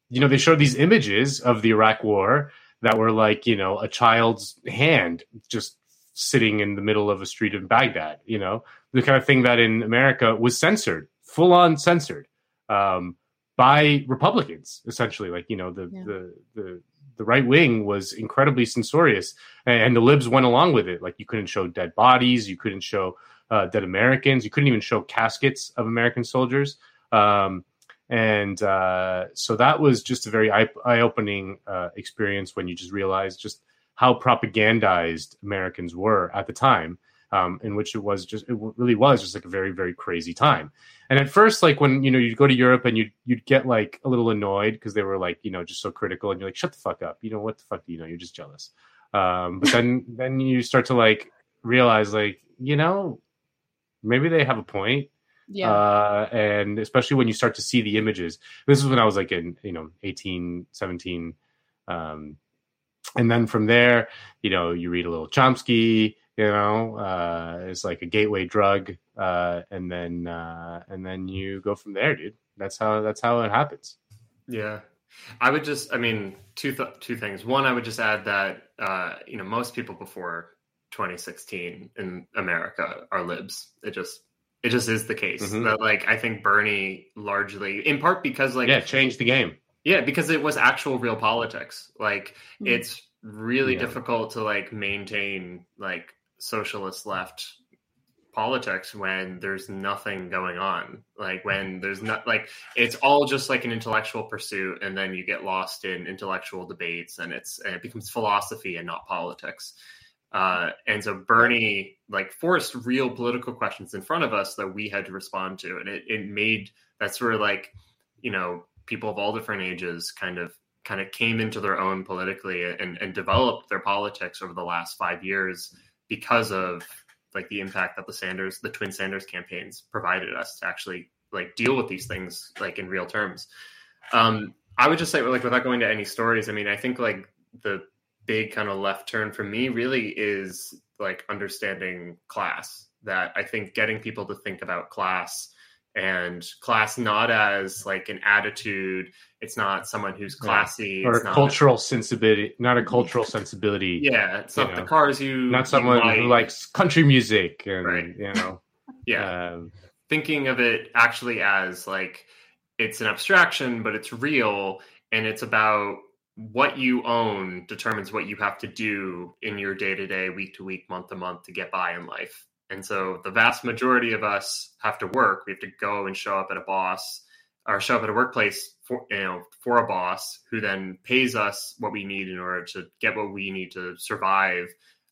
you know they showed these images of the Iraq War that were like you know a child's hand just sitting in the middle of a street in Baghdad. You know the kind of thing that in America was censored, full on censored um, by Republicans, essentially. Like you know the Yeah. the the the right wing was incredibly censorious, and, the libs went along with it. Like you couldn't show dead bodies, you couldn't show uh, dead Americans, you couldn't even show caskets of American soldiers. Um, and uh, so that was just a very eye opening uh, experience when you just realized just how propagandized Americans were at the time. Um, in which it was just it really was just like a very very crazy time. And at first like when you know you'd go to europe and you'd you'd get like a little annoyed because they were like you know just so critical and you're like shut the fuck up. You know what the fuck do you know? You're just jealous. Um, but then then you start to like realize like you know maybe they have a point Yeah. uh, and especially when you start to see the images. This is when i was like in you know 18 17 um, and then from there you know you read a little chomsky you know uh, it's like a gateway drug uh, and then uh, and then you go from there dude that's how that's how it happens Yeah, I would just, I mean, two th- two things. One, I would just add that uh, you know most people before 2016 in America are libs. It just it just is the case Mhm. that like I think Bernie largely, in part because like yeah changed the game yeah, because it was actual real politics. Like Mhm. it's really Yeah. difficult to like maintain like socialist left politics when there's nothing going on. Like when there's not like it's all just like an intellectual pursuit and then you get lost in intellectual debates and it's and it becomes philosophy and not politics. Uh, and so Bernie like forced real political questions in front of us that we had to respond to, and it, it made that sort of like you know people of all different ages kind of kind of came into their own politically and, and developed their politics over the last five years because of like the impact that the Sanders, the twin Sanders campaigns provided us to actually like deal with these things like in real terms. Um, I would just say like without going to any stories, I mean, I think like the big kind of left turn for me really is like understanding class. That I think getting people to think about class and class not as like an attitude. It's not someone who's classy or it's not, cultural sensibility, not a cultural (laughs) sensibility. Yeah, it's not the cars you not someone you who likes country music and Right. you know. (laughs) Yeah. Um, thinking of it actually as like it's an abstraction, but it's real and it's about what you own determines what you have to do in your day to day, week to week, month to month to get by in life. And so the vast majority of us have to work. We have to go and show up at a boss or show up at a workplace for you know for a boss who then pays us what we need in order to get what we need to survive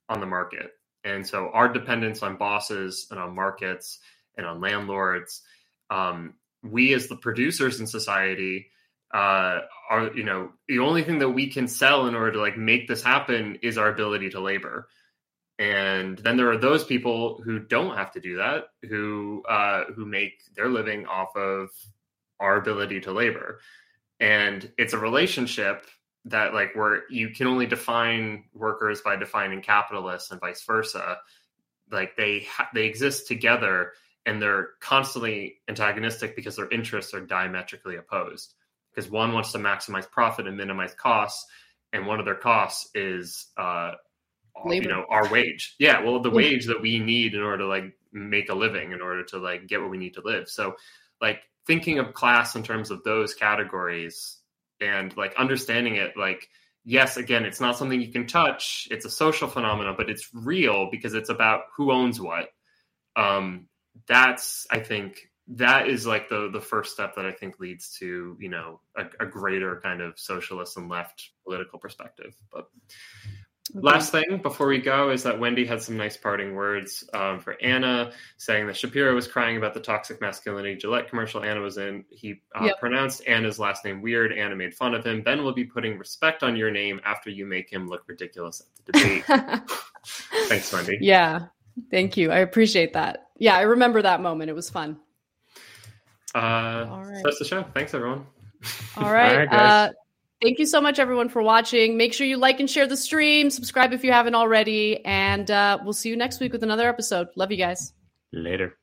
on the market. And so our dependence on bosses and on markets and on landlords, um, we as the producers in society uh, are you know the only thing that we can sell in order to like make this happen is our ability to labor. And then there are those people who don't have to do that, who uh, who make their living off of our ability to labor. And it's a relationship that like where you can only define workers by defining capitalists and vice versa. Like they ha- they exist together and they're constantly antagonistic because their interests are diametrically opposed. Because one wants to maximize profit and minimize costs, and one of their costs is uh, you know our wage. Yeah well the Yeah. wage that we need in order to like make a living in order to like get what we need to live. So like thinking of class in terms of those categories and like understanding it like yes again it's not something you can touch it's a social phenomenon but it's real because it's about who owns what. Um that's i think that is like the the first step that i think leads to you know a, a greater kind of socialist and left political perspective but Last thing before we go is that Wendy had some nice parting words um, for Ana, saying that Shapiro was crying about the toxic masculinity Gillette commercial Ana was in. He uh, Yep. pronounced Ana's last name weird. Ana made fun of him. Ben will be putting respect on your name after you make him look ridiculous at the debate. (laughs) Thanks, Wendy. Yeah. Thank you. I appreciate that. Yeah, I remember that moment. It was fun. Uh, right. so That's the show. Thanks, everyone. All right. right, guys. uh, thank you so much, everyone, for watching. Make sure you like and share the stream. Subscribe if you haven't already. And uh, we'll see you next week with another episode. Love you guys. Later.